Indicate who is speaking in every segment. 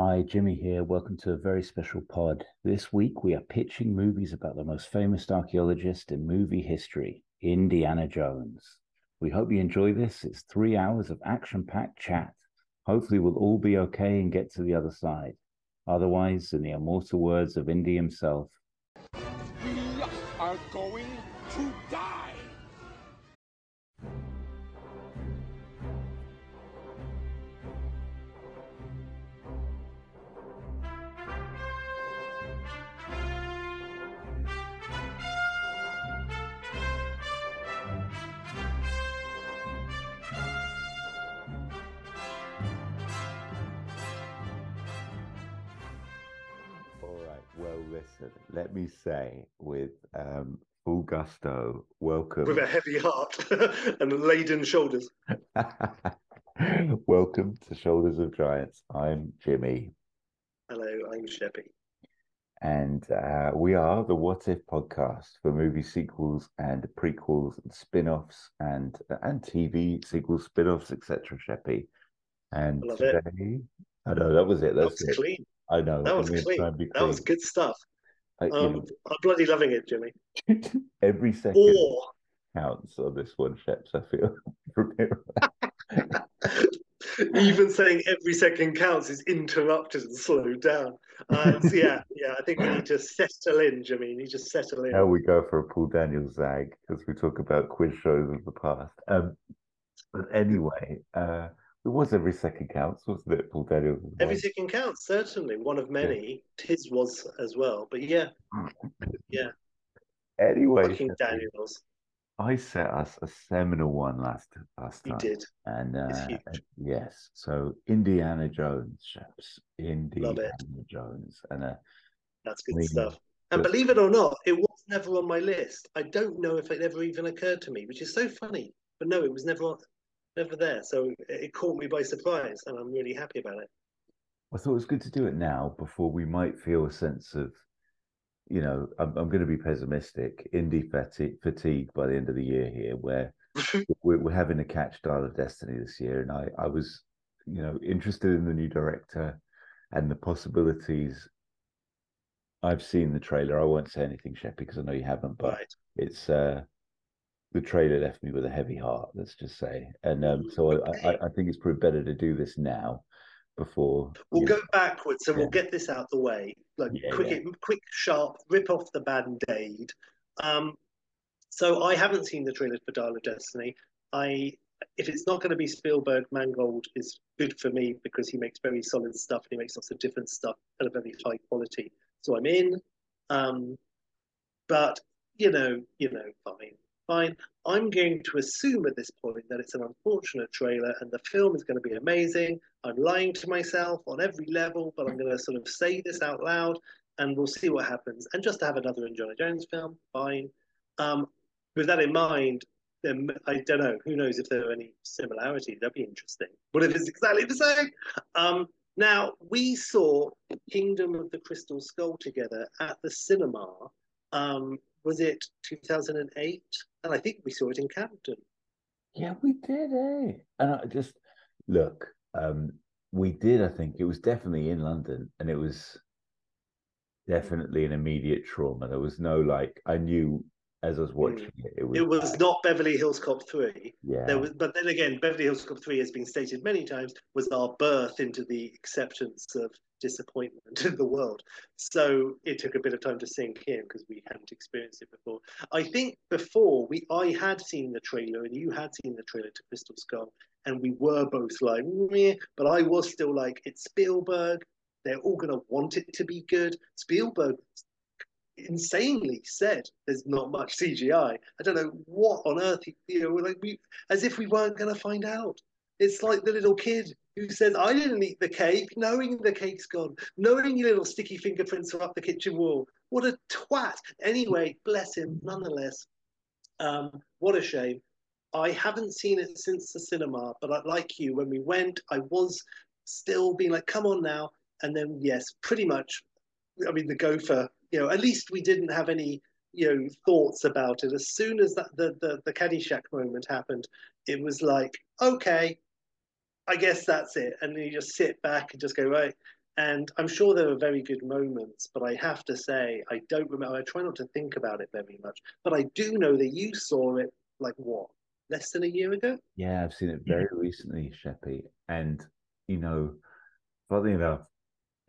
Speaker 1: Hi, Jimmy here. Welcome to a very special pod. This week we are pitching movies about the most famous archaeologist in movie history, Indiana Jones. We hope you enjoy this. It's three hours of action packed chat. Hopefully, we'll all be okay and get to the other side. Otherwise, in the immortal words of Indy himself,
Speaker 2: We are going to die.
Speaker 3: Let me say with um, full gusto, welcome.
Speaker 4: with a heavy heart and laden shoulders.
Speaker 3: welcome to Shoulders of Giants. I'm Jimmy,
Speaker 4: Hello, I'm Sheppy.
Speaker 3: and uh, we are the What If podcast for movie sequels and prequels and spin offs and and TV sequels, spin offs, etc. Sheppy. And
Speaker 4: I love it.
Speaker 3: today, I know that was it.
Speaker 4: That
Speaker 3: That's
Speaker 4: was
Speaker 3: it.
Speaker 4: clean.
Speaker 3: I know.
Speaker 4: That was clean.
Speaker 3: try and be
Speaker 4: That was good stuff.
Speaker 3: You
Speaker 4: Um, I'm bloody loving it, Jimmy.
Speaker 3: every second.
Speaker 4: Or
Speaker 3: counts on this one, Sheps, I feel. from here on.
Speaker 4: even saying every second counts is interrupted and slowed down. Uh, so yeah, yeah, I think we need to settle in, Jimmy. You need to settle in.
Speaker 3: now we go for a Paul Daniels zag because we talk about quiz shows of the past. Um, but anyway, uh, it was every second counts, wasn't it, Paul Daniels?
Speaker 4: Every second counts, certainly. One of many. His was as well. But yeah, yeah.
Speaker 3: Anyway,
Speaker 4: fucking Daniels.
Speaker 3: I set us a seminal one last last
Speaker 4: He
Speaker 3: time.
Speaker 4: did.
Speaker 3: And uh, yes, so Indiana Jones, Sheps. Indiana. Jones. And uh,
Speaker 4: That's good
Speaker 3: mean,
Speaker 4: stuff. And believe it or not, it was never on my list. I don't know if it ever even occurred to me, which is so funny. But no, it was never on, never there. So it, caught me by surprise, and I'm really happy about it.
Speaker 3: I thought it was good to do it now before we might feel a sense of, you know, I'm, I'm going to be pessimistic, Indy fatigue, fatigue by the end of the year here, where we're, we're having a catch Dial of Destiny this year. And I, I was, you know, interested in the new director and the possibilities. I've seen the trailer. I won't say anything, Shep, because I know you haven't, but
Speaker 4: Right.
Speaker 3: it's, uh, the trailer left me with a heavy heart, let's just say. And um, so I, I, I think it's probably better to do this now before
Speaker 4: We'll go backwards, so
Speaker 3: Yeah.
Speaker 4: we'll get this out the way. Like
Speaker 3: Yeah,
Speaker 4: quick, quick, sharp, rip off the band-aid. Um, so I haven't seen the trailer for Dial of Destiny. I, if it's not going to be Spielberg, Mangold is good for me because he makes very solid stuff and he makes lots of different stuff at a very high quality. So I'm in. Um, but you know, you know, fine, fine. I'm going to assume at this point that it's an unfortunate trailer and the film is going to be amazing. I'm lying to myself on every level, but I'm going to sort of say this out loud and we'll see what happens. And just to have another Indiana Jones film, fine. Um, with that in mind, then I don't know. Who knows if there are any similarities? That'd be interesting. What if it's exactly the same? Um, now we saw Kingdom of the Crystal Skull together at the cinema. Um, was it 2008? And I think we saw it in Camden.
Speaker 3: Yeah, we did, eh? And I just look, um, we did, I think it was definitely in London, and it was definitely an immediate trauma. There was no like I knew as I was watching it, it was
Speaker 4: It was not Beverly Hills Cop 3.
Speaker 3: yeah.
Speaker 4: There was, but then again, Beverly Hills Cop 3 has been stated many times was our birth into the acceptance of disappointment in the world. So it took a bit of time to sink in because we hadn't experienced it before. I think before we, I had seen the trailer and you had seen the trailer to Crystal Skull, and we were both like, Meh, but I was still like, it's Spielberg. They're all going to want it to be good. Spielberg insanely said there's not much CGI. I don't know what on earth, you know, like we, as if we weren't going to find out. It's like the little kid who says, I didn't eat the cake, knowing the cake's gone, knowing your little sticky fingerprints are up the kitchen wall. What a twat. Anyway, bless him, nonetheless. Um, what a shame. I haven't seen it since the cinema, but I, like you, when we went, I was still being like, come on now. And then, yes, pretty much, I mean, the gopher, you know, at least we didn't have any, you know, thoughts about it. As soon as that the, the, the Caddyshack moment happened, it was like, okay, I guess that's it. And then you just sit back and just go, right. And I'm sure there are very good moments, but I have to say, I don't remember. I try not to think about it very much, but I do know that you saw it like what, less than a year ago?
Speaker 3: Yeah, I've seen it very recently, Sheppy. And, you know, funny enough,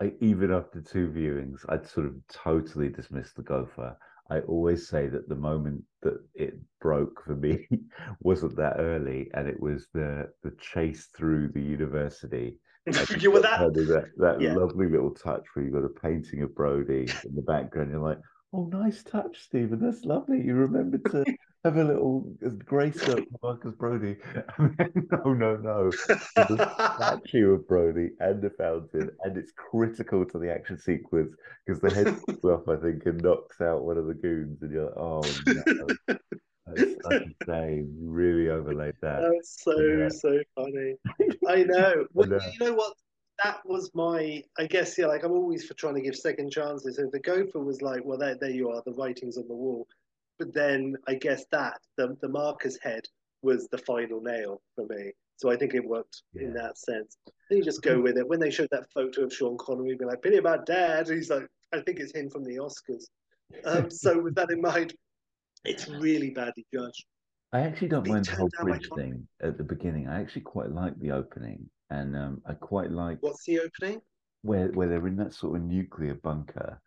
Speaker 3: I, even after two viewings, I'd sort of totally dismissed the gopher. I always say that the moment that it broke for me wasn't that early, and it was the the chase through the university.
Speaker 4: you were that.
Speaker 3: that, that
Speaker 4: Yeah.
Speaker 3: lovely little touch where you've got a painting of Brody in the background. You're like, oh, nice touch, Stephen. That's lovely. You remembered to have a little grace up for Marcus Brody. Then, no, no, no. The statue of Brody and the fountain, and it's critical to the action sequence because the head comes off, I think, and knocks out one of the goons, and you're like, oh no, that's such a shame. Really overlaid that.
Speaker 4: That's so
Speaker 3: Yeah.
Speaker 4: Uh, so funny. I know. Well,
Speaker 3: know.
Speaker 4: Uh, you know what? That was my. I guess yeah. Like I'm always for trying to give second chances. And the gopher was like, well, there, there you are. The writings on the wall. But then I guess that the the marker's head was the final nail for me. So I think it worked in that sense. Then you just go with it. When they showed that photo of Sean Connery, be like, pity about dad. He's like, I think it's him from the Oscars. Um, so with that in mind, it's really badly judged.
Speaker 3: I actually don't mind the whole bridge thing at the beginning. I actually quite like the opening, and um, I quite like
Speaker 4: What's the opening?
Speaker 3: where where they're in that sort of nuclear bunker,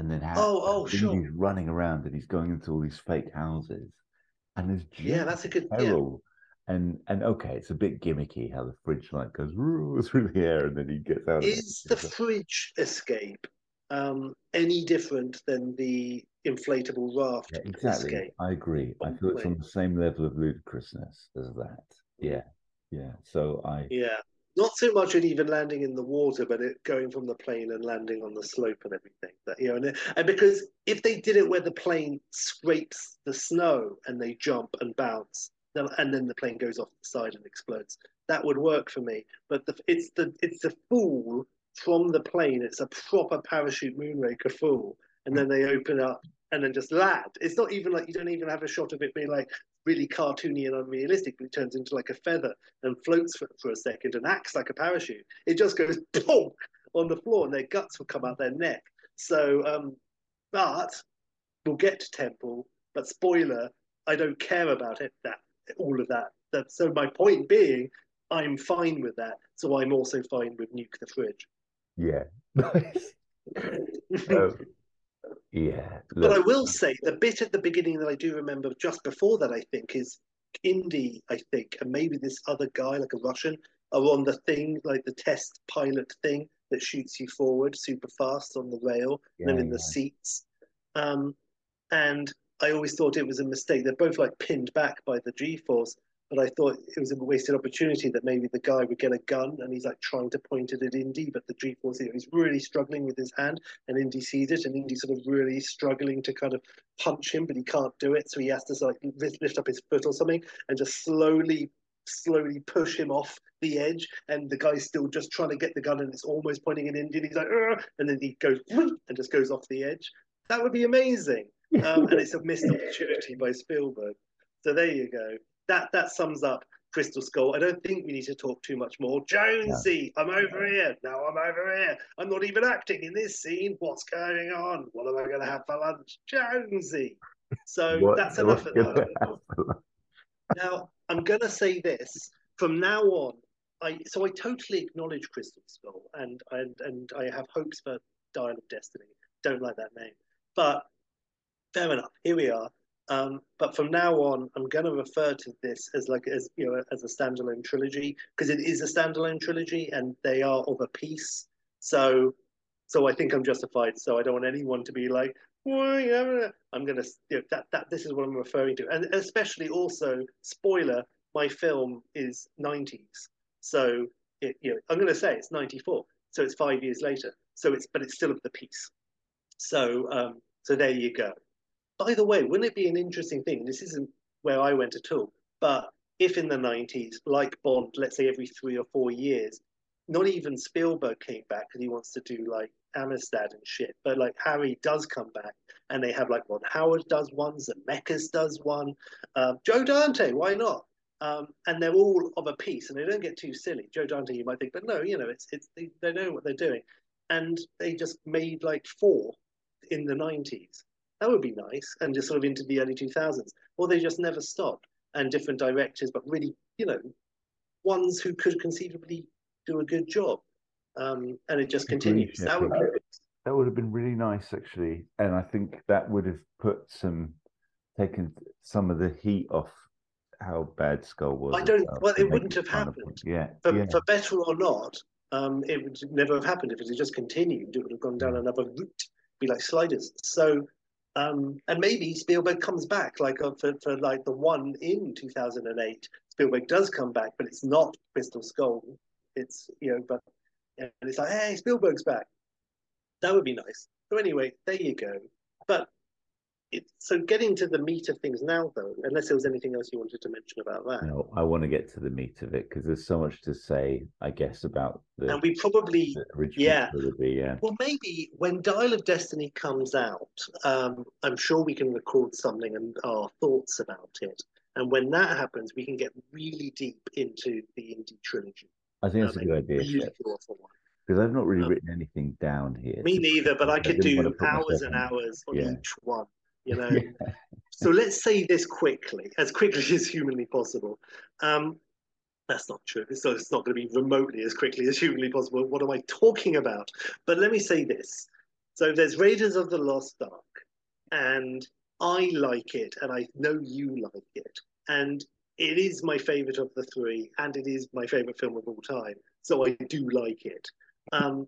Speaker 3: and then
Speaker 4: Oh, oh, sure.
Speaker 3: he's running around and he's going into all these fake houses, and there's
Speaker 4: Yeah, that's a good. Yeah.
Speaker 3: peril. And and okay, it's a bit gimmicky how the fridge light goes through the air and then he gets out. of it.
Speaker 4: Is the fridge escape um, any different than the inflatable raft
Speaker 3: Yeah, exactly.
Speaker 4: escape?
Speaker 3: I agree. I feel it's on the same level of ludicrousness as that. Yeah, yeah. So I
Speaker 4: Yeah, not so much it even landing in the water, but it going from the plane and landing on the slope and everything. That you know, and, and because if they did it where the plane scrapes the snow and they jump and bounce, then, and then the plane goes off the side and explodes, that would work for me. But the, it's the it's the fall from the plane. It's a proper parachute moonraker fall, and then they open up and then just land. It's not even like you don't even have a shot of it being like really cartoony and unrealistic, but it turns into like a feather and floats for, for a second and acts like a parachute. It just goes boom on the floor and their guts will come out their neck. So, um, but we'll get to Temple. But spoiler, I don't care about it. That all of that. that so my point being, I'm fine with that. So I'm also fine with nuke the fridge.
Speaker 3: yeah. Nice. Um, yeah.
Speaker 4: But I will say the bit at the beginning that I do remember just before that, I think, is Indy, I think, and maybe this other guy, like a Russian, are on the thing, like the test pilot thing that shoots you forward super fast on the rail, and then
Speaker 3: Yeah,
Speaker 4: in the seats. Um, and I always thought it was a mistake. They're both like pinned back by the G force, but I thought it was a wasted opportunity that maybe the guy would get a gun and he's like trying to point it at Indy, but the G force, you know, he's really struggling with his hand, and Indy sees it, and Indy's sort of really struggling to kind of punch him, but he can't do it, so he has to like lift, up his foot or something and just slowly, slowly push him off the edge, and the guy's still just trying to get the gun, and it's almost pointing at Indy, and he's like, and then he goes and just goes off the edge. That would be amazing, um, and it's a missed opportunity by Spielberg. So there you go. That that sums up Crystal Skull. I don't think we need to talk too much more. Jonesy, I'm over here. Now I'm over here. I'm not even acting in this scene. What's going on? What am I going to have for lunch? Jonesy. So
Speaker 3: What-
Speaker 4: that's enough
Speaker 3: gonna
Speaker 4: that. Now I'm going to say this from now on. I so I totally acknowledge Crystal Skull and and and I have hopes for Dial of Destiny. Don't like that name, but fair enough. Here we are. Um, but from now on, I'm going to refer to this as like as you know as a standalone trilogy because it is a standalone trilogy and they are of a piece. So, so I think I'm justified. So I don't want anyone to be like, haven't I-" I'm going to you know, that that this is what I'm referring to, and especially also spoiler. My film is 90s, so it, you know I'm going to say it's 94, so it's five years later. So it's but it's still of the piece. So um, so there you go. By the way, wouldn't it be an interesting thing? This isn't where I went at all, but if in the 90s, like Bond, let's say every three or four years, not even Spielberg came back because he wants to do like Amistad and shit, but like Harry does come back and they have like Ron Howard does one, Zemeckis does one, um, Joe Dante, why not? Um, and they're all of a piece and they don't get too silly. Joe Dante, you might think, but no, you know, it's it's they, they know what they're doing. and they just made like four in the 90s. That would be nice, and just sort of into the early 2000s. Or they just never stopped, and different directors, but really, you know, ones who could conceivably do a good job. Um, and it just continues.
Speaker 3: Yeah,
Speaker 4: that would be.
Speaker 3: That would have been really nice, actually, and I think that would have put some, taken some of the heat off how bad Skull was.
Speaker 4: I don't.
Speaker 3: as
Speaker 4: Well,
Speaker 3: to
Speaker 4: it wouldn't have happened.
Speaker 3: Yeah,
Speaker 4: For,
Speaker 3: yeah.
Speaker 4: for better or not, um, it would never have happened if it had just continued. It would have gone down
Speaker 3: Mm.
Speaker 4: another route, be like sliders. So, um, and maybe Spielberg comes back, like uh, for, for like the one in 2008. Spielberg does come back, but it's not Crystal Skull. It's you know, but and it's like, hey, Spielberg's back. That would be nice. So anyway, there you go. But it, so getting to the meat of things now, though, unless there was anything else you wanted to mention about that.
Speaker 3: No, I want to get to the meat of it because there's so much to say, I guess, about the,
Speaker 4: And we probably yeah.
Speaker 3: trilogy. Yeah,
Speaker 4: Well, maybe when Dial of Destiny comes out, um, I'm sure we can record something and our thoughts about it. And when that happens, we can get really deep into the Indy trilogy.
Speaker 3: I think that's
Speaker 4: Um,
Speaker 3: a good idea.
Speaker 4: really
Speaker 3: Shep,
Speaker 4: go off on one.
Speaker 3: because I've not really
Speaker 4: Um,
Speaker 3: written anything down here.
Speaker 4: Me neither, but I
Speaker 3: I
Speaker 4: could do hours and hours on
Speaker 3: Yeah.
Speaker 4: each one. You know.
Speaker 3: Yeah.
Speaker 4: So let's say this quickly, as quickly as humanly possible. Um, that's not true. So it's not going to be remotely as quickly as humanly possible. What am I talking about? But let me say this. So there's Raiders of the Lost Ark, and I like it, and I know you like it, and it is my favorite of the three, and it is my favorite film of all time. So I do like it, um,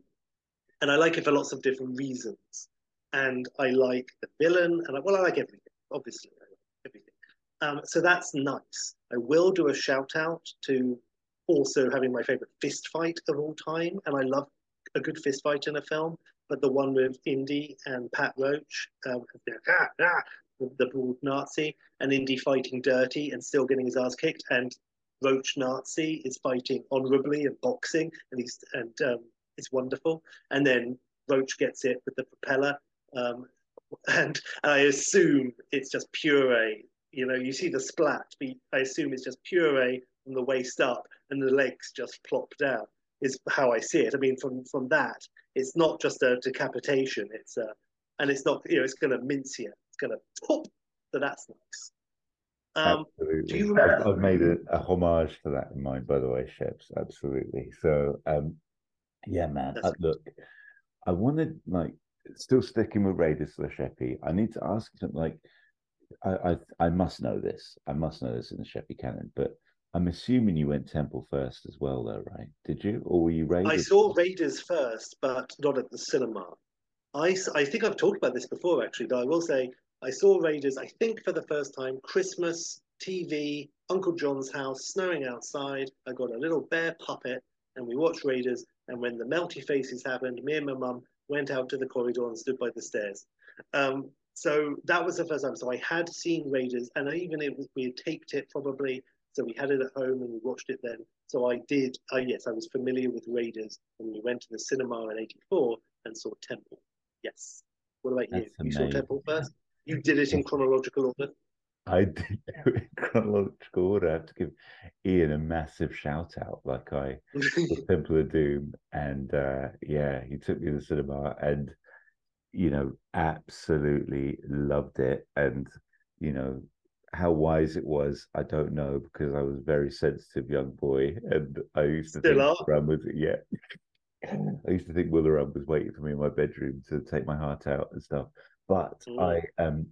Speaker 4: and I like it for lots of different reasons. And I like the villain, and I, well, I like everything. Obviously, like everything. Um, so that's nice. I will do a shout out to also having my favorite fist fight of all time, and I love a good fist fight in a film. But the one with Indy and Pat Roach, um, ah, ah, the bald Nazi, and Indy fighting dirty and still getting his ass kicked, and Roach Nazi is fighting honorably and boxing, and he's and um, it's wonderful. And then Roach gets it with the propeller, um, and I assume it's just puree. You know, you see the splat, but I assume it's just puree from the waist up, and the legs just plop down. Is how I see it. I mean, from from that, it's not just a decapitation. It's a, and it's not. You know, it's going to mince you. It's going to pop. So that's nice. Um,
Speaker 3: Absolutely.
Speaker 4: you remember-
Speaker 3: I've, made a, a homage to that in mind, by the way, Sheps. Absolutely. So, um, yeah, man. Uh, look, I wanted like still sticking with Raiders slash Sheppy. I need to ask something like, I, I I must know this. I must know this in the Sheppy canon, but I'm assuming you went Temple first as well, though, right? Did you, or were you Raiders?
Speaker 4: I saw Raiders first, but not at the cinema. I, I think I've talked about this before, actually, but I will say I saw Raiders, I think for the first time, Christmas, TV, Uncle John's house, snowing outside. I got a little bear puppet, and we watched Raiders. And when the melty faces happened, me and my mum went out to the corridor and stood by the stairs. Um, so that was the first time. So I had seen Raiders, and I even it was, we had taped it probably, so we had it at home and we watched it then. So I did. Uh, yes, I was familiar with Raiders when we went to the cinema in '84 and saw Temple. Yes. What about you?
Speaker 3: That's
Speaker 4: You saw. Temple first. You did it in chronological order.
Speaker 3: I did do it in chronological order. I have to give Ian a massive shout out, like I the Temple of Doom, and uh, yeah, he took me to the cinema, and you know, absolutely loved it, and you know how wise it was. I don't know because I was a very sensitive young boy, and I used to
Speaker 4: Still
Speaker 3: think
Speaker 4: are.
Speaker 3: Ram was yeah. I used to think Willarum was waiting for me in my bedroom to take my heart out and stuff. But
Speaker 4: Mm.
Speaker 3: I um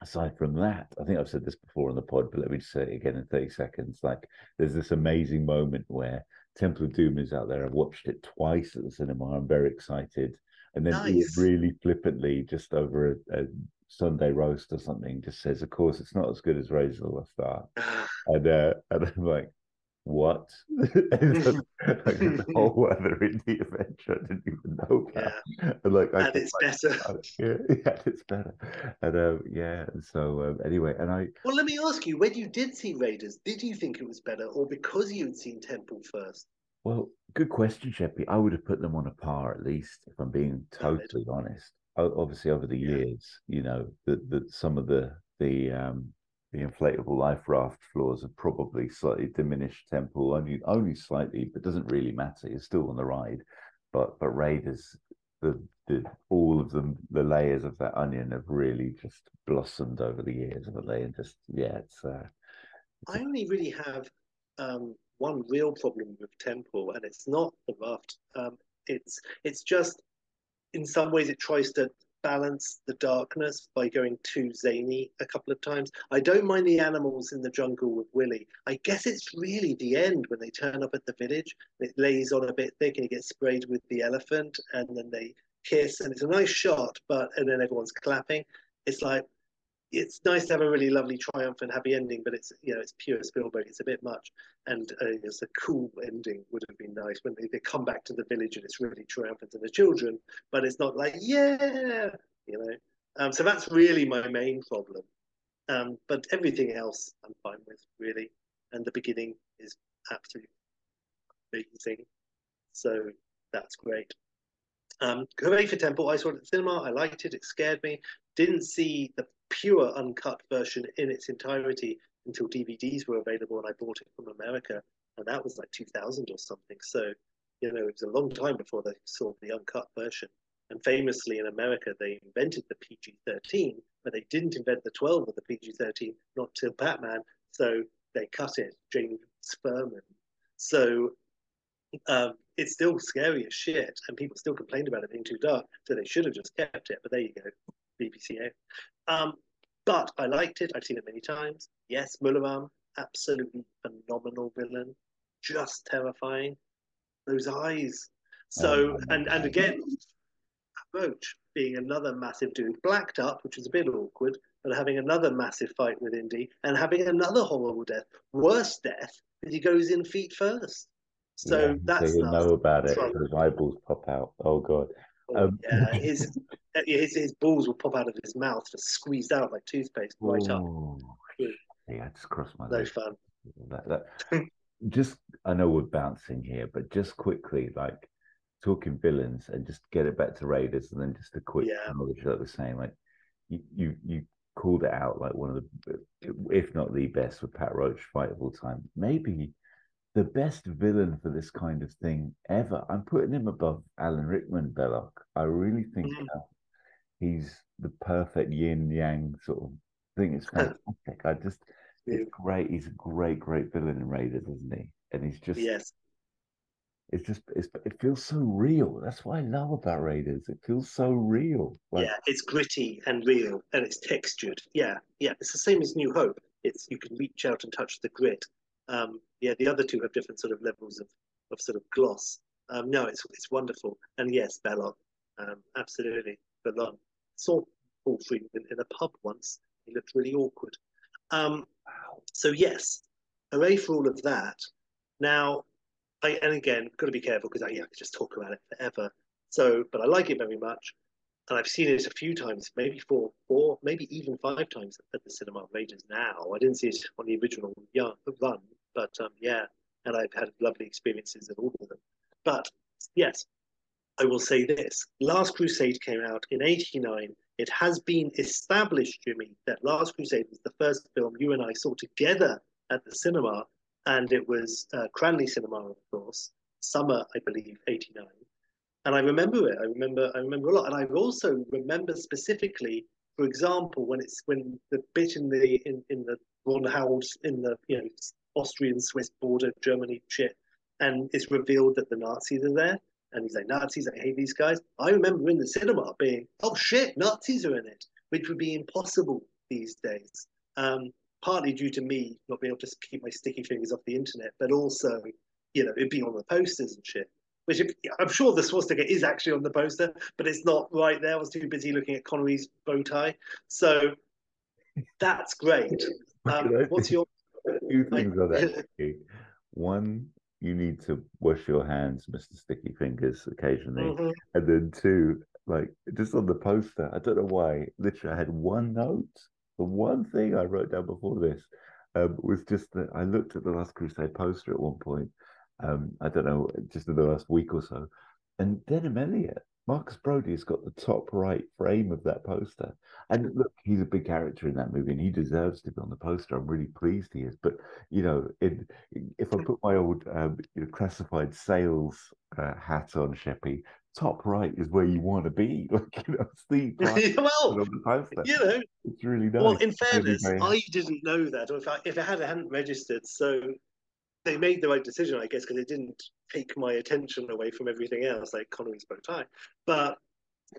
Speaker 3: aside from that, I think I've said this before on the pod, but let me just say it again in 30 seconds. Like there's this amazing moment where Temple of Doom is out there. I've watched it twice at the cinema. I'm very excited. And then
Speaker 4: Nice.
Speaker 3: really flippantly, just over a, a Sunday roast or something, just says, Of course, it's not as good as Raiders the Lost Ark. And, uh, and I'm like, What? Like, the whole other Indy adventure I didn't even know about. And like, I
Speaker 4: and it's better.
Speaker 3: Oh, yeah, yeah, it's better. And um, yeah, and so um, anyway, and I
Speaker 4: Well, let me ask you: when you did see Raiders, did you think it was better, or because you'd seen Temple first?
Speaker 3: well, good question, Sheppy. I would have put them on a par at least, if I'm being totally honest. Obviously, over the
Speaker 4: Yeah.
Speaker 3: years, you know, that that some of the the um the inflatable life raft floors have probably slightly diminished Temple, only only slightly, but doesn't really matter. You're still on the ride. But but Raiders, the the all of them the layers of that onion have really just blossomed over the years, haven't they? And just yeah, it's. Uh, it's
Speaker 4: I only really have um, one real problem with Temple, and it's not the raft. Um, it's it's just in some ways it tries to balance the darkness by going too zany a couple of times. I don't mind the animals in the jungle with Willie. I guess it's really the end when they turn up at the village. It lays on a bit thick and he gets sprayed with the elephant, and then they kiss, and it's a nice shot. But and then everyone's clapping. It's like it's nice to have a really lovely triumphant happy ending, but it's you know it's pure Spielberg. It's a bit much, and uh, it's a cool ending would have been nice when they, they come back to the village and it's really triumphant to the children, but it's not like yeah, you know. Um, so that's really my main problem. Um, but everything else I'm fine with really, and the beginning is absolutely amazing. So that's great. Um, Hooray for Temple! I saw it at the cinema. I liked it. It scared me. Didn't see the pure uncut version in its entirety until DVDs were available, and I bought it from America, and that was like 2000 or something. So, you know, it was a long time before they saw the uncut version. And famously in America, they invented the PG 13, but they didn't invent the 12 or the PG 13, not till Batman. So they cut it, James Ferman. So um, it's still scary as shit, and people still complained about it being too dark. So they should have just kept it. But there you go, BBC. Um, but I liked it. I've seen it many times. Yes, Mola Ram, absolutely phenomenal villain, just terrifying. Those eyes. So oh, and and again, Roach being another massive dude, blacked up, which is a bit awkward, but having another massive fight with Indy and having another horrible death, worse death, because he goes in feet first. So yeah, that's
Speaker 3: so you know about it. His eyeballs pop out. Oh god.
Speaker 4: Oh, um, yeah, his, his his balls will pop out of his mouth, just squeezed out like toothpaste, right
Speaker 3: up. Yeah, just cross my.
Speaker 4: No fun.
Speaker 3: That, that, just I know we're bouncing here, but just quickly, like talking villains, and just get it back to Raiders, and then just a quick yeah. knowledge that was saying, like you, you you called it out like one of the, if not the best, with Pat Roach fight of all time. Maybe the best villain for this kind of thing ever. I'm putting him above Alan Rickman, Belloq. I really think mm. he's the perfect yin yang sort of thing. It's fantastic. I just, it's great. He's a great, great villain in Raiders, isn't he? And he's just,
Speaker 4: yes.
Speaker 3: It's just, it's, it feels so real. That's what I love about Raiders. It feels so real.
Speaker 4: Like, yeah, it's gritty and real, and it's textured. Yeah, yeah. It's the same as New Hope. It's you can reach out and touch the grit um, yeah, the other two have different sort of levels of, of sort of gloss. Um, no, it's it's wonderful. And yes, Belloq, um, absolutely. Belloq. Saw Paul Freeman in, a pub once. He looked really awkward. Um, so yes, hooray for all of that. Now, I, and again, got to be careful because I, yeah, I could just talk about it forever. So, but I like it very much and I've seen it a few times, maybe four, four, maybe even five times at the cinema Raiders now. I didn't see it on the original run, but um, yeah, and I've had lovely experiences at all of them. But yes, I will say this: Last Crusade came out in '89. It has been established, Jimmy, that Last Crusade was the first film you and I saw together at the cinema, and it was uh, Cranleigh Cinema, of course, summer, I believe, '89 and I remember it. I remember I remember a lot, and I also remember specifically, for example, when it's when the bit in the in, in the Ron Howard in the you know Austrian Swiss border Germany shit, and it's revealed that the Nazis are there, and he's like Nazis, I hate these guys. I remember in the cinema being, oh shit, Nazis are in it, which would be impossible these days. Um, partly due to me not being able to keep my sticky fingers off the internet, but also, you know, it'd be on the posters and shit which I'm sure the swastika is actually on the poster, but it's not right there. I was too busy looking at Connery's bow tie. So that's great. Um, what's your
Speaker 3: two things on that? One, you need to wash your hands, Mr. Sticky Fingers, occasionally, mm-hmm. and then two, like just on the poster. I don't know why. Literally, I had one note. The one thing I wrote down before this um, was just that I looked at the Last Crusade poster at one point, um, I don't know, just in the last week or so. And Denholm Elliott, Marcus Brody has got the top right frame of that poster. And look, he's a big character in that movie and he deserves to be on the poster. I'm really pleased he is. But, you know, in, if I put my old um, you know, classified sales uh, hat on, Sheppy, top right is where you want to be. Like you know, Steve.
Speaker 4: Well,
Speaker 3: on the poster.
Speaker 4: you know,
Speaker 3: It's really nice.
Speaker 4: well, in fairness,
Speaker 3: very
Speaker 4: I didn't know that, or if I, if I had, I hadn't registered. So they made the right decision, I guess, because they didn't take my attention away from everything else, like Connery spoke time. But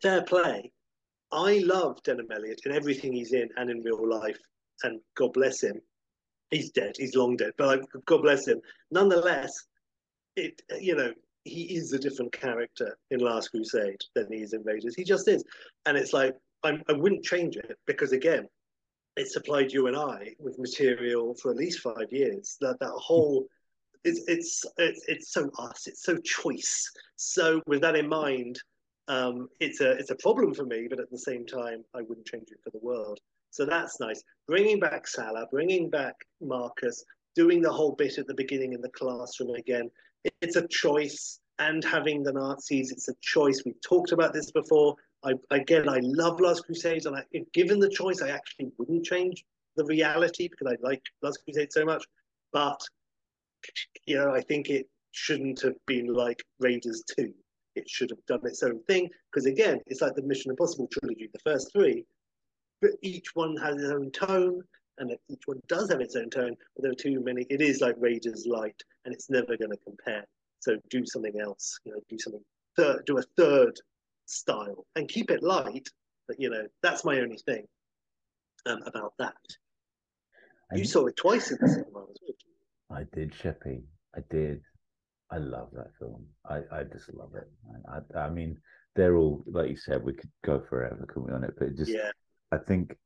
Speaker 4: fair play. I love Denholm Elliott in everything he's in and in real life, and God bless him. He's dead. He's long dead, but like, God bless him. Nonetheless, it you know he is a different character in Last Crusade than he is in Raiders. He just is, and it's like I'm, I wouldn't change it because again, it supplied you and I with material for at least five years. That that whole it's it's it's, it's so us. It's so choice. So with that in mind, um, it's a it's a problem for me, but at the same time, I wouldn't change it for the world. So that's nice. Bringing back Sallah, bringing back Marcus, doing the whole bit at the beginning in the classroom again. It's a choice, and having the Nazis, it's a choice. We've talked about this before. I, again, I love Last Crusades, and I, if given the choice, I actually wouldn't change the reality because I like Last Crusade so much. But you know, I think it shouldn't have been like Raiders Two. It should have done its own thing because again, it's like the Mission Impossible trilogy. The first three, but each one has its own tone, and each one does have its own tone. But there are too many. It is like Raiders Light, and it's never going to compare. So do something else. You know, do something third. Do a third style and keep it light. But you know, that's my only thing um, about that. You saw it twice in the cinema. as well.
Speaker 3: I did, Sheppy. I did. I love that film. I, I just love it. I, I mean, they're all like you said. We could go forever, couldn't we, on it? But it just,
Speaker 4: Yeah,
Speaker 3: I think,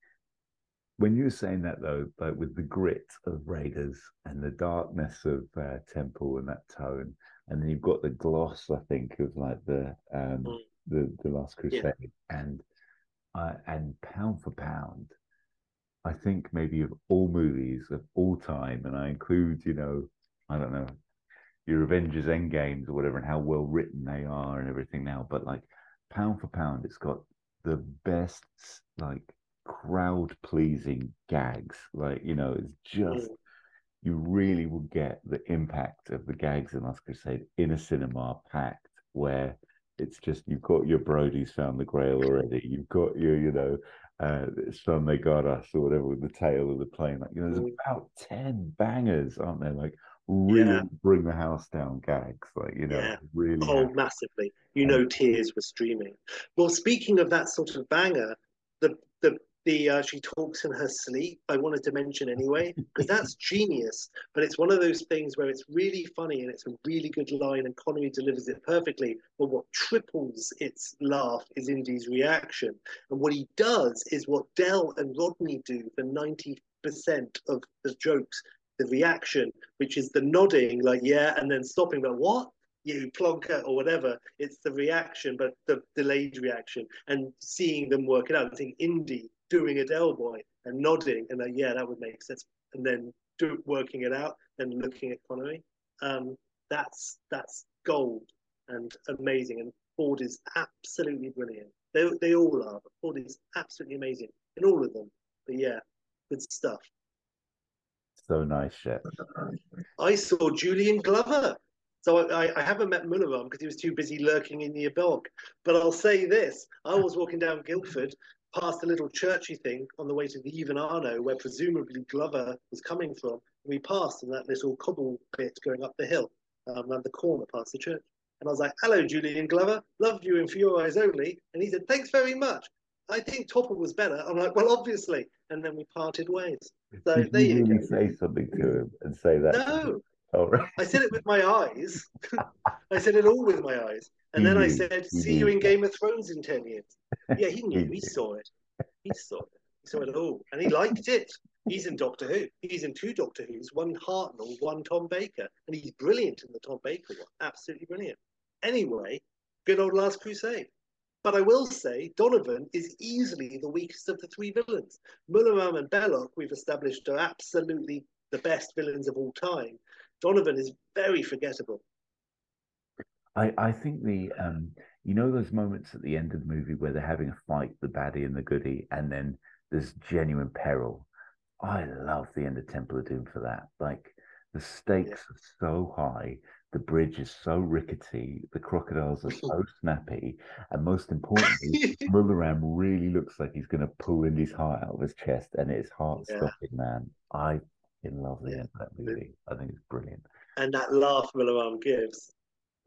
Speaker 3: when you were saying that though, like with the grit of Raiders and the darkness of uh, Temple and that tone, and then you've got the gloss, I think, of like the um,
Speaker 4: Mm.
Speaker 3: the the Last
Speaker 4: Yeah.
Speaker 3: Crusade, and uh, and pound for pound, I think maybe of all movies of all time, and I include, you know, I don't know, your Avengers End Games or whatever, and how well written they are and everything now. But like pound for pound, it's got the best like crowd pleasing gags. Like you know, it's just
Speaker 4: Mm.
Speaker 3: you really will get the impact of the gags in Last Crusade in a cinema packed where it's just you've got your Brody's found the Grail already. You've got your, you know, uh, son they got us or whatever with the tail of the plane. Like you know, there's
Speaker 4: Mm.
Speaker 3: about ten bangers, aren't there? Like really
Speaker 4: Yeah.
Speaker 3: bring the house down gags. Like you know,
Speaker 4: Yeah.
Speaker 3: really.
Speaker 4: Oh,
Speaker 3: have-
Speaker 4: massively. You know, tears were streaming. Well, speaking of that sort of banger, the the the uh, she talks in her sleep. I wanted to mention anyway because that's genius. But it's one of those things where it's really funny and it's a really good line, and Connery delivers it perfectly. But what triples its laugh is Indy's reaction, and what he does is what Del and Rodney do for ninety percent of the jokes. The reaction, which is the nodding, like yeah, and then stopping, but what? you plonker or whatever. It's the reaction, but the delayed reaction, and seeing them work it out. I think Indy doing a Del Boy and nodding, and like, yeah, that would make sense. And then do, working it out and looking at Connery. Um, that's that's gold and amazing. And Ford is absolutely brilliant. They they all are. But Ford is absolutely amazing in all of them. But yeah, good stuff.
Speaker 3: So nice, Shep.
Speaker 4: I saw Julian Glover. So I, I haven't met Mola Ram because he was too busy lurking in the bog. But I'll say this: I was walking down Guildford past a little churchy thing on the way to the Yvonne Arnaud, where presumably Glover was coming from. We passed in that little cobble bit going up the hill, um, around the corner past the church. And I was like, "Hello, Julian Glover. Loved you in For Your Eyes Only." And he said, "Thanks very much. I think Topol was better." I'm like, "Well, obviously." And then we parted ways. So
Speaker 3: Did
Speaker 4: there
Speaker 3: you
Speaker 4: you
Speaker 3: really
Speaker 4: go.
Speaker 3: say something to him and say that?
Speaker 4: No,
Speaker 3: Oh, right.
Speaker 4: I said it with my eyes. I said it all with my eyes. And then I said, see you in Game of Thrones in 10 years. Yeah, he knew.
Speaker 3: He
Speaker 4: He saw it. He saw it. He saw it all. And he liked it. He's in Doctor Who. He's in two Doctor Who's, one Hartnell, one Tom Baker. And he's brilliant in the Tom Baker one. Absolutely brilliant. Anyway, good old Last Crusade. But I will say, Donovan is easily the weakest of the three villains. Mola Ram and Belloq, we've established, are absolutely the best villains of all time. Donovan is very forgettable.
Speaker 3: I, I think the um you know those moments at the end of the movie where they're having a fight, the baddie and the goodie, and then there's genuine peril. I love the end of Temple of Doom for that. Like the stakes are so high, the bridge is so rickety, the crocodiles are so snappy, and most importantly, Mola Ram really looks like he's going to pull Indy's heart out of his chest, and it's heart stopping, yeah. man. I in love with yeah. that movie. I think it's brilliant.
Speaker 4: And that laugh Mola Ram gives,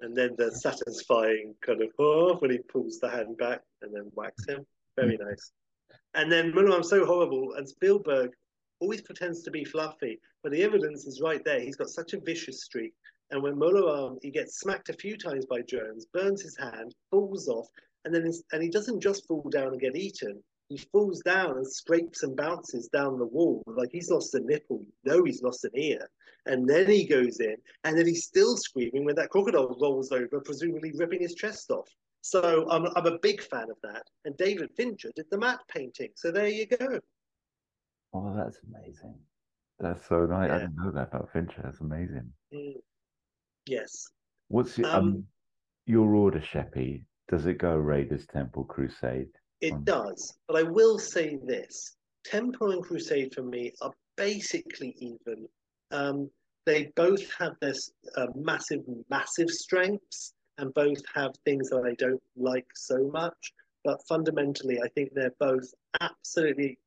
Speaker 4: and then the satisfying kind of oh when he pulls the hand back and then whacks him. Very mm. nice. And then Mola Ram's so horrible, and Spielberg always pretends to be fluffy, but the evidence is right there. He's got such a vicious streak. And when Mola Ram, he gets smacked a few times by Jones, burns his hand, falls off, and then and he doesn't just fall down and get eaten. He falls down and scrapes and bounces down the wall like he's lost a nipple. You know he's lost an ear. And then he goes in, and then he's still screaming when that crocodile rolls over, presumably ripping his chest off. So I'm, I'm a big fan of that. And David Fincher did the matte painting. So there you go.
Speaker 3: Oh, that's amazing. That's so nice. Yeah. I didn't know that about Fincher. That's amazing.
Speaker 4: Mm. Yes.
Speaker 3: What's your, um, um, your order, Sheppy? Does it go Raiders, Temple, Crusade?
Speaker 4: It um, does. But I will say this Temple and Crusade for me are basically even. Um, they both have this uh, massive, massive strengths and both have things that I don't like so much. But fundamentally, I think they're both absolutely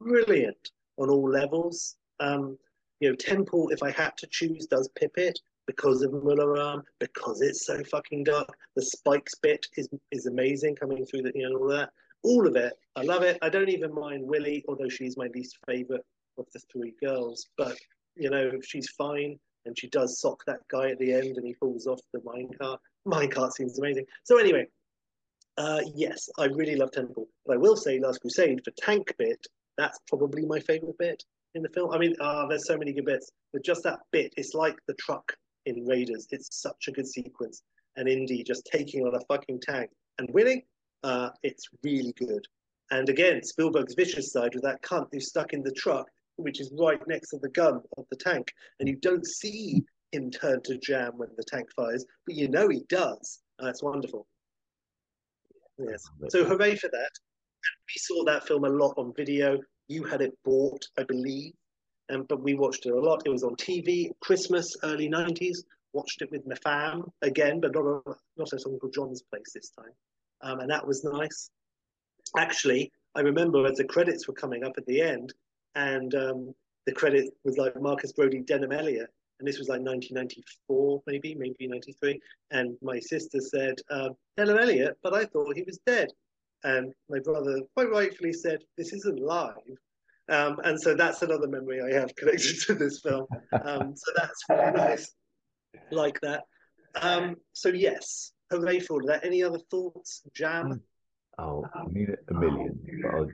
Speaker 4: brilliant on all levels. Um, you know, Temple, if I had to choose, does pip it because of Mola Ram, because it's so fucking dark. The spikes bit is is amazing coming through the you know all that. All of it, I love it. I don't even mind Willie, although she's my least favorite of the three girls. But you know, she's fine, and she does sock that guy at the end, and he falls off the minecart. Minecart seems amazing. So anyway, uh, yes, I really love Temple, but I will say Last Crusade for tank bit that's probably my favorite bit in the film. I mean, uh, there's so many good bits, but just that bit, it's like the truck in Raiders. It's such a good sequence. And Indy just taking on a fucking tank and winning, uh, it's really good. And again, Spielberg's vicious side with that cunt who's stuck in the truck, which is right next to the gun of the tank. And you don't see him turn to jam when the tank fires, but you know he does. Uh, it's wonderful. Yes. So hooray for that we saw that film a lot on video. You had it bought, I believe, um, but we watched it a lot. It was on TV, Christmas, early 90s. Watched it with my fam again, but not, a, not at Uncle John's place this time. Um, and that was nice. Actually, I remember as the credits were coming up at the end, and um, the credit was like Marcus Brody, Denholm Elliott, and this was like 1994, maybe, maybe 93. And my sister said, um, Denholm Elliott, but I thought he was dead. And my brother quite rightfully said, This isn't live. Um, and so that's another memory I have connected to this film. Um, so that's really nice, like that. Um, so, yes, hooray for all that. Any other thoughts, Jam?
Speaker 3: Oh, I mean a million. But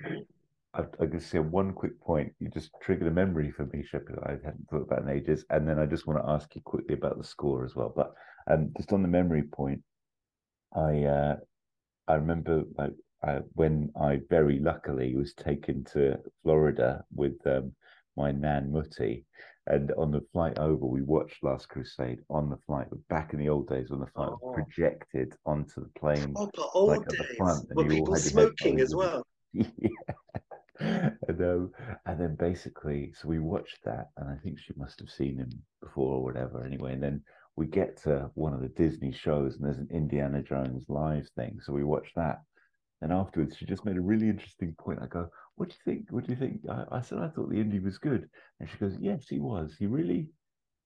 Speaker 3: I, I can say one quick point. You just triggered a memory for me, Shepherd. I hadn't thought about in ages. And then I just want to ask you quickly about the score as well. But um, just on the memory point, I uh, I remember like uh, when I very luckily was taken to Florida with um, my nan Mutti. And on the flight over, we watched Last Crusade on the flight. Back in the old days, when the flight oh. was projected onto the plane,
Speaker 4: oh, but old like days, front, were people smoking as well?
Speaker 3: yeah. and, um, and then basically, so we watched that, and I think she must have seen him before or whatever. Anyway, and then we get to one of the Disney shows, and there's an Indiana Jones live thing, so we watched that. And afterwards, she just made a really interesting point. I go, "What do you think? What do you think?" I, I said, "I thought the Indy was good," and she goes, "Yes, he was. He really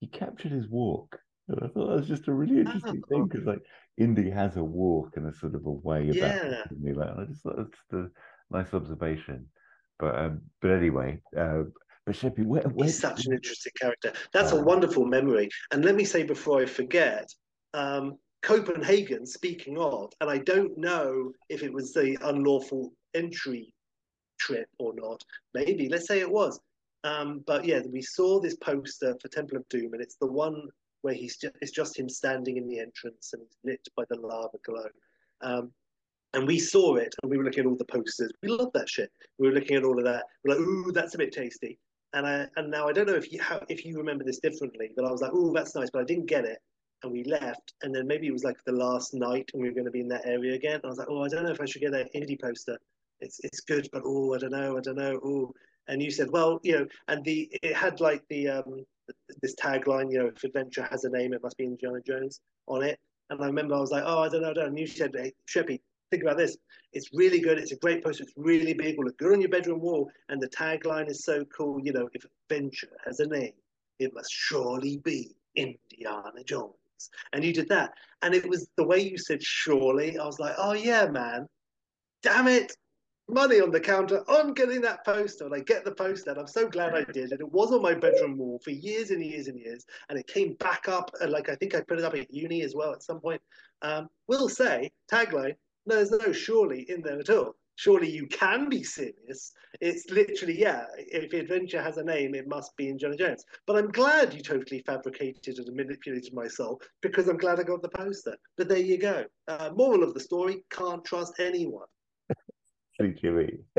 Speaker 3: he captured his walk." And I thought that was just a really interesting oh. thing because like Indy has a walk and a sort of a way about yeah. me. Like I just thought that's a nice observation. But um, but anyway, uh, but Sheppy, where, where,
Speaker 4: he's such an interesting character. That's uh, a wonderful memory. And let me say before I forget, um, Copenhagen, speaking of, and I don't know if it was the unlawful entry trip or not. Maybe, let's say it was. Um, but yeah, we saw this poster for Temple of Doom, and it's the one where he's just, it's just him standing in the entrance and he's lit by the lava glow. Um, and we saw it, and we were looking at all the posters. We love that shit. We were looking at all of that. We're like, ooh, that's a bit tasty. And I and now I don't know if you how, if you remember this differently, but I was like, ooh, that's nice, but I didn't get it and we left. And then maybe it was like the last night and we were going to be in that area again. I was like, oh, I don't know if I should get that Indy poster. It's it's good, but oh, I don't know, I don't know. Oh, and you said, well, you know, and the it had like the um this tagline, you know, if adventure has a name, it must be Indiana Jones on it. And I remember I was like, oh, I don't know, I don't know. And you said, hey, Sheppy, think about this. It's really good. It's a great poster. It's really big. Will look good on your bedroom wall. And the tagline is so cool. You know, if adventure has a name, it must surely be Indiana Jones. And you did that. And it was the way you said surely. I was like, oh, yeah, man. Damn it money on the counter. I'm getting that poster. And I get the poster. And I'm so glad I did. And it was on my bedroom wall for years and years and years. And it came back up. And like, I think I put it up at uni as well at some point. Um, will say, tagline, there's no surely in there at all. Surely you can be serious. It's literally, yeah, if adventure has a name, it must be in Indiana Jones. But I'm glad you totally fabricated and manipulated my soul because I'm glad I got the poster. But there you go. Uh, moral of the story can't trust anyone.
Speaker 3: Jimmy.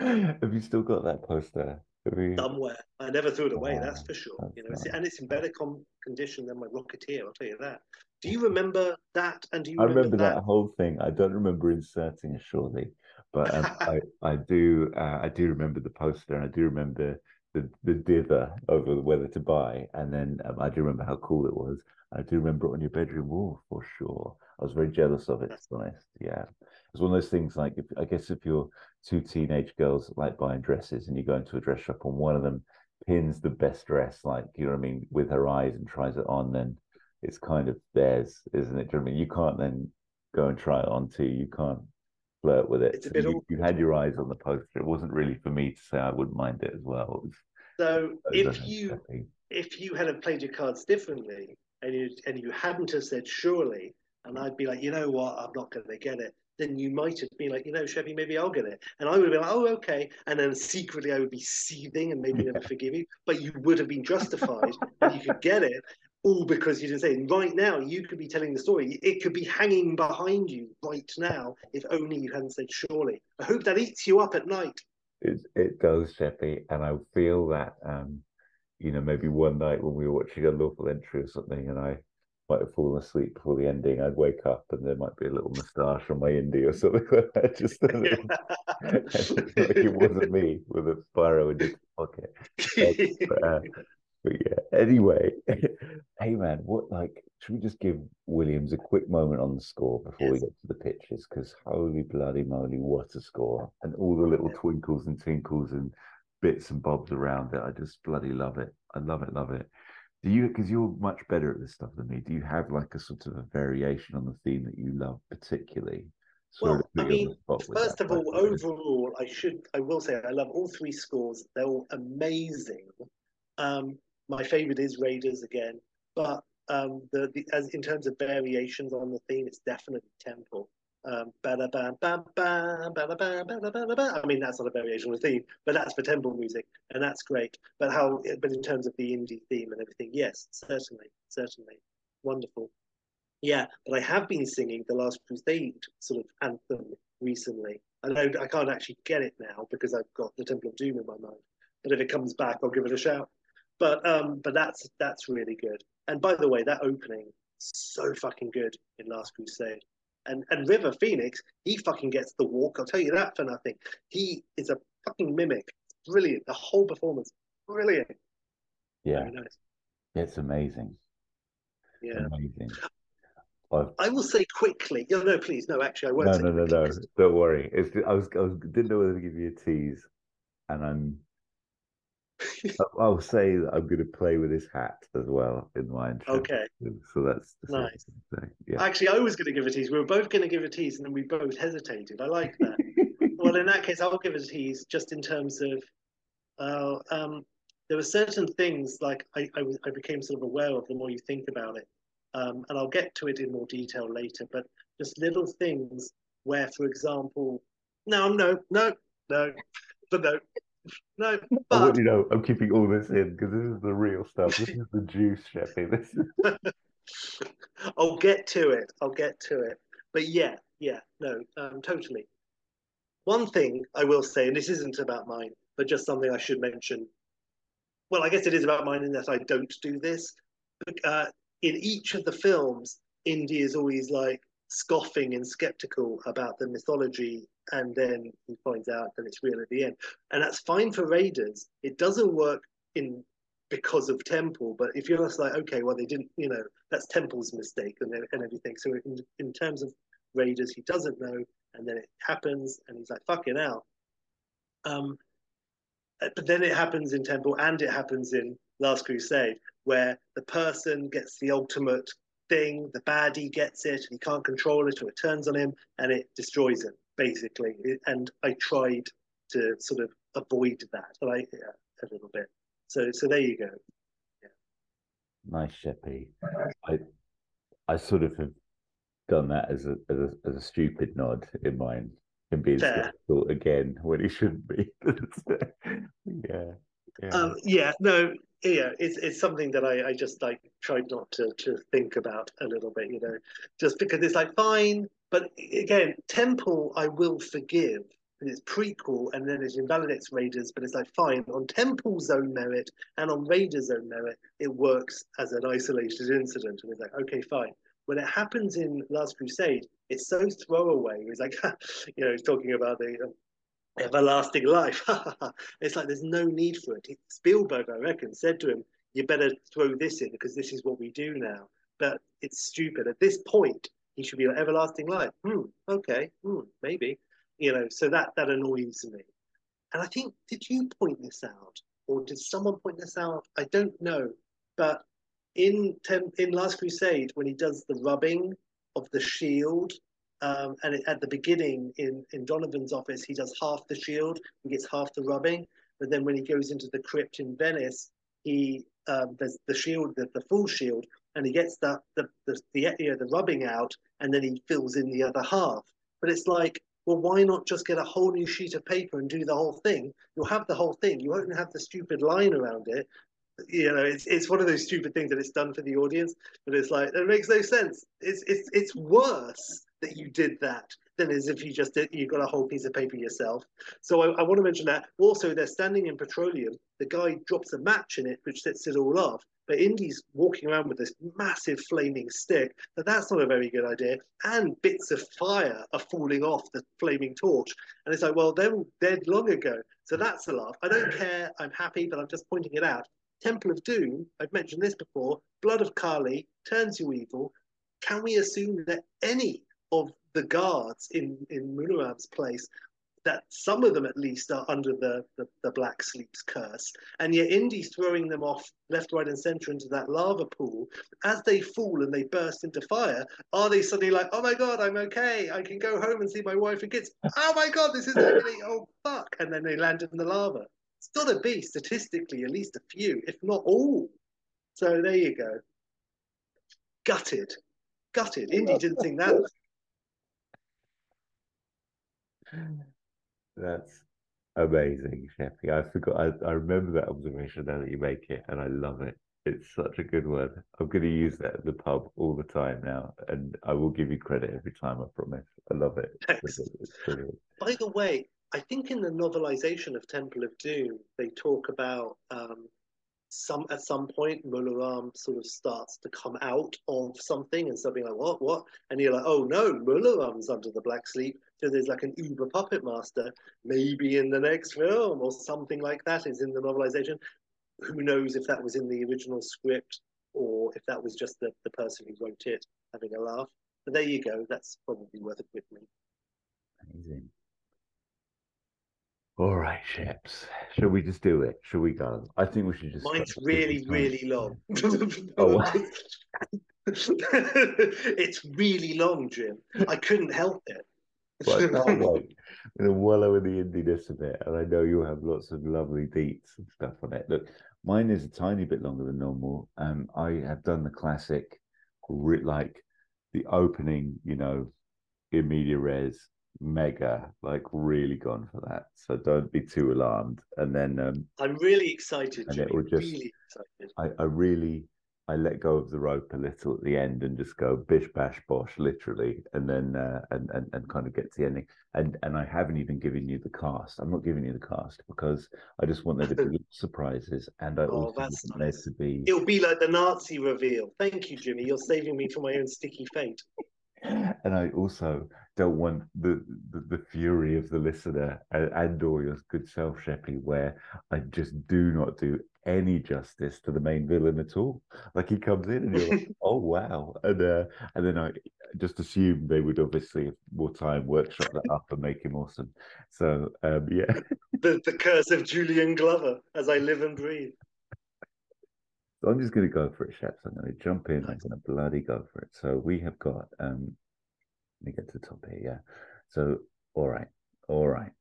Speaker 3: Have you still got that poster? You...
Speaker 4: Somewhere. I never threw it away, oh, that's for sure. That's you know, nice. and it's in better com- condition than my Rocketeer, I'll tell you that. Do you remember that? And do you
Speaker 3: I
Speaker 4: remember,
Speaker 3: remember that? that? whole thing. I don't remember inserting it surely, but um, I, I do uh, I do remember the poster and I do remember the, the dither over whether to buy. And then um, I do remember how cool it was. I do remember it on your bedroom wall for sure. I was very jealous of it, to be honest. Yeah. It's one of those things like, if, I guess if you're two teenage girls like buying dresses and you go into a dress shop and one of them pins the best dress, like, you know what I mean, with her eyes and tries it on, then it's kind of theirs, isn't it? Do you know I mean? You can't then go and try it on too. You can't flirt with it. So you, you, had your eyes on the poster. It wasn't really for me to say I wouldn't mind it as well. It was,
Speaker 4: so if you if you had played your cards differently and you and you hadn't have said surely, and I'd be like, you know what, I'm not going to get it. Then you might have been like, you know, Chevy, maybe I'll get it, and I would have been like, oh, okay. And then secretly, I would be seething and maybe yeah. never forgive you, but you would have been justified, and you could get it, all because you didn't say. And right now, you could be telling the story. It could be hanging behind you right now if only you hadn't said surely. I hope that eats you up at night.
Speaker 3: It, it does, Sheppy, and I feel that um, you know maybe one night when we were watching a local entry or something, and I might have fallen asleep before the ending, I'd wake up and there might be a little moustache on my Indy or something like that. Just a little, like it wasn't me with a sparrow in his pocket. But, uh, but yeah, anyway, hey man, what like should we just give Williams a quick moment on the score before yes. we get to the pitches? Because holy bloody moly, what a score! And all the little twinkles and tinkles and bits and bobs around it. I just bloody love it. I love it, love it. Do you because you're much better at this stuff than me, do you have like a sort of a variation on the theme that you love particularly?
Speaker 4: Sort well, I mean, first of all, overall, I should, I will say, I love all three scores. They're all amazing. Um, my favorite is Raiders again, but um, the, the as in terms of variations on the theme, it's definitely Temple. I mean, that's not a variation of the theme, but that's for temple music, and that's great. But how? But in terms of the Indy theme and everything, yes, certainly, certainly, wonderful. Yeah, but I have been singing the Last Crusade sort of anthem recently. I know I can't actually get it now because I've got the Temple of Doom in my mind. But if it comes back, I'll give it a shout. But um, but that's that's really good. And by the way, that opening so fucking good in Last Crusade. And and River Phoenix, he fucking gets the walk. I'll tell you that for nothing. He is a fucking mimic. It's brilliant. The whole performance, brilliant.
Speaker 3: Yeah, nice. it's amazing.
Speaker 4: Yeah, amazing. I've... I will say quickly. No, no, please, no. Actually, I won't.
Speaker 3: No, no, no, no. Don't worry. It's, I was, I was, didn't know whether to give you a tease, and I'm I'll say that I'm going to play with his hat as well in my intro.
Speaker 4: Okay.
Speaker 3: So that's
Speaker 4: nice. Yeah. Actually, I was going to give a tease. We were both going to give a tease, and then we both hesitated. I like that. well, in that case, I'll give a tease just in terms of. Uh, um, there were certain things like I, I, I, became sort of aware of the more you think about it, um, and I'll get to it in more detail later. But just little things where, for example, no, no, no, no, but no, no, but... I
Speaker 3: want you know I'm keeping all this in because this is the real stuff. This is the juice, Sheppy. This
Speaker 4: is... I'll get to it. I'll get to it. But yeah, yeah, no, um, totally. One thing I will say, and this isn't about mine, but just something I should mention. Well, I guess it is about mine in that I don't do this. But, uh, in each of the films, Indy is always like, scoffing and skeptical about the mythology, and then he finds out that it's real at the end. And that's fine for Raiders. It doesn't work in because of Temple, but if you're just like, okay, well, they didn't, you know, that's Temple's mistake and, and everything. So in, in terms of Raiders, he doesn't know, and then it happens, and he's like, fucking out. Um, but then it happens in Temple and it happens in Last Crusade, where the person gets the ultimate thing, the baddie gets it, and he can't control it, or it turns on him and it destroys him, basically. And I tried to sort of avoid that, but I yeah, a little bit. So so there you go.
Speaker 3: Yeah. Nice, Sheppy. I I sort of have done that as a as a, as a stupid nod in mine and being again when he shouldn't be. yeah.
Speaker 4: Yeah. Um, yeah, no, yeah, it's it's something that I, I just like tried not to to think about a little bit, you know, just because it's like fine, but again, Temple I will forgive. And it's prequel and then it invalidates Raiders, but it's like fine on Temple's own merit and on Raiders' own merit, it works as an isolated incident, and it's like okay, fine. When it happens in Last Crusade, it's so throwaway. It's like, you know, he's talking about the everlasting life. it's like there's no need for it. Spielberg, I reckon, said to him, "You better throw this in because this is what we do now." But it's stupid. At this point, he should be like everlasting life. Hmm, okay, hmm, maybe. You know, so that that annoys me. And I think, did you point this out, or did someone point this out? I don't know, but in in Last Crusade, when he does the rubbing of the shield um, and at the beginning in, in Donovan's office, he does half the shield, he gets half the rubbing. But then when he goes into the crypt in Venice, he um, there's the shield, the, the full shield, and he gets the the, the the you know, the rubbing out, and then he fills in the other half. But it's like, well, why not just get a whole new sheet of paper and do the whole thing? You'll have the whole thing. You won't have the stupid line around it. You know, it's it's one of those stupid things that it's done for the audience, but it's like it makes no sense. It's it's it's worse that you did that than as if you just did, you got a whole piece of paper yourself. So I, I, want to mention that. Also, they're standing in petroleum. The guy drops a match in it, which sets it all off. But Indy's walking around with this massive flaming stick. But that's not a very good idea. And bits of fire are falling off the flaming torch. And it's like, well, they're dead long ago. So that's a laugh. I don't care. I'm happy, but I'm just pointing it out. Temple of Doom, I've mentioned this before, Blood of Kali turns you evil. Can we assume that any of the guards in in Mola Ram's place that some of them at least are under the, the, the, black sleep's curse. And yet Indy's throwing them off left right and center into that lava pool as they fall and they burst into fire are they suddenly like oh my god i'm okay. I can go home and see my wife and kids. Oh my god this is happening. Oh fuck. And then they land in the lava. It's got to be statistically at least a few if not all. So there you go. Gutted. Gutted. Indy didn't think that
Speaker 3: That's amazing, Sheppy. I forgot. I, I remember that observation now that you make it, and I love it. It's such a good word. I'm going to use that at the pub all the time now, and I will give you credit every time. I promise. I love it.
Speaker 4: By the way, I think in the novelization of Temple of Doom, they talk about um, some at some point Mola Ram sort of starts to come out of something and something like what what? And you're like oh no Mola Ram's under the black sleep so there's like an uber puppet master maybe in the next film or something like that is in the novelization. Who knows if that was in the original script or if that was just the, the person who wrote it having a laugh. But there you go that's probably worth a quick read.
Speaker 3: Amazing all right, ships. Shall we just do it? Shall we go? I think we should just.
Speaker 4: Mine's really, really long. oh, it's really long, Jim. I couldn't help it.
Speaker 3: But now I'm going to wallow in the indiness of it, and I know you'll have lots of lovely deets and stuff on it. Look, mine is a tiny bit longer than normal. Um, I have done the classic, like the opening, you know, in media res mega, like really gone for that. So don't be too alarmed. And then um,
Speaker 4: I'm really excited. And Jimmy, it will just, really excited.
Speaker 3: I, I really I let go of the rope a little at the end and just go bish bash bosh literally, and then uh, and, and and kind of get to the ending. And and I haven't even given you the cast. I'm not giving you the cast because I just want there to be surprises, and I oh, also want nice. there to be.
Speaker 4: It'll be like the Nazi reveal. Thank you, Jimmy. You're saving me from my own sticky fate.
Speaker 3: And I also don't want the, the, the fury of the listener and, and or your good self, Sheppy, where I just do not do any justice to the main villain at all. Like he comes in and you're like, oh wow, and uh, and then I just assume they would obviously have more time workshop that up and make him awesome. So um, yeah,
Speaker 4: the the curse of Julian Glover as I live and breathe.
Speaker 3: So I'm just going to go for it, Sheps. I'm going to jump in. I'm going to bloody go for it. So we have got. um Let me get to the top here. Yeah. So all right, all right.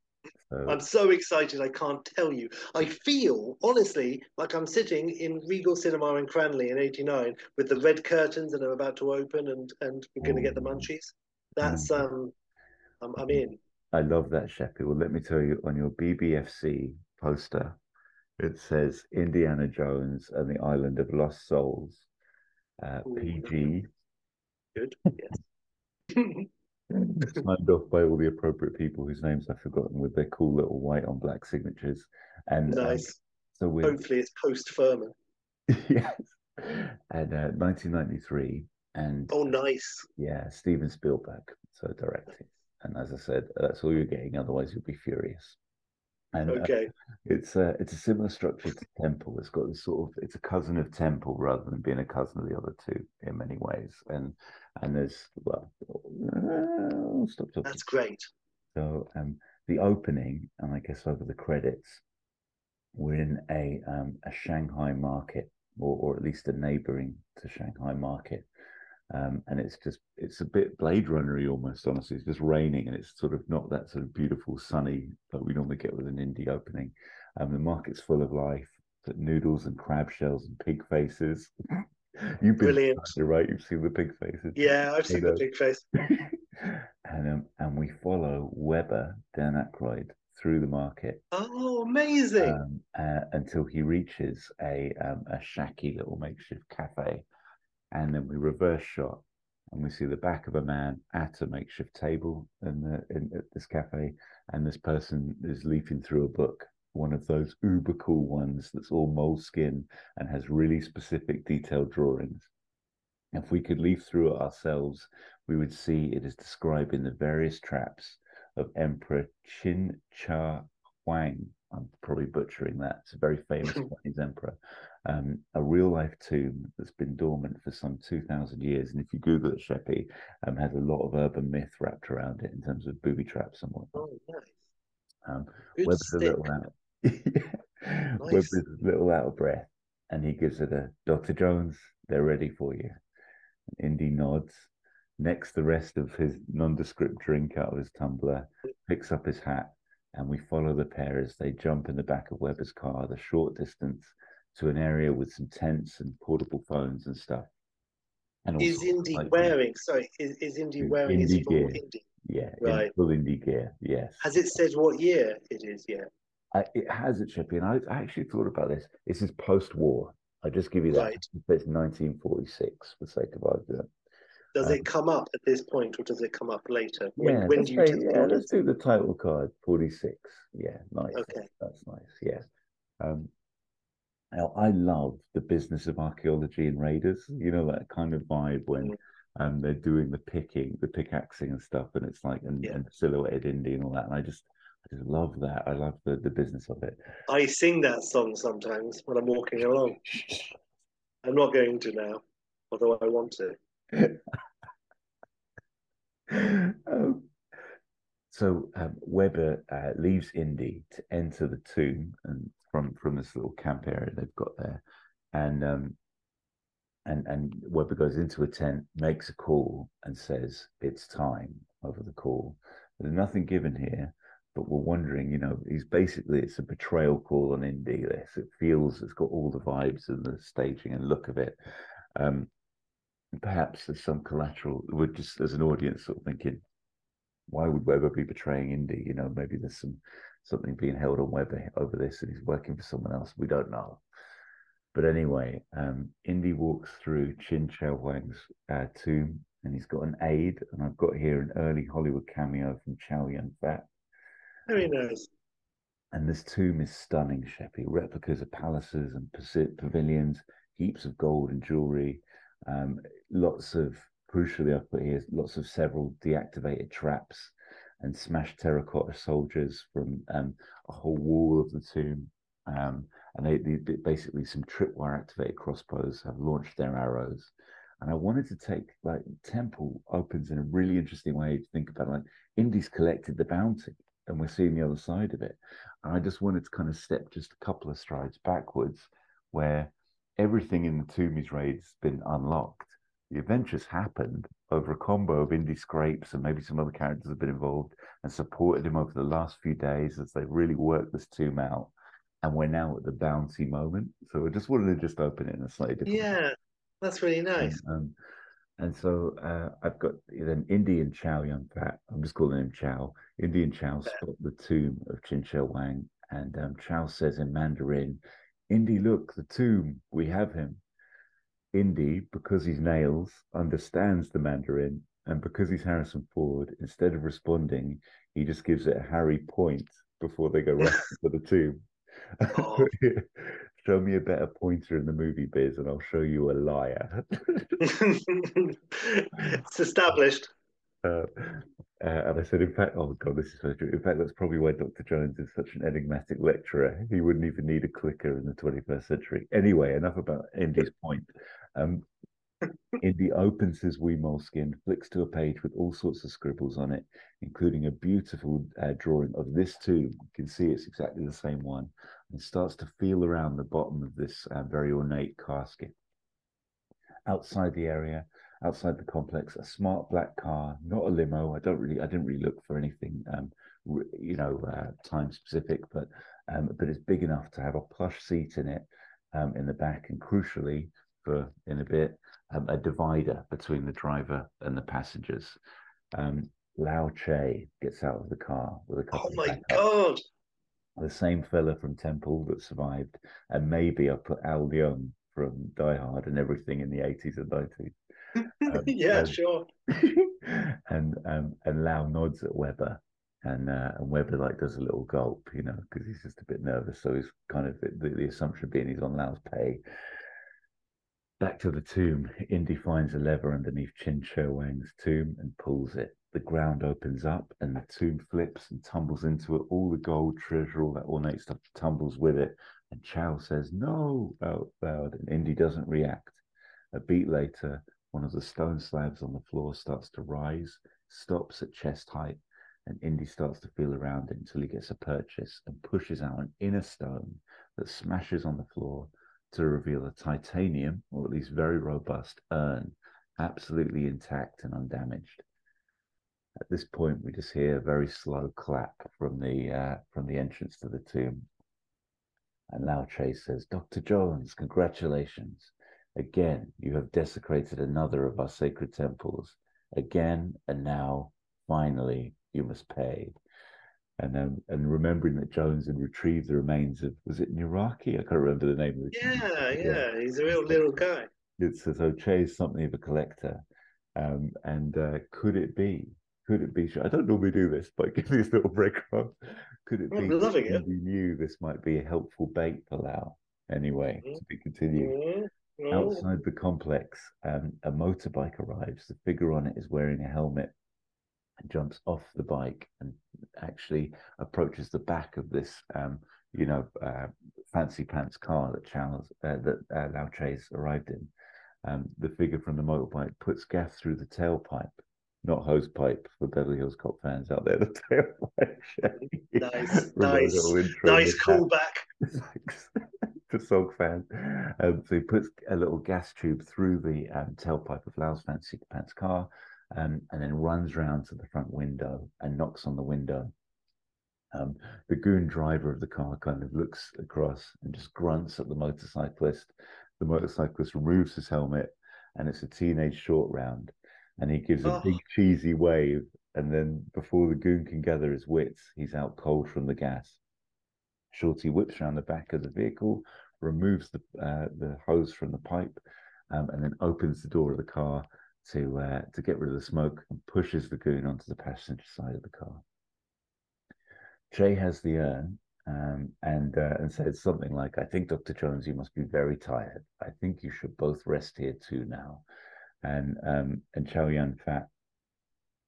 Speaker 3: So
Speaker 4: I'm so excited, I can't tell you. I feel, honestly, like I'm sitting in Regal Cinema in Cranleigh in '89 with the red curtains and I'm about to open and and we're going to get the munchies. That's
Speaker 3: Mm.
Speaker 4: um, I'm, I'm in.
Speaker 3: I love that, Sheppy. Well, let me tell you, on your BBFC poster, it says Indiana Jones and the Island of Lost Souls, uh,
Speaker 4: Ooh.
Speaker 3: PG,
Speaker 4: Good. Yes.
Speaker 3: signed off by all the appropriate people whose names I've forgotten with their cool little white on black signatures. And um,
Speaker 4: nice.
Speaker 3: so we're
Speaker 4: Hopefully, it's post Ferman.
Speaker 3: yes, and uh, 1993, and
Speaker 4: Oh, nice.
Speaker 3: yeah, Steven Spielberg, so directing. And as I said, that's all you're getting. Otherwise, you'll be furious. And uh,
Speaker 4: Okay.
Speaker 3: it's a it's a similar structure to Temple. It's got this sort of it's a cousin of Temple rather than being a cousin of the other two in many ways. And and there's well, uh, stop talking.
Speaker 4: That's great.
Speaker 3: So um, the opening, and I guess over the credits, we're in a um, a Shanghai market, or or at least a neighboring to Shanghai market. Um, and it's just it's a bit Blade Runnery almost. Honestly, it's just raining, and it's sort of not that sort of beautiful sunny that we normally get with an Indy opening. Um, the market's full of life, got noodles and crab shells and pig faces. You've been
Speaker 4: Brilliant.
Speaker 3: right. You've seen the pig faces
Speaker 4: Yeah, I've seen
Speaker 3: know.
Speaker 4: the pig face.
Speaker 3: and um, and we follow Weber Dan Aykroyd through the market
Speaker 4: Oh, amazing.
Speaker 3: um, uh, until he reaches a um, a shacky little makeshift cafe, and then we reverse shot and we see the back of a man at a makeshift table in the in at this cafe, and this person is leafing through a book. One of those uber cool ones that's all moleskin and has really specific detailed drawings. If we could leaf through it ourselves, we would see it is describing the various traps of Emperor Qin Cha Huang. I'm probably butchering that. It's a very famous Chinese emperor. Um, a real life tomb that's been dormant for some 2,000 years. And if you Google it, Sheppy, um, has a lot of urban myth wrapped around it in terms of booby traps and whatnot.
Speaker 4: oh, nice.
Speaker 3: Um,
Speaker 4: Good
Speaker 3: a little out. Web's a little out of breath, and he gives it a Doctor Jones. They're ready for you. Indy nods, necks the rest of his nondescript drink out of his tumbler, picks up his hat, and we follow the pair as they jump in the back of Weber's car the short distance to an area with some tents and portable phones and stuff. And
Speaker 4: Is Indy
Speaker 3: lighting.
Speaker 4: wearing? Sorry, is, is Indy wearing full
Speaker 3: gear.
Speaker 4: Indy?
Speaker 3: Yeah,
Speaker 4: Right.
Speaker 3: full Indy gear. Yes.
Speaker 4: Has it said what year it is yet?
Speaker 3: I, it has it, Sheppy, and I, I actually thought about this. This is post-war. I just give you that.
Speaker 4: Right.
Speaker 3: It's 1946 for the sake of argument.
Speaker 4: Does
Speaker 3: Um,
Speaker 4: it come up at this point, or does it come up later? When,
Speaker 3: yeah,
Speaker 4: when do you
Speaker 3: say- yeah, let's do the title card 46. Yeah, nice.
Speaker 4: Okay.
Speaker 3: That's nice. Yeah. Um, I love the business of archaeology and raiders. You know that kind of vibe when
Speaker 4: Mm.
Speaker 3: um, they're doing the picking, the pickaxing and stuff, and it's like and,
Speaker 4: Yeah.
Speaker 3: and silhouetted Indy and all that. And I just, I just love that. I love the the business of it.
Speaker 4: I sing that song sometimes when I'm walking along. I'm not going to now, although I want to.
Speaker 3: um, so um, Weber uh, leaves Indy to enter the tomb and from from this little camp area they've got there, and um, and and Weber goes into a tent, makes a call, and says it's time over the call. There's nothing given here, but we're wondering, you know, he's basically it's a betrayal call on Indy. This it feels it's got all the vibes and the staging and look of it. Um, perhaps there's some collateral. We're just as an audience sort of thinking, why would Weber be betraying Indy? You know, maybe there's some something being held on Weber over this, and he's working for someone else. We don't know. But anyway, um, Indy walks through Qin Shi Huang's uh, tomb, and he's got an aid. And I've got here an early Hollywood cameo from Chow Yun Fat.
Speaker 4: Very nice.
Speaker 3: And this tomb is stunning, Sheppy. Replicas of palaces and pavilions, heaps of gold and jewelry, um, lots of crucially, I've put here lots of several deactivated traps and smashed terracotta soldiers from um, a whole wall of the tomb. Um, and they, they, basically some tripwire activated crossbows have launched their arrows. And I wanted to take like Temple opens in a really interesting way to think about like Indy's collected the bounty and we're seeing the other side of it. And I just wanted to kind of step just a couple of strides backwards where everything in the Toomey's raid's been unlocked. The adventures happened over a combo of indie scrapes and maybe some other characters have been involved and supported him over the last few days as they really worked this tomb out. And we're now at the bouncy moment. So I just wanted to just open it in a slightly different
Speaker 4: Yeah, that's really nice.
Speaker 3: and, um, and so uh, I've got then Indy and Chow Yun Fat. I'm just calling him Chow. Indy and Chow spot the tomb of Qin Shi Huang. and um, Chow says in Mandarin, "Indy, look, the tomb. We have him." Indy, because he's nails, understands the Mandarin, and because he's Harrison Ford, instead of responding, he just gives it a Harry point before they go right for the tomb.
Speaker 4: Oh.
Speaker 3: show me a better pointer in the movie biz, and I'll show you a liar.
Speaker 4: it's established.
Speaker 3: Uh, uh, and I said, in fact, oh god, this is so true. In fact, that's probably why Dr. Jones is such an enigmatic lecturer. He wouldn't even need a clicker in the 21st century. Anyway, enough about Indy's point. Um, the open, his wee moleskin, flicks to a page with all sorts of scribbles on it, including a beautiful uh, drawing of this tomb. You can see it's exactly the same one, and starts to feel around the bottom of this uh, very ornate casket. Outside the area, outside the complex, a smart black car, not a limo. I don't really, I didn't really look for anything, um, you know, uh, time specific, but um, but it's big enough to have a plush seat in it um, in the back, and crucially, for in a bit, um, a divider between the driver and the passengers. Um, Lao Che gets out of the car with a couple.
Speaker 4: Oh my god!
Speaker 3: The same fella from Temple that survived, and maybe I put Al Leong from Die Hard and everything in the eighties and nineties.
Speaker 4: Um, yeah,
Speaker 3: and,
Speaker 4: sure.
Speaker 3: and um, and Lao nods at Weber, and uh, and Weber like does a little gulp, you know, because he's just a bit nervous. So he's kind of the, the assumption being he's on Lao's pay. Back to the tomb, Indy finds a lever underneath Qin Shi Huang's tomb and pulls it. The ground opens up and the tomb flips and tumbles into it. All the gold treasure, all that ornate stuff tumbles with it. And Chow says, No, out loud. And Indy doesn't react. A beat later, one of the stone slabs on the floor starts to rise, stops at chest height, and Indy starts to feel around it until he gets a purchase and pushes out an inner stone that smashes on the floor to reveal a titanium, or at least very robust, urn, absolutely intact and undamaged. At this point, we just hear a very slow clap from the uh, from the entrance to the tomb. And Lao Che says, Dr. Jones, congratulations. Again, you have desecrated another of our sacred temples. Again, and now, finally, you must pay and um, and remembering that Jones had retrieved the remains of was it Nurhachi? I can't remember the name of it.
Speaker 4: Yeah, yeah, he's a real little guy.
Speaker 3: It's O'Che is something of a collector, um, and uh, could it be? Could it be? I don't normally do this, but give this little breadcrumb. Could it
Speaker 4: I'm
Speaker 3: be?
Speaker 4: loving it.
Speaker 3: We knew this might be a helpful bait for Lao. Anyway,
Speaker 4: Mhm.
Speaker 3: to be continued.
Speaker 4: Mm, mm.
Speaker 3: Outside the complex, um, a motorbike arrives. The figure on it is wearing a helmet and jumps off the bike and actually approaches the back of this, um, you know, uh, fancy pants car that Charles uh, that uh, Lao Che's arrived in. Um, the figure from the motorbike puts gas through the tailpipe, not hose pipe for Beverly Hills Cop fans out there. The tailpipe.
Speaker 4: Nice, nice, nice callback.
Speaker 3: To Sog fan. Um, so he puts a little gas tube through the um, tailpipe of Lao's fancy pants car um, and then runs round to the front window and knocks on the window. Um, the goon driver of the car kind of looks across and just grunts at the motorcyclist. The motorcyclist removes his helmet and it's a teenage Short Round. And he gives a
Speaker 4: Oh.
Speaker 3: big cheesy wave. And then before the goon can gather his wits, he's out cold from the gas. Shorty whips around the back of the vehicle, removes the uh, the hose from the pipe, um, and then opens the door of the car to uh, to get rid of the smoke and pushes the goon onto the passenger side of the car. Jay has the urn um, and uh, and says something like, "I think Doctor Jones, you must be very tired. I think you should both rest here too now." and um, and Chow Yun Fat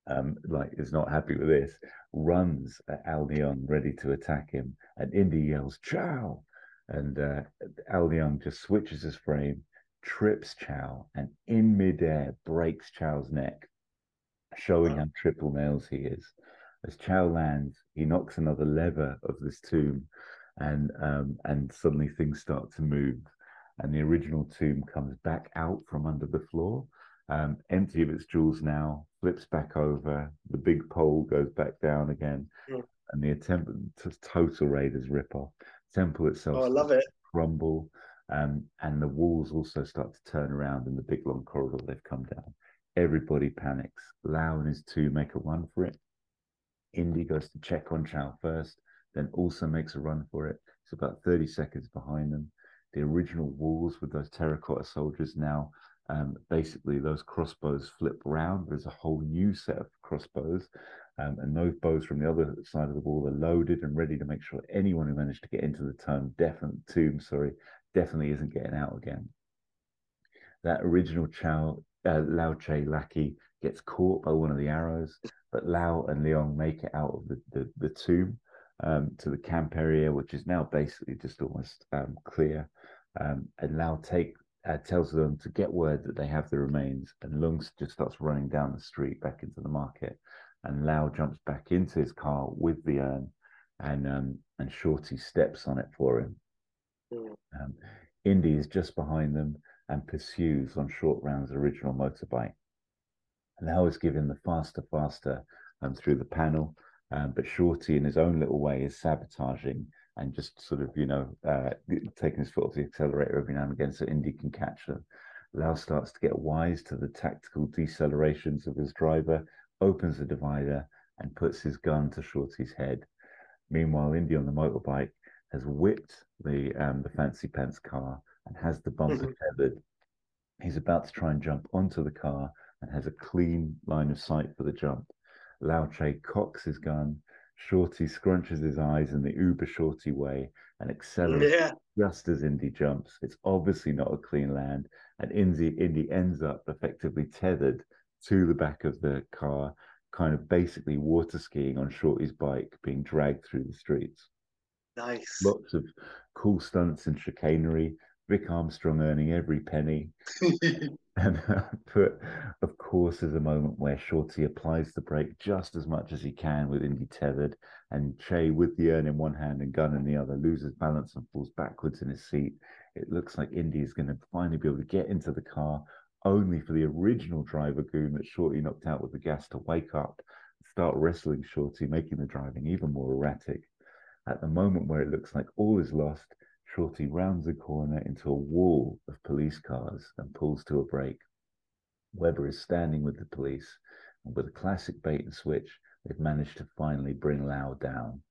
Speaker 3: um, like is not happy with this, runs at Al Leong ready to attack him, and Indy yells "Chow," and uh, Al Leong just switches his frame, trips Chow, and in midair breaks Chow's neck, showing how triple nails he is. As Chow lands, he knocks another lever of this tomb, and um, and suddenly things start to move, and the original tomb comes back out from under the floor, um, empty of its jewels now, flips back over, the big pole goes back down again,
Speaker 4: Mm.
Speaker 3: and the attempt to total Raiders rip off. Temple itself
Speaker 4: Oh, I love it.
Speaker 3: crumble, um, and the walls also start to turn around in the big long corridor they've come down. Everybody panics. Lao and his two make a run for it. Indy goes to check on Chow first, then also makes a run for it. It's about 30 seconds behind them. The original walls with those terracotta soldiers now, um, basically, those crossbows flip round. There's a whole new set of crossbows. Um, and those bows from the other side of the wall are loaded and ready to make sure anyone who managed to get into the tomb, definitely, tomb, sorry, definitely isn't getting out again. That original Chow, uh, Lao Che lackey gets caught by one of the arrows, but Lao and Leong make it out of the, the, the tomb um, to the camp area, which is now basically just almost um, clear. Um, and Lao take uh, tells them to get word that they have the remains, and Leong just starts running down the street back into the market. And Lao jumps back into his car with the urn, and um, and Shorty steps on it for him. Um, Indy is just behind them and pursues on Short Round's original motorbike. Lao is given the faster, faster um, through the panel, um, but Shorty, in his own little way, is sabotaging and just sort of, you know, uh, taking his foot off the accelerator every now and again so Indy can catch them. Lao starts to get wise to the tactical decelerations of his driver, opens the divider, and puts his gun to Shorty's head. Meanwhile, Indy on the motorbike has whipped the um, the fancy pants car and has the bumper
Speaker 4: Mhm.
Speaker 3: tethered. He's about to try and jump onto the car and has a clean line of sight for the jump. Lao Che cocks his gun. Shorty scrunches his eyes in the uber shorty way and accelerates
Speaker 4: Yeah.
Speaker 3: just as Indy jumps. It's obviously not a clean land, and Indy, Indy ends up effectively tethered to the back of the car, kind of basically water skiing on Shorty's bike, being dragged through the streets.
Speaker 4: Nice.
Speaker 3: Lots of cool stunts and chicanery. Vic Armstrong earning every penny. And uh, but of course, there's a moment where Shorty applies the brake just as much as he can with Indy tethered, and Che, with the urn in one hand and gun in the other, loses balance and falls backwards in his seat. It looks like Indy is going to finally be able to get into the car, only for the original driver goon that Shorty knocked out with the gas to wake up, start wrestling Shorty, making the driving even more erratic. At the moment where it looks like all is lost, Shorty rounds a corner into a wall of police cars and pulls to a brake. Weber is standing with the police, and with a classic bait and switch, they've managed to finally bring Lao down.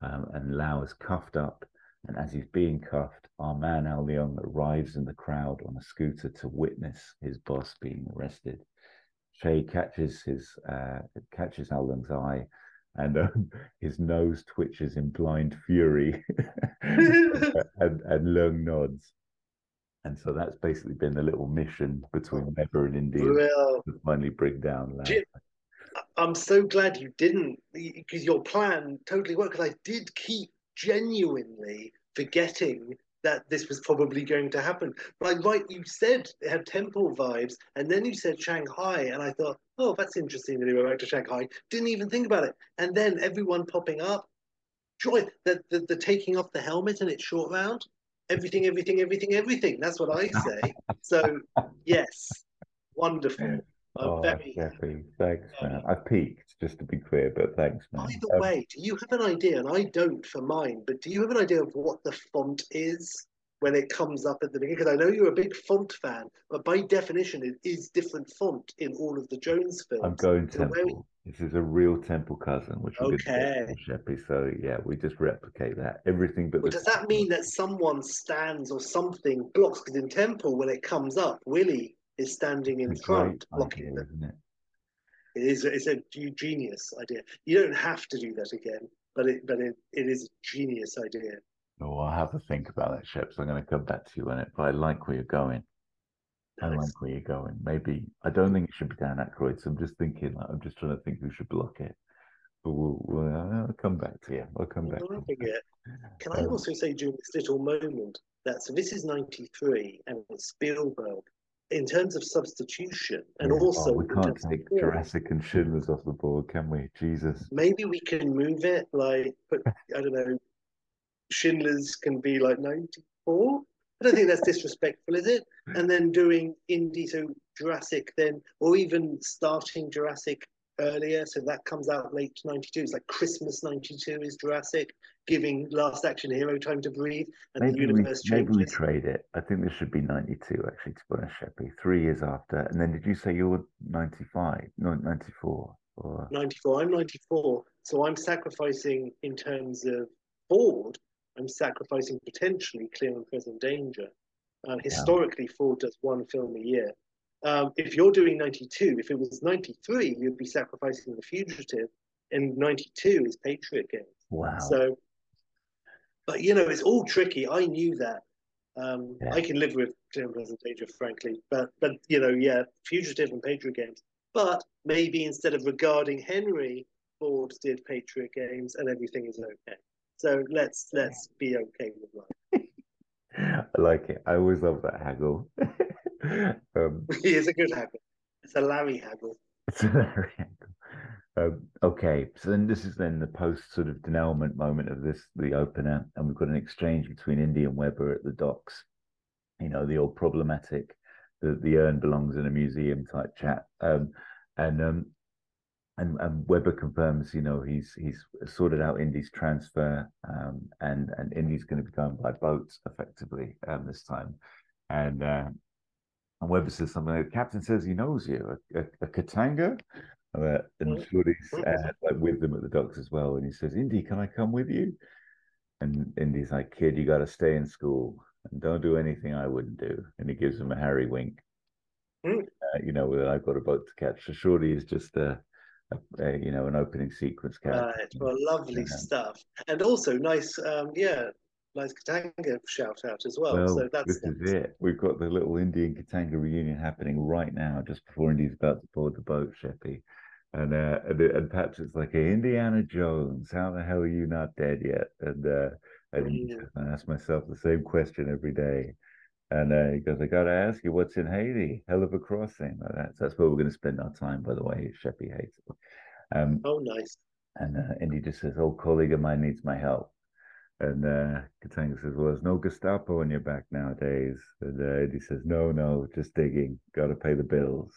Speaker 3: Um, and Lao is cuffed up, and as he's being cuffed, our man Al Leong arrives in the crowd on a scooter to witness his boss being arrested. Che catches his uh, catches Al Leong's eye, and um, his nose twitches in blind fury, and, and Leong nods. And so that's basically been the little mission between Weber and Indy
Speaker 4: Well,
Speaker 3: to finally bring down.
Speaker 4: Jim, I'm so glad you didn't, because your plan totally worked. Because I did keep genuinely forgetting that this was probably going to happen. Like, right, you said it had temple vibes, and then you said Shanghai, and I thought, oh, that's interesting that he went back to Shanghai. Didn't even think about it. And then everyone popping up, joy, the, the, the taking off the helmet and it's Short Round, everything, everything, everything, everything. That's what I say. so, yes, wonderful.
Speaker 3: Oh,
Speaker 4: very
Speaker 3: Jeffrey, thanks, man.
Speaker 4: very-
Speaker 3: I peaked, just to be clear, but thanks, man.
Speaker 4: Either
Speaker 3: Um,
Speaker 4: way, do you have an idea? And I don't for mine, but do you have an idea of what the font is when it comes up at the beginning? Because I know you're a big font fan, but by definition, it is different font in all of the Jones films.
Speaker 3: I'm going
Speaker 4: So where-
Speaker 3: Temple. This is a real Temple cousin, which
Speaker 4: Okay.
Speaker 3: to Sheppy. So yeah, we just replicate that. Everything but the
Speaker 4: does that mean that someone stands or something blocks? Because in Temple, when it comes up, Willie is standing in
Speaker 3: a
Speaker 4: front, blocking
Speaker 3: idea,
Speaker 4: them.
Speaker 3: isn't it?
Speaker 4: It is it's a genius idea. You don't have to do that again, but it but it, it is a genius idea.
Speaker 3: Oh, I'll have to think about that, Shep. So I'm going to come back to you on it. But I like where you're going. I like where you're going. Maybe I don't think it should be Dan Aykroyd. So I'm just thinking. Like, I'm just trying to think who should block it. But we'll, we'll I'll come back to you. I'll come back. To you.
Speaker 4: it. Can I
Speaker 3: Um,
Speaker 4: also say during this little moment that so this is 93 and it's Spielberg in terms of substitution and
Speaker 3: Yeah.
Speaker 4: also
Speaker 3: Oh, we can't take Jurassic and Schindler's off the board, can we? Jesus.
Speaker 4: maybe we can move it like put I don't know Schindler's can be like 94 I don't think that's disrespectful is it and then doing Indy so Jurassic then or even starting Jurassic earlier so that comes out late 92 it's like Christmas 92 is Jurassic giving Last Action Hero time to breathe and the
Speaker 3: Maybe we,
Speaker 4: universe
Speaker 3: maybe we trade it. I think this should be 92, actually, to be honest, Sheppy. Three years after. And then did you say you were 95? No, 94. Or...
Speaker 4: 94 I'm 94 so I'm sacrificing in terms of Ford I'm sacrificing potentially clear and present danger uh, historically Ford does one film a year um, if you're doing 92 if it was 93 you'd be sacrificing the fugitive and 92 is patriot games
Speaker 3: Wow.
Speaker 4: so but you know it's all tricky I knew that um,
Speaker 3: Yeah.
Speaker 4: I can live with clear and danger frankly but but you know yeah fugitive and patriot games but maybe instead of regarding Henry, Ford did Patriot Games, and everything is okay. So let's let's be okay with life.
Speaker 3: I like it. I always love that haggle. um,
Speaker 4: he is a good haggle. It's a Larry haggle.
Speaker 3: it's a very haggle. Um, okay, so then this is then the post sort of denouement moment of this, the opener, and we've got an exchange between Indy and Weber at the docks. You know, the old problematic, the the urn belongs in a museum type chat. Um, and um, and and Weber confirms, you know, he's he's sorted out Indy's transfer, um, and and Indy's going to be going by boat effectively um, this time, and uh, and Weber says something. The captain says he knows you, a, a, a Katanga, uh, and. Shorty's uh, like with them at the docks as well, and he says, Indy, can I come with you? And Indy's like, kid, you got to stay in school and don't do anything I wouldn't do, and he gives him a Harry wink.
Speaker 4: Mm.
Speaker 3: Uh, you know, I've got a boat to catch. So Shorty is just a, a, a you know an opening sequence character.
Speaker 4: Right. Well, lovely
Speaker 3: Yeah.
Speaker 4: stuff, and also nice. Um, yeah, nice Katanga shout out as well.
Speaker 3: Well,
Speaker 4: so that's
Speaker 3: this is it. We've got the little Indy and Katanga reunion happening right now, just before Indy's about to board the boat, Sheppy. And uh, and, Patrick's like, hey, Indiana Jones, how the hell are you not dead yet? And uh, and. I ask myself the same question every day. And uh, he goes, I got to ask you, what's in Haiti? Hell of a crossing. Like that. So that's where we're going to spend our time, by the way. Sheppy hates it. Um,
Speaker 4: Oh, nice.
Speaker 3: and uh, Indy just says, "Old colleague of mine needs my help." And uh, Katanga says, "Well, there's no Gestapo on your back nowadays." And uh, Indy says, "No, no, just digging. Got to pay the bills."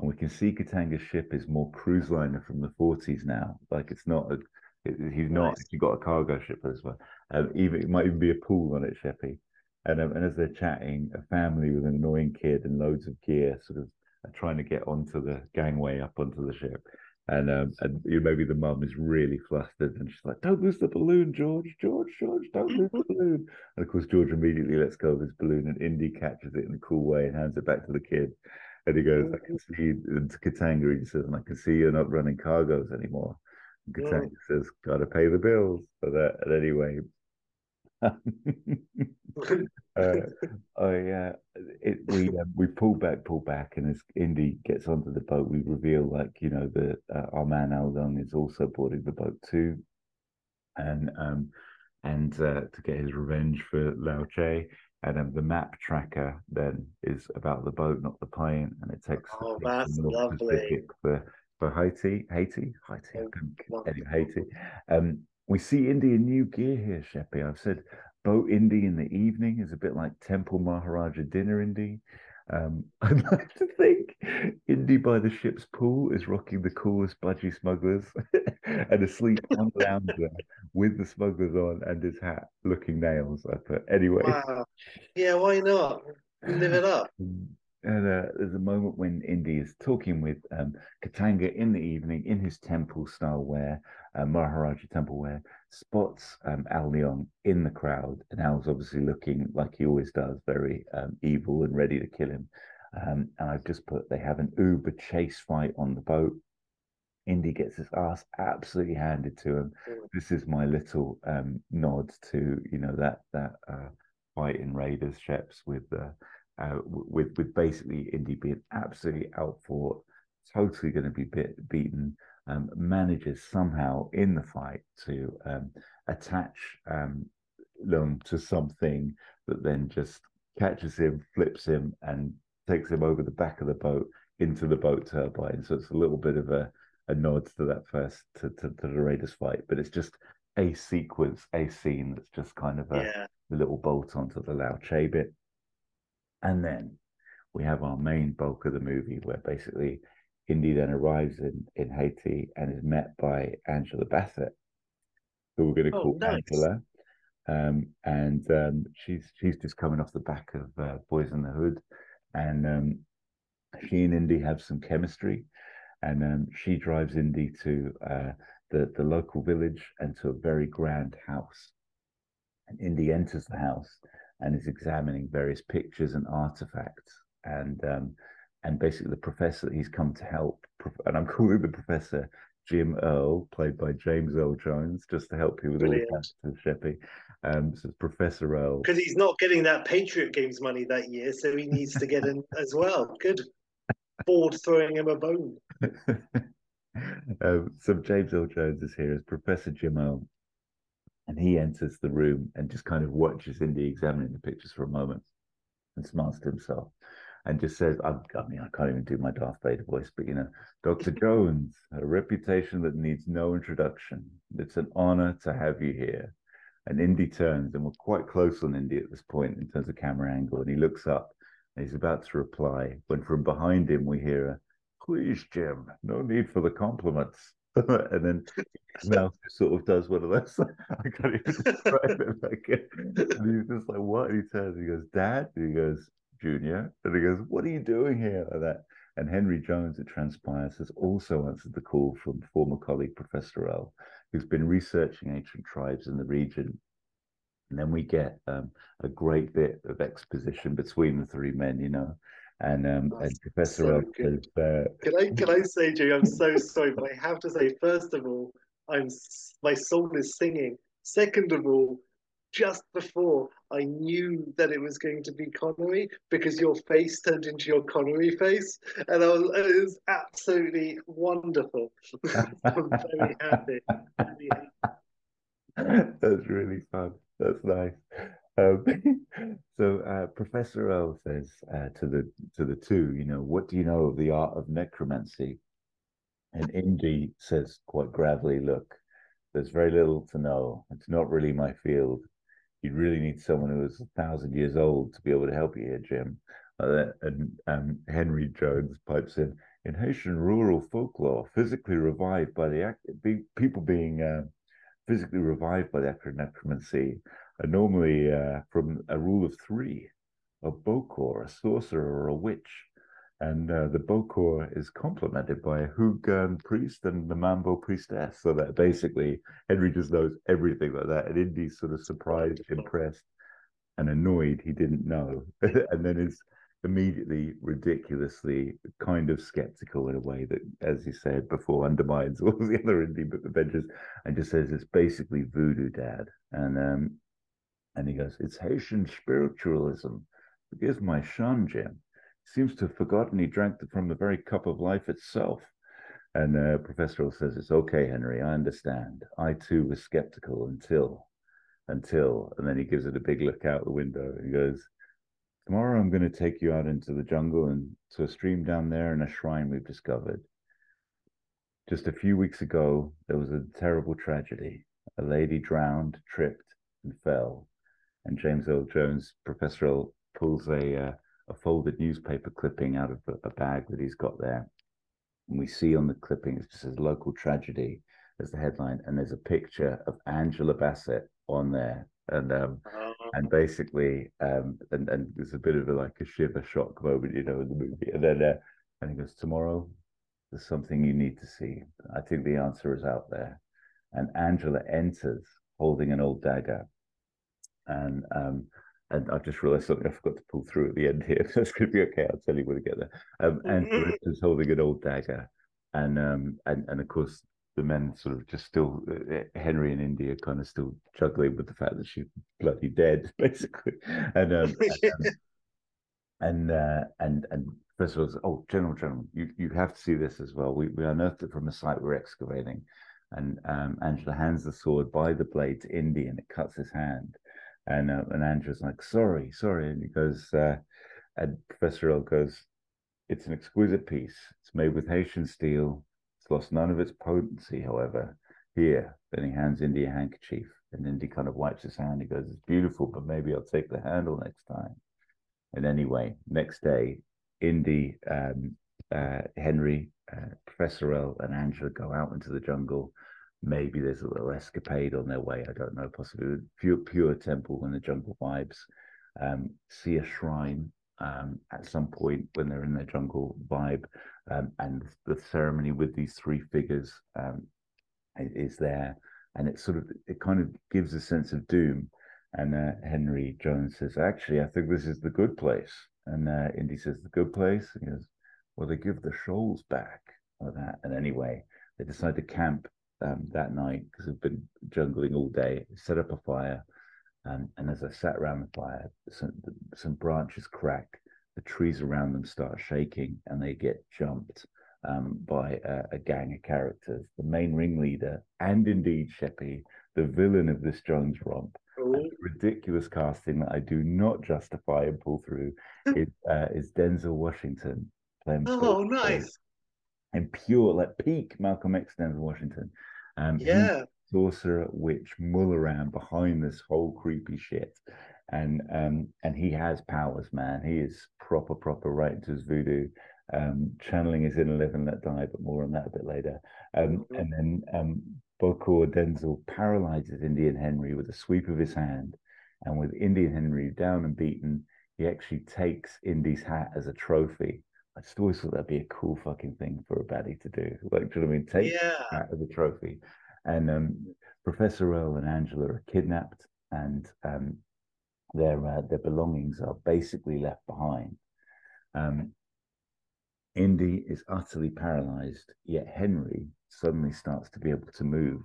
Speaker 3: And we can see Katanga's ship is more cruise liner from the 40s now. Like it's not. A, it, he's not.
Speaker 4: Nice.
Speaker 3: He got a cargo ship as well. Um, even it might even be a pool on it, Sheppy. And um, and as they're chatting, a family with an annoying kid and loads of gear sort of are trying to get onto the gangway up onto the ship. And um, and maybe the mum is really flustered, and she's like, "Don't lose the balloon, George, George, George, don't lose the balloon." And of course, George immediately lets go of his balloon, and Indy catches it in a cool way and hands it back to the kid. And he goes, "I can see." And to Katanga, he says, "And I can see you're not running cargoes anymore." And Katanga says, "Got to pay the bills for that." And anyway. uh, I uh, it, we um, we pull back, pull back, and as Indy gets onto the boat, we reveal like you know that uh, our man Aldon is also boarding the boat too, and um and uh, to get his revenge for Lao Che. And um, the map tracker then is about the boat, not the plane, and it takes
Speaker 4: Oh, that's lovely.
Speaker 3: Pacific for for Haiti, Haiti, Haiti.
Speaker 4: Oh,
Speaker 3: anyway, Haiti. Um, we see Indy in new gear here, Sheppy. I've said boat Indy in the evening is a bit like Temple Maharaja dinner Indy. Um, I'd like to think Indy by the ship's pool is rocking the coolest budgie smugglers and asleep on the lounge there with the smugglers on and his hat, looking nails. I put anyway.
Speaker 4: Wow. Yeah, why not? Live it up.
Speaker 3: Uh, there's a moment when Indy is talking with um, Katanga in the evening in his temple style wear, uh, Maharaja temple wear, spots um, Al Leong in the crowd. And Al's obviously looking like he always does, very um, evil and ready to kill him. Um, and I've just put they have an Uber chase fight on the boat. Indy gets his ass absolutely handed to him.
Speaker 4: Mm.
Speaker 3: This is my little um, nod to you know that that uh, fight in Raiders Sheps with uh, uh, with with basically Indy being absolutely outfought, totally going to be bit, beaten. Um, manages somehow in the fight to um, attach um, Leong to something that then just catches him, flips him, and takes him over the back of the boat into the boat turbine. So it's a little bit of a, a nod to that first to, to, to the Raiders fight, but it's just a sequence, a scene that's just kind of a,
Speaker 4: Yeah.
Speaker 3: a little bolt onto the Lao Che bit. And then we have our main bulk of the movie where basically Indy then arrives in, in Haiti and is met by Angela Bassett, who we're going to
Speaker 4: Oh,
Speaker 3: call
Speaker 4: nice.
Speaker 3: Angela. Um, and um, she's she's just coming off the back of uh, Boys in the Hood, and um, she and Indy have some chemistry, and um, she drives Indy to uh, the the local village and to a very grand house. And Indy enters the house and is examining various pictures and artifacts, and um, and basically the professor that he's come to help, and I'm calling the professor Jim Earl, played by James Earl Jones, just to help you with all the
Speaker 4: Brilliant.
Speaker 3: Sheppy. Um, so it's Professor Earl.
Speaker 4: Because he's not getting that Patriot Games money that year, so he needs to get in as well. Good. Ford throwing him a bone.
Speaker 3: um, so James Earl Jones is here as Professor Jim Earl, and he enters the room and just kind of watches Indy examining the pictures for a moment and smiles to himself and just says, I, I mean, I can't even do my Darth Vader voice, but you know, Dr. Jones, a reputation that needs no introduction. It's an honor to have you here. And Indy turns, and we're quite close on Indy at this point in terms of camera angle, and he looks up and he's about to reply when from behind him we hear a please, Jim, no need for the compliments. and then mouth sort of does one of those. I can't even describe it. Like, and he's just like, what? And he turns, he goes, Dad? And he goes, Junior. And he goes, What are you doing here? Like that. And Henry Jones, it transpires, has also answered the call from former colleague Professor Earl, who's been researching ancient tribes in the region. And then we get um, a great bit of exposition between the three men, you know. And um, and Professor
Speaker 4: so
Speaker 3: uh,
Speaker 4: Can I can I say, Jimmy, I'm so sorry, but I have to say, first of all, I'm my soul is singing. Second of all, just before I knew that it was going to be Connery because your face turned into your Connery face, and I was it was absolutely wonderful. I'm very happy.
Speaker 3: That's really fun. That's nice. Um, so uh, Professor Earl says uh, to the to the two, you know, what do you know of the art of necromancy? And Indy says quite gravely, look, there's very little to know. It's not really my field. You'd really need someone who is a thousand years old to be able to help you here, Jim. Uh, and um, Henry Jones pipes in. In Haitian rural folklore, physically revived by the act, be, people being uh, physically revived by the act of necromancy are normally uh, from a rule of three, a bokor, a sorcerer, or a witch. And uh, the bokor is complemented by a houngan priest and the Mambo priestess. So that basically Henry just knows everything like that. And Indy's sort of surprised, impressed, and annoyed he didn't know. and then is immediately ridiculously kind of skeptical in a way that, as you said before, undermines all the other Indy adventures and just says it's basically voodoo, Dad. And um, and he goes, It's Haitian spiritualism. Forgive my shun, Jim. Seems to have forgotten he drank from the very cup of life itself. And uh, Professor Earl says, It's okay, Henry. I understand. I too was skeptical until, until, and then he gives it a big look out the window. He goes, Tomorrow I'm going to take you out into the jungle and to a stream down there and a shrine we've discovered. Just a few weeks ago, there was a terrible tragedy. A lady drowned, tripped, and fell. And James Earl Jones, Professor Earl, pulls a uh, a folded newspaper clipping out of a, a bag that he's got there. And we see on the clipping, it just says local tragedy as the headline. And there's a picture of Angela Bassett on there. And um,
Speaker 4: Oh,
Speaker 3: and basically, um, and and there's a bit of a, like a shiver shock moment, you know, in the movie. And then, uh, and he goes, "Tomorrow, there's something you need to see. I think the answer is out there." And Angela enters holding an old dagger, and um, and I've just realised something I forgot to pull through at the end here. That's going to be okay. I'll tell you when we get there. Um, Angela is holding an old dagger, and um, and and of course the men sort of just still uh, Henry and India kind of still juggling with the fact that she's bloody dead, basically. And um, and, um, and uh, and and first of all, oh, General General, you you have to see this as well. We we unearthed it from a site we're excavating, and um, Angela hands the sword by the blade to Indy, and it cuts his hand, and uh, and Angela's like, sorry, sorry, and he goes, uh, and Professor Earl goes, it's an exquisite piece. It's made with Haitian steel. It's lost none of its potency, however. Here, then he hands Indy a handkerchief, and Indy kind of wipes his hand. He goes, "It's beautiful, but maybe I'll take the handle next time." And anyway, next day, Indy, um, uh, Henry, uh, Professor Earl, and Angela go out into the jungle. Maybe there's a little escapade on their way. I don't know. Possibly pure, pure temple in the jungle vibes. Um, see a shrine um, at some point when they're in their jungle vibe, um, and the ceremony with these three figures um, is there, and it sort of it kind of gives a sense of doom. And uh, Henry Jones says, "Actually, I think this is the good place." And uh, Indy says, "The good place." He goes, "Well, they give the shoals back or that." And anyway, they decide to camp um, that night because they've been jungling all day. Set up a fire, um, and as I sat around the fire, some some branches crack. The trees around them start shaking, and they get jumped um, by a, a, gang of characters. The main ringleader, and indeed Sheppy, the villain of this Jones romp. Ridiculous casting that I do not justify and pull through is, uh, is Denzel Washington
Speaker 4: playing. Oh, nice!
Speaker 3: And pure, like peak Malcolm X Denzel Washington.
Speaker 4: Um, yeah.
Speaker 3: Sorcerer, witch, Mola Ram behind this whole creepy shit and um and he has powers man he is proper proper right into his voodoo um, channeling his inner live and let die, but more on that a bit later. Um, mm-hmm. And then um, Bokor Denzel paralyzes Indian Henry with a sweep of his hand. And with Indian Henry down and beaten, he actually takes Indy's hat as a trophy. I just always thought that'd be a cool fucking thing for a baddie to do. Like, do you know what I mean? Take yeah. hat as a trophy. And um, Professor Earl and Angela are kidnapped, and um, their uh, their belongings are basically left behind. Um, Indy is utterly paralyzed, yet Henry suddenly starts to be able to move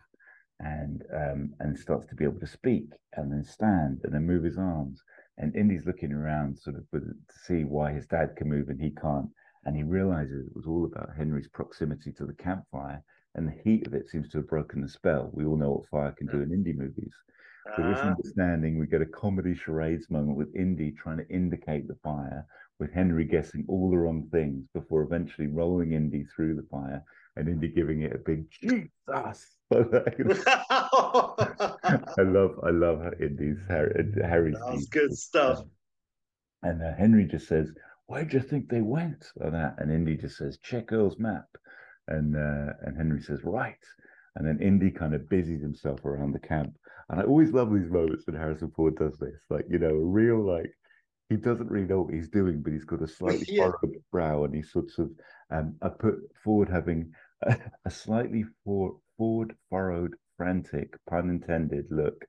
Speaker 3: and um, and starts to be able to speak and then stand and then move his arms. And Indy's looking around sort of to see why his dad can move and he can't. And he realizes it was all about Henry's proximity to the campfire and the heat of it seems to have broken the spell. We all know what fire can do in Indy movies. With this uh-huh. understanding, we get a comedy charades moment with Indy trying to indicate the fire, with Henry guessing all the wrong things before eventually rolling Indy through the fire and Indy giving it a big Jesus. I love, I love Indy's Harry. Harry's
Speaker 4: That's good stuff.
Speaker 3: And uh, Henry just says, "Where'd you think they went?" And that, and Indy just says, "Check Earl's map." And uh, and Henry says, "Right." And then Indy kind of busies himself around the camp. And I always love these moments when Harrison Ford does this, like you know, a real like he doesn't really know what he's doing, but he's got a slightly yeah. furrowed brow, and he sort of um, I put forward having a, a slightly for, forward furrowed, frantic, pun intended look,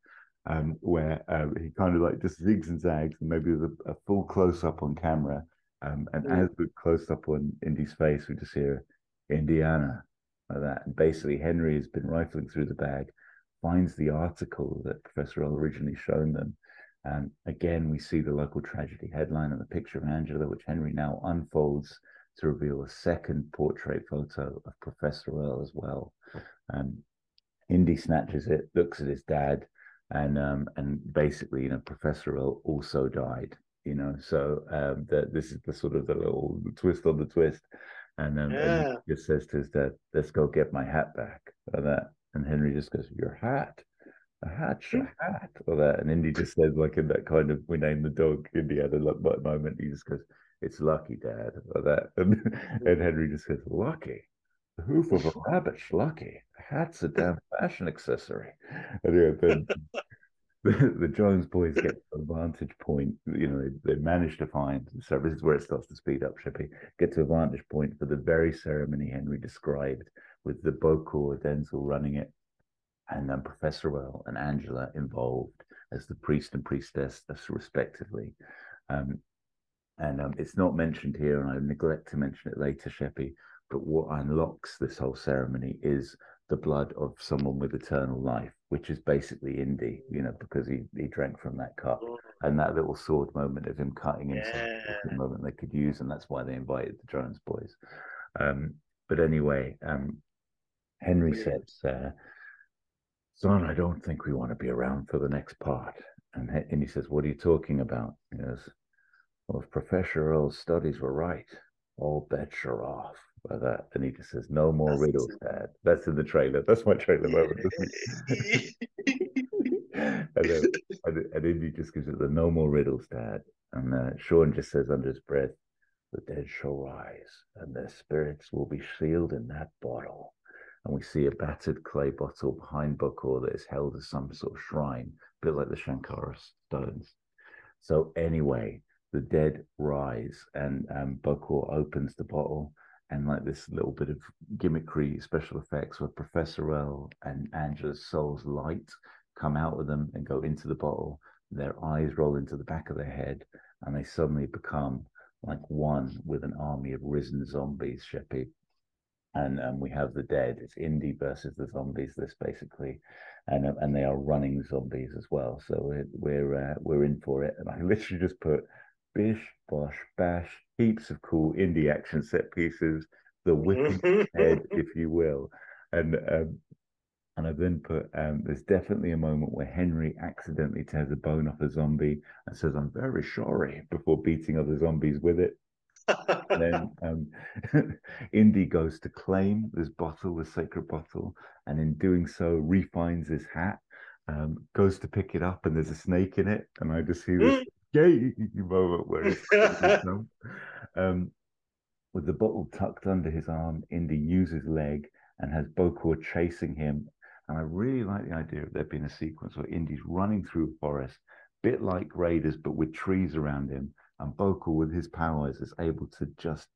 Speaker 3: um, where um, he kind of like just zigs and zags, and maybe there's a, a full close up on camera, um, and mm. as we close up on Indy's face, we just hear Indiana like that. And basically, Henry has been rifling through the bag, finds the article that Professor Earl originally shown them and again, we see the local tragedy headline and the picture of Angela, which Henry now unfolds to reveal a second portrait photo of Professor Earl as well. Um, Indy snatches it, looks at his dad, and um, and basically, you know, Professor Earl also died. You know, so um, that this is the sort of the little twist on the twist, and then yeah. and he just says to his dad, "Let's go get my hat back." And that, and Henry just goes, "Your hat." a hat, a hat, or that. And Indy just says, like in that kind of, we name the dog, Indy had a moment, he just goes, it's lucky, Dad, or that. And, and Henry just says, lucky. The hoof of a rabbit's lucky. A hat's a damn fashion accessory. And then the, the Jones boys get to a vantage point. You know, they, they manage to find, so this is where it starts to speed up, Sheppy, get to a vantage point for the very ceremony Henry described with the Bokor Denzel running it and then Professor Well and Angela involved as the priest and priestess, respectively. Um, and um, it's not mentioned here, and I neglect to mention it later, Sheppy. But what unlocks this whole ceremony is the blood of someone with eternal life, which is basically Indy, you know, because he, he drank from that cup. And that little sword moment of him cutting himself
Speaker 4: Yeah.
Speaker 3: the moment they could use, and that's why they invited the Jones boys. Um, but anyway, um, Henry
Speaker 4: Brilliant.
Speaker 3: says, uh, Son, I don't think we want to be around for the next part. And, he- and he says, What are you talking about? He goes, Well, if Professor Earl's studies were right, all bets are off. By that. And he just says, No more
Speaker 4: That's
Speaker 3: riddles. Dad. That's in the trailer. That's my trailer moment. and, then, and, and Indy just gives it the no more riddles, Dad. And uh, Sean just says under his breath, The dead shall rise, and their spirits will be sealed in that bottle. And we see a battered clay bottle behind Bokor that is held as some sort of shrine, a bit like the Sankara stones. So anyway, the dead rise, and um, Bokor opens the bottle, and like this little bit of gimmickry special effects where Professor Earl and Angela's soul's light come out of them and go into the bottle. Their eyes roll into the back of their head, and they suddenly become like one with an army of risen zombies, Sheppy. And um, we have the dead. It's Indy versus the zombies. This basically, and uh, and they are running zombies as well. So we're we're uh, we're in for it. And I literally just put bish bosh bash, heaps of cool Indy action set pieces, the whipping head, if you will. And um, and I've then put um, there's definitely a moment where Henry accidentally tears a bone off a zombie and says, I'm very sorry before beating other zombies with it. And then um, Indy goes to claim this bottle, the sacred bottle, and in doing so, refines his hat, um, goes to pick it up, and there's a snake in it. And I just see this gay moment where um, with the bottle tucked under his arm, Indy uses leg and has Bokor chasing him. And I really like the idea of there being a sequence where Indy's running through a forest, bit like Raiders, but with trees around him. And Bokor, with his powers, is able to just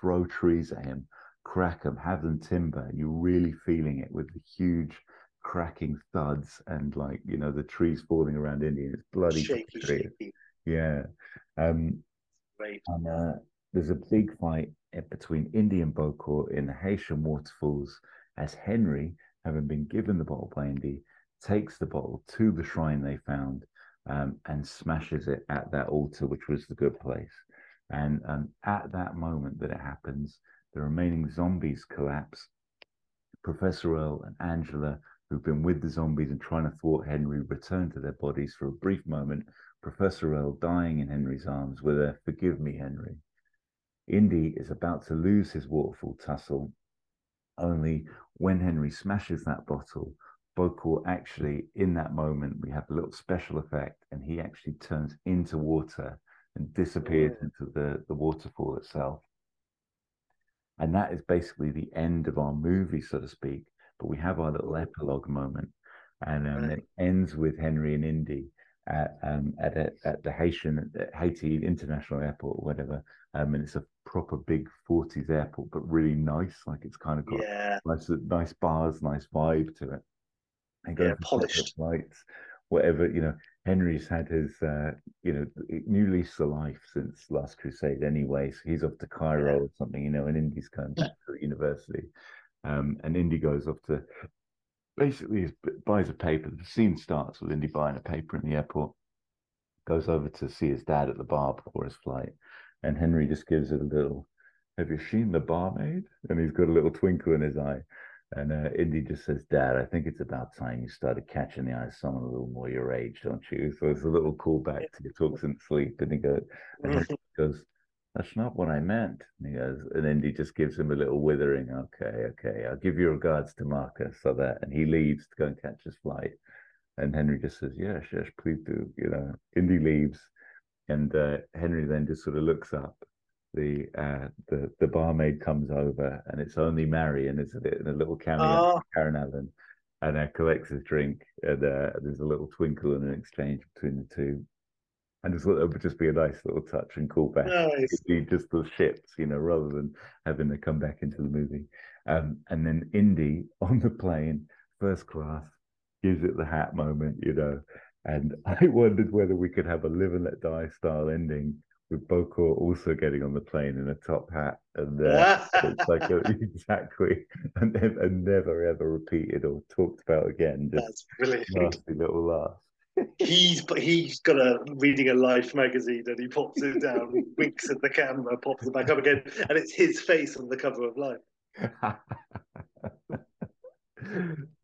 Speaker 3: throw trees at him, crack them, have them timber. You're really feeling it with the huge cracking thuds and like, you know, the trees falling around Indy. And it's bloody
Speaker 4: shaky, shaky.
Speaker 3: Yeah. Um,
Speaker 4: Great.
Speaker 3: and uh, there's a big fight uh, between Indy and Bokor in the Haitian waterfalls as Henry, having been given the bottle by Indy, takes the bottle to the shrine they found um, and smashes it at that altar, which was the good place. And um, at that moment that it happens, the remaining zombies collapse. Professor Earl and Angela, who've been with the zombies and trying to thwart Henry, return to their bodies for a brief moment. Professor Earl dying in Henry's arms with a "Forgive me, Henry." Indy is about to lose his waterfall tussle. Only when Henry smashes that bottle, Bokor actually, in that moment, we have a little special effect, and he actually turns into water and disappears
Speaker 4: Yeah.
Speaker 3: into the, the waterfall itself. And that is basically the end of our movie, so to speak. But we have our little epilogue moment, and um,
Speaker 4: Right.
Speaker 3: it ends with Henry and Indy at um, at, a, at the Haitian at Haiti International Airport or whatever. Um, and it's a proper big 40s airport, but really nice. Like it's kind of got
Speaker 4: Yeah.
Speaker 3: nice nice bars, nice vibe to it. And
Speaker 4: Yeah, polished.
Speaker 3: flights, whatever you know. Henry's had his uh, you know new lease of life since Last Crusade anyway. So he's off to Cairo
Speaker 4: Yeah.
Speaker 3: or something, you know, and Indy's going back to university. Um, and Indy goes off to basically he buys a paper. The scene starts with Indy buying a paper in the airport, goes over to see his dad at the bar before his flight, and Henry just gives it a little. Have you seen the barmaid? And he's got a little twinkle in his eye. And uh, Indy just says, Dad, I think it's about time you started catching the eye of someone a little more your age, don't you? So it's a little callback to he talks in sleep. And he goes, and Henry goes, That's not what I meant. And he goes, and Indy just gives him a little withering, okay, okay, I'll give your regards to Marcus. So that, and he leaves to go and catch his flight. And Henry just says, Yes, yes, please do. You know, Indy leaves. And uh, Henry then just sort of looks up. The uh, the the barmaid comes over, and it's only Marion, isn't it? And a little cameo,
Speaker 4: Oh,
Speaker 3: Karen Allen, and uh, collects his drink. And uh, there's a little twinkle and an exchange between the two. And just thought it would just be a nice little touch and callback.
Speaker 4: nice.
Speaker 3: Just the ships, you know, rather than having to come back into the movie. Um, and then Indy on the plane, first class, gives it the hat moment, you know. And I wondered whether we could have a live and let die style ending with Bokor also getting on the plane in a top hat, and uh, it's like a, exactly, and, and never ever repeated or talked about again. Just
Speaker 4: That's brilliant.
Speaker 3: nasty little laugh.
Speaker 4: He's he's got a reading a Life magazine and he pops it down, winks at the camera, pops it back up again, and it's his face on the cover of Life.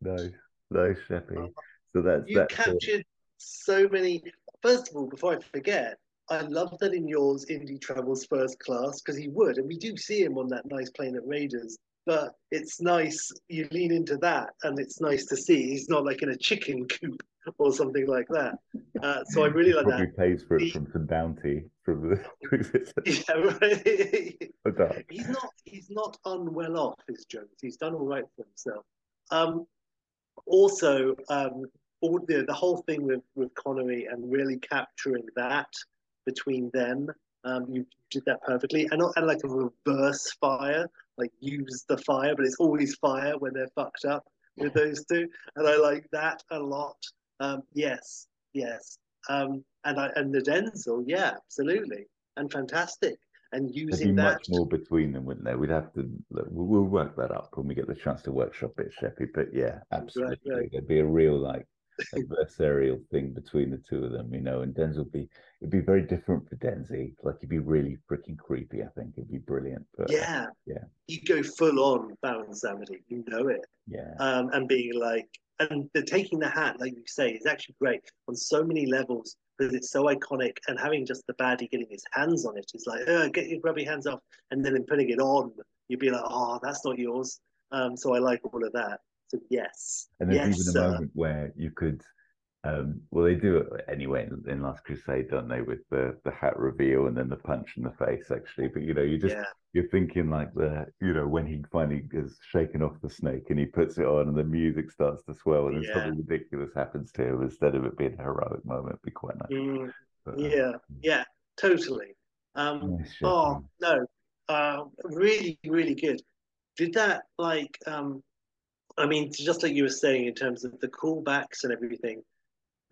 Speaker 3: nice, nice, Sheppy. Uh, so that's
Speaker 4: You
Speaker 3: that's it.
Speaker 4: captured so many. First of all, before I forget, I love that in yours, Indy travels first class because he would, and we do see him on that nice plane at Raiders. But it's nice you lean into that, and it's nice to see he's not like in a chicken coop or something like that. Uh, so I really like
Speaker 3: Probably
Speaker 4: that.
Speaker 3: pays for it
Speaker 4: The-
Speaker 3: from some bounty from the.
Speaker 4: Yeah, right. He's not he's not unwell off is Jones. He's done all right for himself. Um, also, um, all the the whole thing with with Connery and really capturing that between them, um, you did that perfectly, and and like a reverse fire, like use the fire, but it's always fire when they're fucked up with those two, and I like that a lot. Um, yes, yes, um, and I and the Denzel, yeah, absolutely, and fantastic, and using that.
Speaker 3: much more between them, wouldn't there? We'd have to. Look, we'll, work that up when we get the chance to workshop it, Sheppy. But yeah, absolutely,
Speaker 4: right.
Speaker 3: there'd be a real like adversarial thing between the two of them, you know. And Denzel would be it'd be very different for Denzi. Like he'd be really freaking creepy. I think it'd be brilliant. But
Speaker 4: Yeah,
Speaker 3: yeah.
Speaker 4: You go full on Baron Samedi, you know it,
Speaker 3: yeah,
Speaker 4: um, and being like, and the taking the hat, like you say, is actually great on so many levels because it's so iconic. And having just the baddie getting his hands on it is like, oh, get your grubby hands off, and then in putting it on, you'd be like, oh, that's not yours. Um, so I like all of that. So yes,
Speaker 3: and there's
Speaker 4: yes,
Speaker 3: even a
Speaker 4: sir.
Speaker 3: moment where you could. Um, well, they do it anyway in, in Last Crusade, don't they? With the the hat reveal and then the punch in the face, actually. But you know, you just
Speaker 4: yeah,
Speaker 3: you're thinking like the you know when he finally gets shaken off the snake and he puts it on and the music starts to swell and
Speaker 4: Yeah.
Speaker 3: something ridiculous happens to him instead of it being a heroic moment it'd be quite nice
Speaker 4: Mm,
Speaker 3: But, uh,
Speaker 4: yeah, yeah, totally. Um,
Speaker 3: nice,
Speaker 4: Oh no, uh, really, really good. Did that like um, I mean, just like you were saying in terms of the callbacks and everything,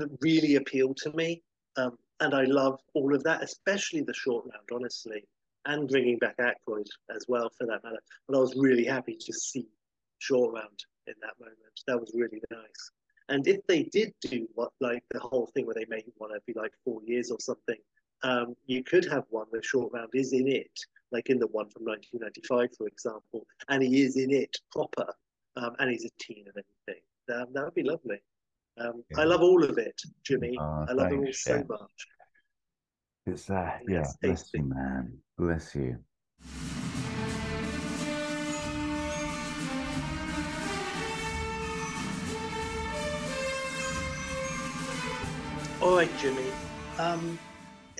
Speaker 4: that really appealed to me. Um, and I love all of that, especially the short round, honestly, and bringing back Aykroyd as well for that matter. But I was really happy to see short round in that moment. That was really nice. And if they did do what like the whole thing where they made one every like four years or something, um, you could have one where short round is in it, like in the one from 1995, for example, and he is in it proper, um, and he's a teen and everything. That would be lovely. Um, I love all of it, Jimmy.
Speaker 3: Oh,
Speaker 4: I love it all so much.
Speaker 3: it's uh yeah bless
Speaker 4: tasty.
Speaker 3: you man bless you
Speaker 4: All right, Jimmy. Um,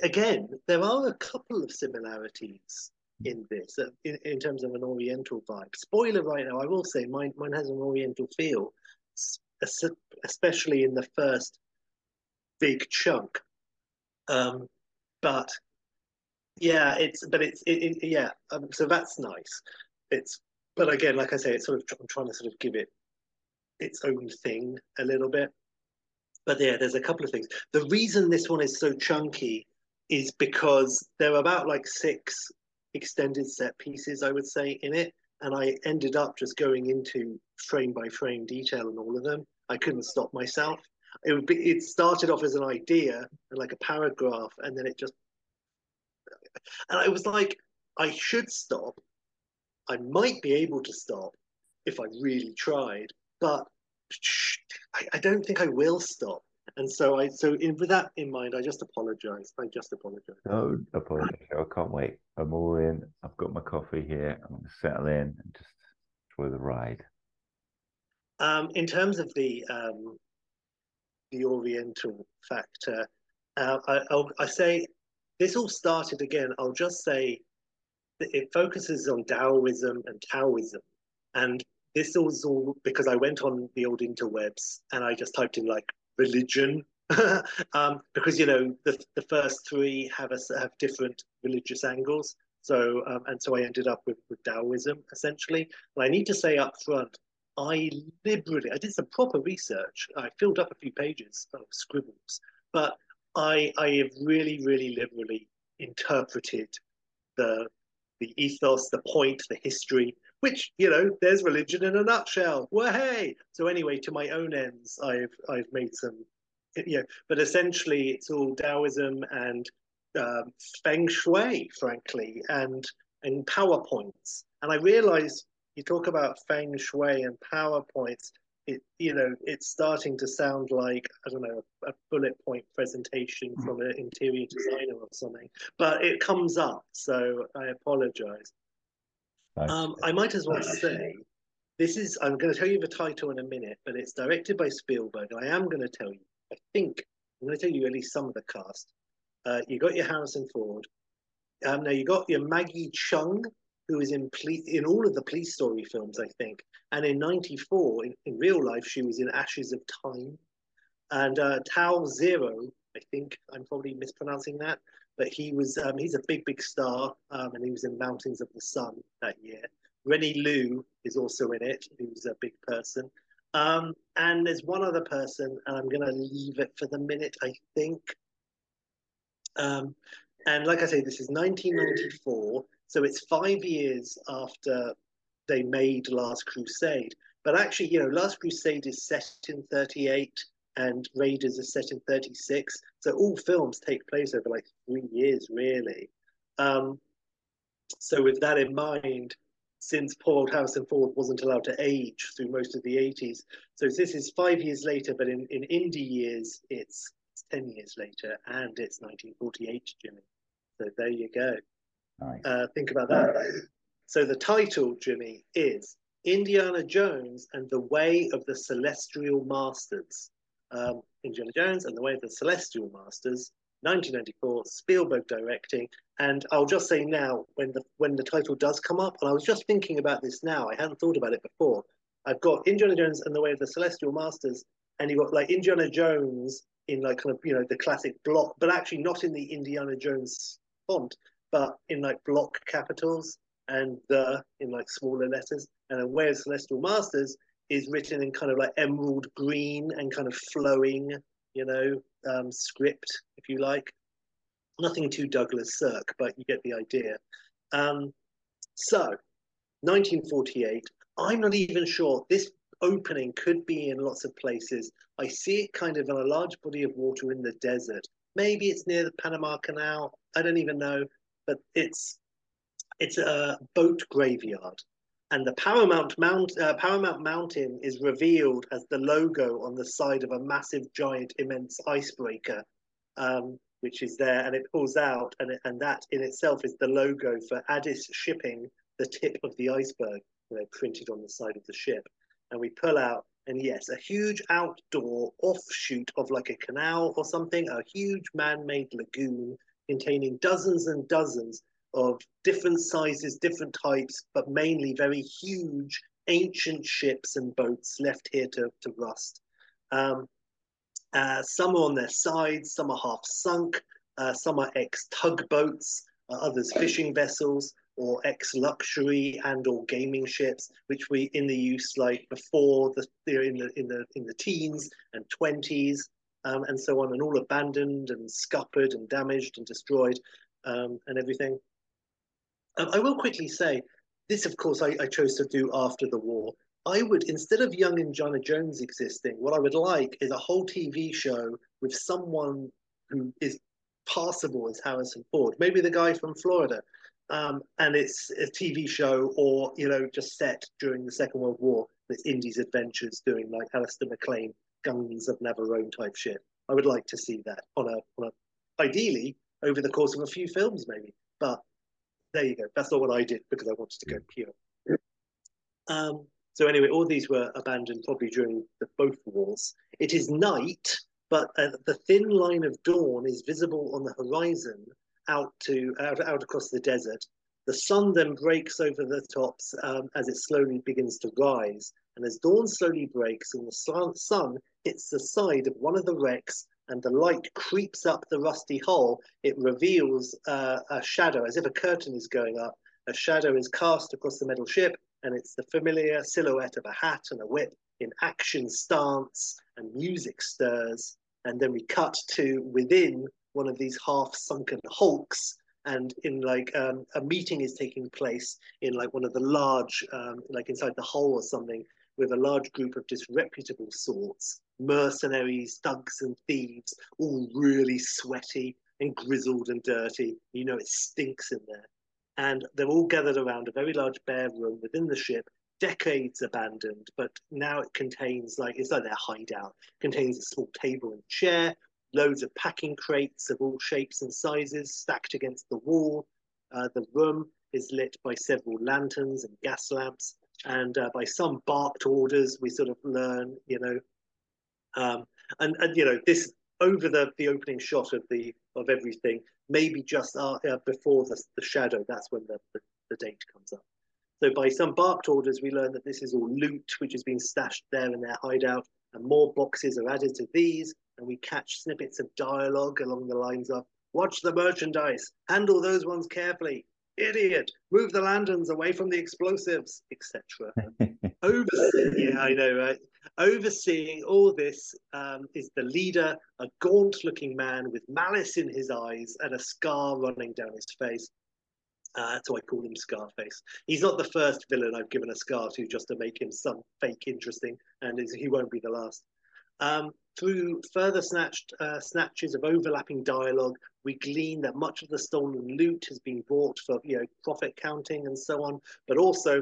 Speaker 4: again, there are a couple of similarities in this, uh, in, in terms of an Oriental vibe. Spoiler right now, I will say mine, mine has an Oriental feel, especially in the first big chunk. Um, but yeah, it's but it's it, it, yeah. Um, so that's nice. It's but again, like I say, it's sort of I'm trying to sort of give it its own thing a little bit. But yeah, there's a couple of things. The reason this one is so chunky is because there are about like six extended set pieces, I would say, in it. And I ended up just going into frame by frame detail in all of them. I couldn't stop myself. It would be it started off as an idea and like a paragraph, and then it just and I was like, I should stop. I might be able to stop if I really tried, but I, don't think I will stop. And so I so in, with that in mind, I just apologize. I just apologize.
Speaker 3: don't oh, apologize i can't wait i'm all in i've got my coffee here i'm gonna settle in and just enjoy the ride
Speaker 4: Um, in terms of the um, the Oriental factor, uh, I, I say this all started again. I'll just say that it focuses on Taoism and Taoism, and this was all because I went on the old interwebs and I just typed in like religion. um, because you know the the first three have a, have different religious angles, so um, and so I ended up with, with Taoism essentially. And I need to say up front, I liberally, I did some proper research. I filled up a few pages of scribbles, but I, I have really, really liberally interpreted the the ethos, the point, the history, which you know, there's religion in a nutshell. Way. So anyway, to my own ends, I've I've made some, you know, but essentially it's all Taoism and um, feng shui, frankly, and and powerpoints. And I realize you talk about feng shui and powerpoints. It you know it's starting to sound like I don't know a, a bullet point presentation from an interior designer or something, but it comes up. So I apologize. Um, I might as well say this is. I'm going to tell you the title in a minute, but it's directed by Spielberg. I am going to tell you. I think I'm going to tell you at least some of the cast. Uh, you got your Harrison Ford. Um, now you got your Maggie Cheung, who is in in all of the Police Story films, I think. And in '94, in, in, real life, she was in Ashes of Time. And uh, Tao Zero, I think I'm probably mispronouncing that, but he was um, he's a big big star, um, and he was in Mountains of the Sun that year. Rennie Lu is also in it, who's a big person. Um, and there's one other person, and I'm going to leave it for the minute, I think. Um, and like I say, this is 1994, so it's five years after they made Last Crusade. But actually, you know, Last Crusade is set in 38 and Raiders are set in 36. So all films take place over like three years, really. Um, so with that in mind, since Paul Harrison Ford wasn't allowed to age through most of the 80s, so this is five years later, but in, in Indy years, it's 10 years later, and it's 1948, Jimmy. So there you go. Nice. Uh, think about that. So the title, Jimmy, is Indiana Jones and the Way of the Celestial Masters. Um, Indiana Jones and the Way of the Celestial Masters, 1994, Spielberg directing. And I'll just say now, when the when the title does come up, and I was just thinking about this now, I hadn't thought about it before. I've got Indiana Jones and the Way of the Celestial Masters, and you've got like Indiana Jones in like kind of you know the classic block, but actually not in the Indiana Jones font, but in like block capitals and the in like smaller letters. And then whereas Celestial Masters is written in kind of like emerald green and kind of flowing, you know, um, script, if you like. Nothing too Douglas Sirk, but you get the idea. Um, so, 1948. I'm not even sure this opening could be in lots of places. I see it kind of in a large body of water in the desert. Maybe it's near the Panama Canal. I don't even know, but it's it's a boat graveyard, and the Paramount Mount uh, Paramount Mountain is revealed as the logo on the side of a massive, giant, immense icebreaker, um, which is there, and it pulls out, and it, and that in itself is the logo for Addis Shipping, the tip of the iceberg, you know, printed on the side of the ship. And we pull out and yes, a huge outdoor offshoot of like a canal or something, a huge man-made lagoon containing dozens and dozens of different sizes, different types, but mainly very huge ancient ships and boats left here to, to rust. Um, uh, some are on their sides, some are half sunk, uh, some are ex-tugboats, uh, others fishing vessels or ex-luxury and or gaming ships, which we in the use like before the in the in the in the teens and twenties um, and so on, and all abandoned and scuppered and damaged and destroyed um, and everything. Um, I will quickly say this, of course, I, I chose to do after the war. I would, instead of Young Indiana Jones existing, what I would like is a whole TV show with someone who is passable as Harrison Ford, maybe the guy from Florida, um, and it's a TV show or you know just set during the Second World War. It's Indy's adventures doing like Alistair MacLean Guns of Navarone type shit. I would like to see that on a, on a ideally over the course of a few films maybe. But there you go. That's not what I did because I wanted to go pure. Um, so anyway, all these were abandoned probably during the, both wars. It is night, but uh, the thin line of dawn is visible on the horizon out to out, out across the desert. The sun then breaks over the tops um, as it slowly begins to rise. And as dawn slowly breaks and the sun hits the side of one of the wrecks and the light creeps up the rusty hull, it reveals uh, a shadow as if a curtain is going up. A shadow is cast across the metal ship, and it's the familiar silhouette of a hat and a whip in action stance, and music stirs. And then we cut to within one of these half sunken hulks, and in like um, a meeting is taking place in like one of the large, um, like inside the hull or something, with a large group of disreputable sorts, mercenaries, thugs, and thieves, all really sweaty and grizzled and dirty. You know, it stinks in there. And they're all gathered around a very large bare room within the ship, decades abandoned, but now it contains like it's like their hideout. Contains a small table and chair, loads of packing crates of all shapes and sizes stacked against the wall. Uh, the room is lit by several lanterns and gas lamps, and uh, by some barked orders, we sort of learn, you know, um, and and you know this over the the opening shot of the of everything, maybe just uh, uh, before the, the shadow. That's when the, the the date comes up. So by some barked orders, we learn that this is all loot, which has been stashed there in their hideout, and more boxes are added to these, and we catch snippets of dialogue along the lines of, watch the merchandise, handle those ones carefully, idiot, move the lanterns away from the explosives, etc. Overseeing, yeah, I know, right? Overseeing all this um, is the leader, a gaunt-looking man with malice in his eyes and a scar running down his face. Uh, so I call him Scarface. He's not the first villain I've given a scar to just to make him some fake interesting, and he won't be the last. Um, through further snatched uh, snatches of overlapping dialogue, we glean that much of the stolen loot has been bought for you know profit counting and so on, but also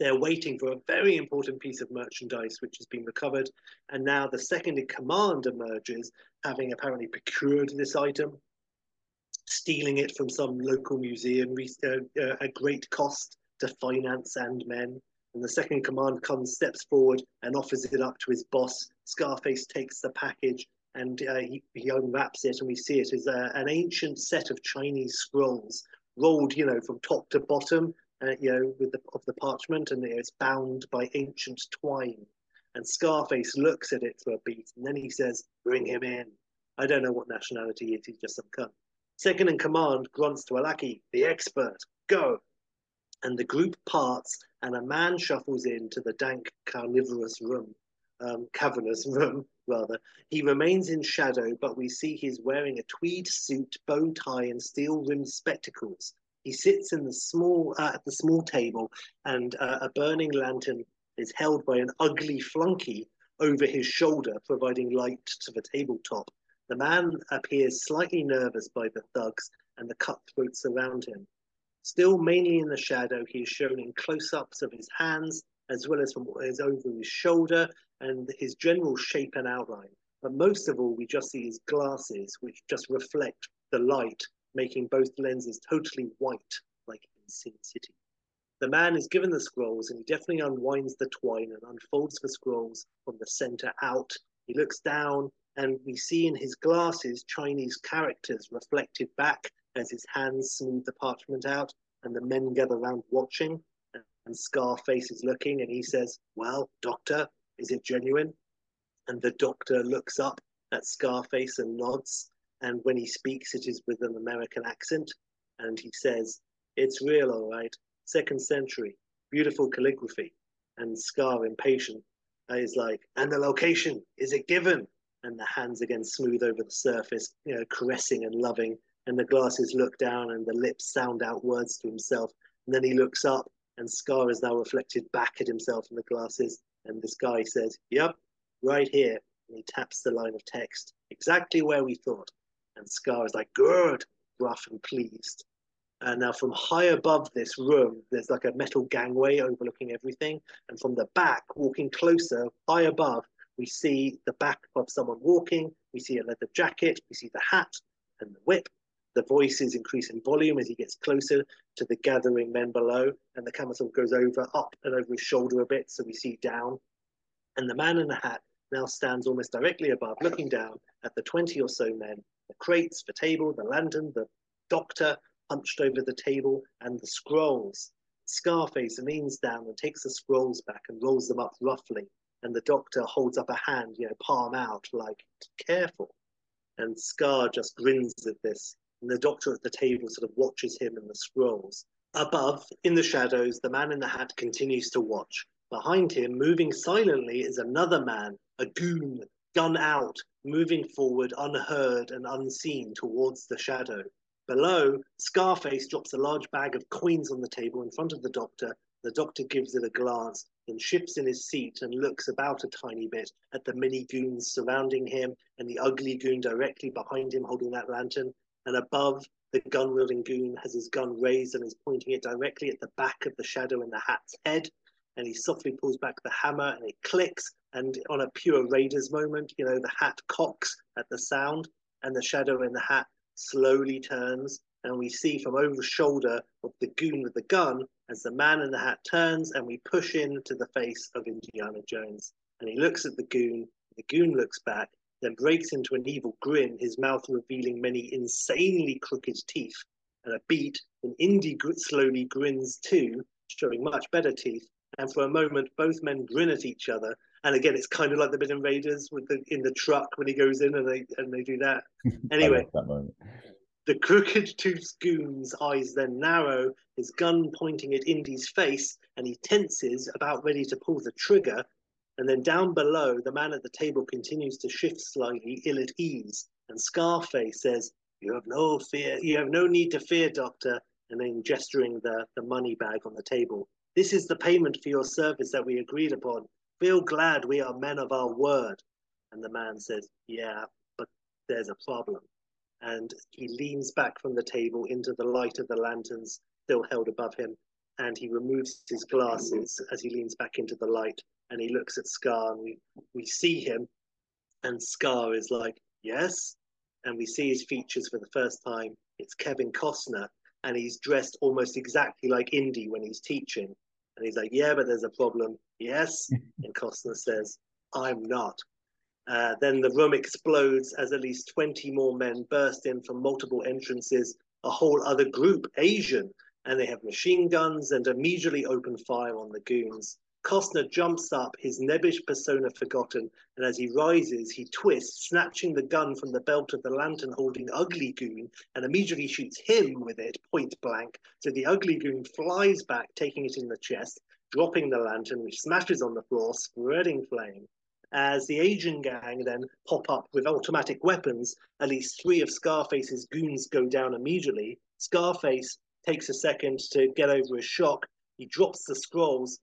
Speaker 4: they're waiting for a very important piece of merchandise which has been recovered. And now the second in command emerges, having apparently procured this item stealing it from some local museum uh, uh, at great cost to finance and men. And the second command comes, steps forward, and offers it up to his boss. Scarface takes the package and uh, he, he, unwraps it, and we see it as a, an ancient set of Chinese scrolls, rolled, you know, from top to bottom, uh, you know, with the of the parchment, and it's bound by ancient twine. And Scarface looks at it for a beat, and then he says, "Bring him in." I don't know what nationality he is. He's just some cunt. Second in command grunts to a lackey, the expert, go. And the group parts, and a man shuffles into the dank, carnivorous room, um, cavernous room, rather. He remains in shadow, but we see he's wearing a tweed suit, bow tie, and steel-rimmed spectacles. He sits in the small uh, at the small table, and uh, a burning lantern is held by an ugly flunky over his shoulder, providing light to the tabletop. The man appears slightly nervous by the thugs and the cutthroats around him. Still mainly in the shadow, he is shown in close-ups of his hands, as well as from his over his shoulder and his general shape and outline. But most of all, we just see his glasses, which just reflect the light, making both lenses totally white, like in Sin City. The man is given the scrolls and he definitely unwinds the twine and unfolds the scrolls from the center out. He looks down and we see in his glasses Chinese characters reflected back as his hands smooth the parchment out, and the men gather round watching. And Scarface is looking, and he says, "Well, Doctor, is it genuine?" And the doctor looks up at Scarface and nods. And when he speaks, it is with an American accent, and he says, "It's real, all right. Second century, beautiful calligraphy." And Scar, impatient, uh, is like, "And the location is it given?" and the hands again smooth over the surface, you know, caressing and loving. And the glasses look down and the lips sound out words to himself. And then he looks up and Scar is now reflected back at himself in the glasses. And this guy says, Yep, right here. And he taps the line of text, exactly where we thought. And Scar is like, Good, rough and pleased. And now from high above this room, there's like a metal gangway overlooking everything. And from the back, walking closer, high above, we see the back of someone walking, we see a leather jacket, we see the hat and the whip. The voices increase in volume as he gets closer to the gathering men below, and the camera sort of goes over, up, and over his shoulder a bit, so we see down. And the man in the hat now stands almost directly above, looking down at the 20 or so men, the crates, the table, the lantern, the doctor hunched over the table, and the scrolls. Scarface leans down and takes the scrolls back and rolls them up roughly and the doctor holds up a hand, you know, palm out, like, careful. And Scar just grins at this. And the doctor at the table sort of watches him and the scrolls. Above, in the shadows, the man in the hat continues to watch. Behind him, moving silently, is another man, a goon, gun out, moving forward unheard and unseen towards the shadow. Below, Scarface drops a large bag of coins on the table in front of the doctor. The doctor gives it a glance, then shifts in his seat and looks about a tiny bit at the many goons surrounding him and the ugly goon directly behind him holding that lantern. And above, the gun wielding goon has his gun raised and is pointing it directly at the back of the shadow in the hat's head. And he softly pulls back the hammer and it clicks. And on a pure Raiders moment, you know, the hat cocks at the sound and the shadow in the hat slowly turns, and we see from over the shoulder of the goon with the gun as the man in the hat turns and we push into the face of Indiana Jones. And he looks at the goon, the goon looks back, then breaks into an evil grin, his mouth revealing many insanely crooked teeth. And a beat, and Indy slowly grins too, showing much better teeth. And for a moment, both men grin at each other. And again, it's kind of like the bit in Raiders with the in the truck when he goes in and they and they do that. Anyway,
Speaker 3: that moment.
Speaker 4: the crooked toothed goon's eyes then narrow, his gun pointing at Indy's face, and he tenses, about ready to pull the trigger. And then down below, the man at the table continues to shift slightly, ill at ease. And Scarface says, You have no fear, you have no need to fear, Doctor. And then gesturing the, the money bag on the table. This is the payment for your service that we agreed upon. Feel glad we are men of our word. And the man says, Yeah, but there's a problem and he leans back from the table into the light of the lanterns still held above him and he removes his glasses as he leans back into the light and he looks at scar and we, we see him and scar is like yes? And we see his features for the first time. It's kevin costner and he's dressed almost exactly like indy when he's teaching. And he's like yeah but there's a problem. Yes? And costner says i'm not. Uh, then the room explodes as at least 20 more men burst in from multiple entrances, a whole other group, Asian, and they have machine guns and immediately open fire on the goons. Costner jumps up, his nebbish persona forgotten, and as he rises, he twists, snatching the gun from the belt of the lantern holding Ugly Goon, and immediately shoots him with it point blank. So the Ugly Goon flies back, taking it in the chest, dropping the lantern, which smashes on the floor, spreading flame as the Asian gang then pop up with automatic weapons. At least three of Scarface's goons go down immediately. Scarface takes a second to get over his shock. He drops the scrolls.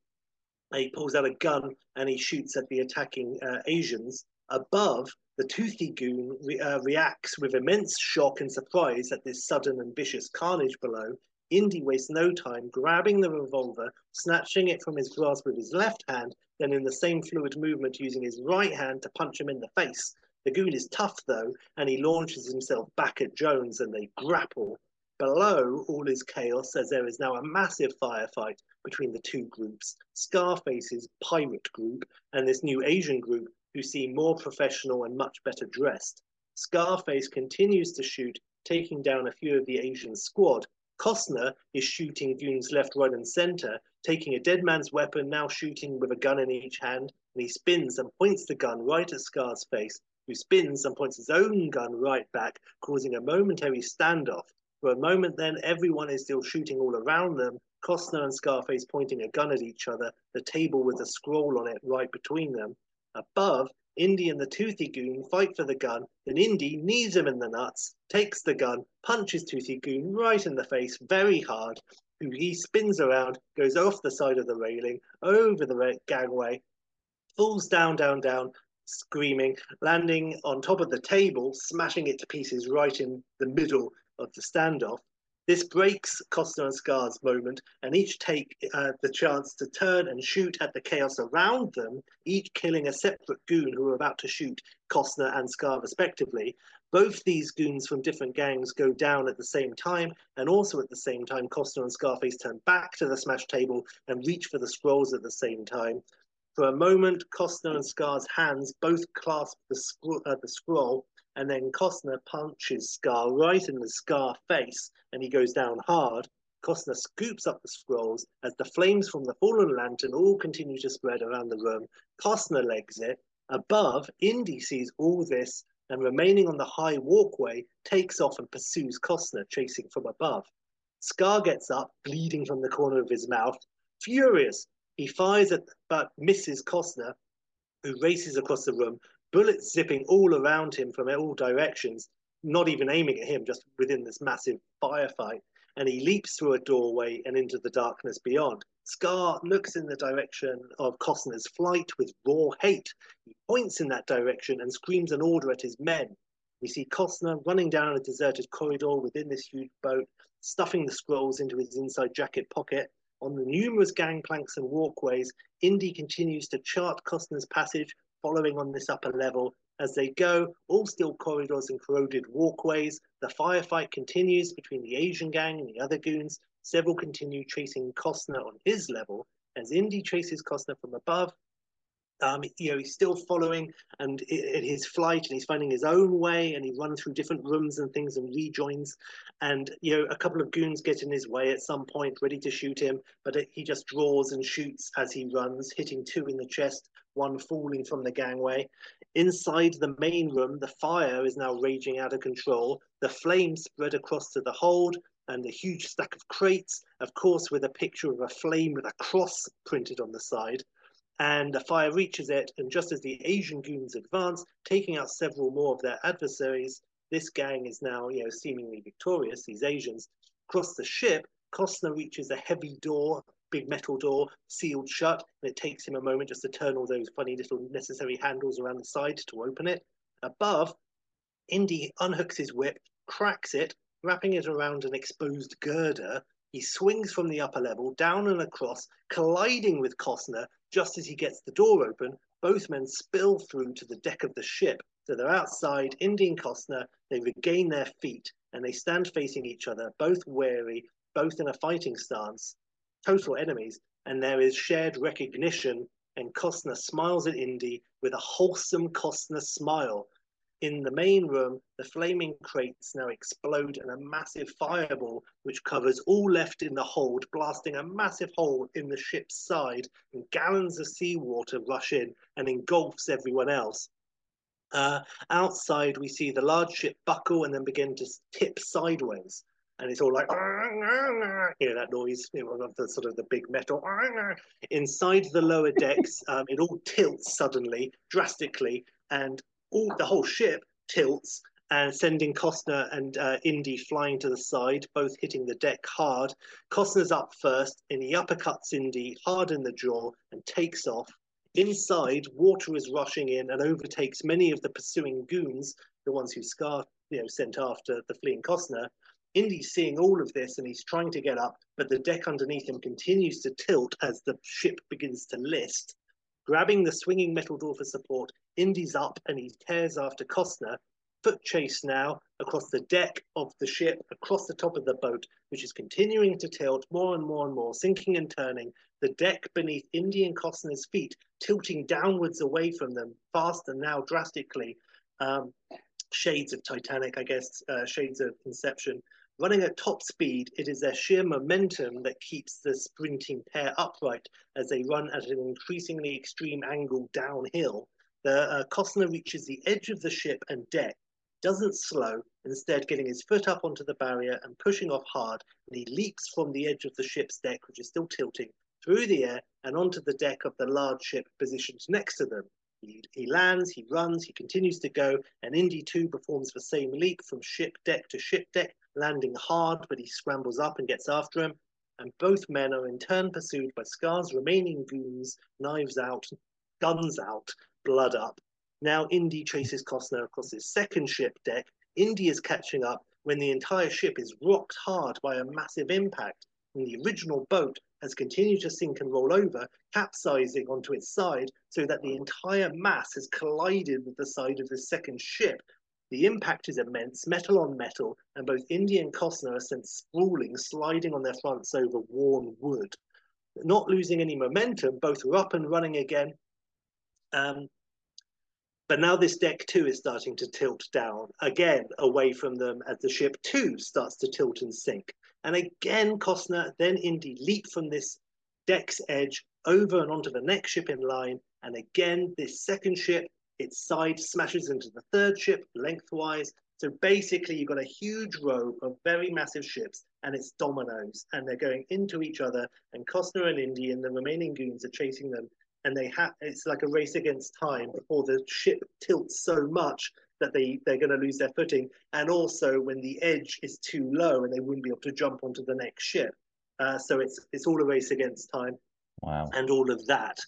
Speaker 4: He pulls out a gun and he shoots at the attacking uh, Asians. Above, the toothy goon re- uh, reacts with immense shock and surprise at this sudden and vicious carnage below. Indy wastes no time grabbing the revolver, snatching it from his grasp with his left hand, then in the same fluid movement using his right hand to punch him in the face. The goon is tough though, and he launches himself back at Jones and they grapple. Below, all is chaos as there is now a massive firefight between the two groups Scarface's pirate group and this new Asian group who seem more professional and much better dressed. Scarface continues to shoot, taking down a few of the Asian squad, Costner is shooting goons left, right, and center, taking a dead man's weapon, now shooting with a gun in each hand, and he spins and points the gun right at Scar's face, who spins and points his own gun right back, causing a momentary standoff. For a moment, then, everyone is still shooting all around them, Costner and Scarface pointing a gun at each other, the table with a scroll on it right between them. Above, Indy and the Toothy Goon fight for the gun, then Indy knees him in the nuts, takes the gun, punches Toothy Goon right in the face very hard, who he spins around, goes off the side of the railing, over the gangway, falls down, down, down, screaming, landing on top of the table, smashing it to pieces right in the middle of the standoff. This breaks Costner and Scar's moment, and each take uh, the chance to turn and shoot at the chaos around them, each killing a separate goon who are about to shoot Costner and Scar respectively. Both these goons from different gangs go down at the same time, and also at the same time, Costner and Scarface turn back to the smash table and reach for the scrolls at the same time. For a moment, Costner and Scar's hands both clasp the, sc- uh, the scroll, and then Costner punches Scar right in the Scar face, and he goes down hard. Costner scoops up the scrolls as the flames from the fallen lantern all continue to spread around the room. Costner legs it. Above, Indy sees all this and remaining on the high walkway, takes off and pursues Costner, chasing from above. Scar gets up, bleeding from the corner of his mouth. Furious, he fires at but misses Costner, who races across the room, bullets zipping all around him from all directions. not even aiming at him, just within this massive firefight. And he leaps through a doorway and into the darkness beyond. Scar looks in the direction of Costner's flight with raw hate. He points in that direction and screams an order at his men. We see Costner running down a deserted corridor within this huge boat, stuffing the scrolls into his inside jacket pocket. On the numerous gangplanks and walkways, Indy continues to chart Costner's passage, following on this upper level. As they go, all still corridors and corroded walkways, the firefight continues between the Asian gang and the other goons. Several continue chasing Costner on his level. As Indy chases Costner from above, um, you know, he's still following and in his flight and he's finding his own way and he runs through different rooms and things and rejoins. And, you know, a couple of goons get in his way at some point, ready to shoot him, but he just draws and shoots as he runs, hitting two in the chest, one falling from the gangway. Inside the main room, the fire is now raging out of control. The flames spread across to the hold and a huge stack of crates, of course, with a picture of a flame with a cross printed on the side and the fire reaches it. And just as the Asian goons advance, taking out several more of their adversaries, this gang is now, you know, seemingly victorious. These Asians cross the ship. Costner reaches a heavy door, big metal door, sealed shut, and it takes him a moment just to turn all those funny little necessary handles around the side to open it. Above, Indy unhooks his whip, cracks it, wrapping it around an exposed girder. He swings from the upper level down and across, colliding with Costner, just as he gets the door open, both men spill through to the deck of the ship. So they're outside, Indy and Costner, they regain their feet and they stand facing each other, both wary, both in a fighting stance, total enemies, and there is shared recognition. And Costner smiles at Indy with a wholesome Costner smile, in the main room, the flaming crates now explode in a massive fireball, which covers all left in the hold, blasting a massive hole in the ship's side, and gallons of seawater rush in and engulfs everyone else. Uh, outside, we see the large ship buckle and then begin to tip sideways. And it's all like, you know, that noise, of the sort of the big metal. Inside the lower decks, um, it all tilts suddenly, drastically, and all the whole ship tilts and sending Costner and uh, Indy flying to the side, both hitting the deck hard. Costner's up first, and he uppercuts Indy hard in the jaw and takes off. Inside, water is rushing in and overtakes many of the pursuing goons, the ones who Scar you know, sent after the fleeing Costner. Indy's seeing all of this and he's trying to get up, but the deck underneath him continues to tilt as the ship begins to list. Grabbing the swinging metal door for support, Indy's up and he tears after Costner. Foot chase now across the deck of the ship, across the top of the boat, which is continuing to tilt more and more and more, sinking and turning. The deck beneath Indy and Costner's feet tilting downwards away from them, fast and now drastically. Um, shades of Titanic, I guess, uh, shades of Inception. Running at top speed, it is their sheer momentum that keeps the sprinting pair upright as they run at an increasingly extreme angle downhill. The uh, Costner reaches the edge of the ship and deck, doesn't slow, instead getting his foot up onto the barrier and pushing off hard, and he leaps from the edge of the ship's deck, which is still tilting, through the air and onto the deck of the large ship positioned next to them. He, he lands, he runs, he continues to go, and Indy 2 performs the same leap from ship deck to ship deck, landing hard, but he scrambles up and gets after him. And both men are in turn pursued by Scar's remaining goons, knives out, guns out, blood up. Now Indy chases Costner across his second ship deck. Indy is catching up when the entire ship is rocked hard by a massive impact. And the original boat has continued to sink and roll over, capsizing onto its side so that the entire mass has collided with the side of the second ship, the impact is immense, metal on metal, and both Indy and Costner are sent sprawling, sliding on their fronts over worn wood. Not losing any momentum, both are up and running again. Um, but now this deck too is starting to tilt down again away from them as the ship too starts to tilt and sink. And again, Costner, then Indy leap from this deck's edge over and onto the next ship in line. And again, this second ship its side smashes into the third ship lengthwise. So basically, you've got a huge row of very massive ships, and it's dominoes, and they're going into each other. And Costner and Indy and the remaining goons are chasing them, and they have it's like a race against time before the ship tilts so much that they they're going to lose their footing, and also when the edge is too low and they wouldn't be able to jump onto the next ship. Uh, so it's it's all a race against time.
Speaker 1: Wow.
Speaker 4: And all of that.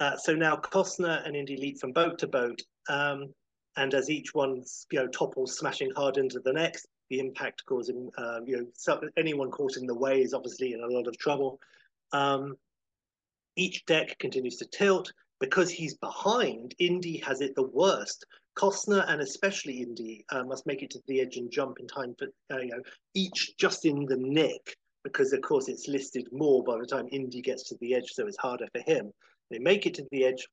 Speaker 4: Uh, so now Costner and Indy leap from boat to boat, um, and as each one you know topples, smashing hard into the next, the impact causing um, you know so anyone caught in the way is obviously in a lot of trouble. Um, each deck continues to tilt because he's behind. Indy has it the worst. Costner and especially Indy uh, must make it to the edge and jump in time for uh, you know each just in the nick because of course it's listed more by the time Indy gets to the edge, so it's harder for him. They make it to the edge,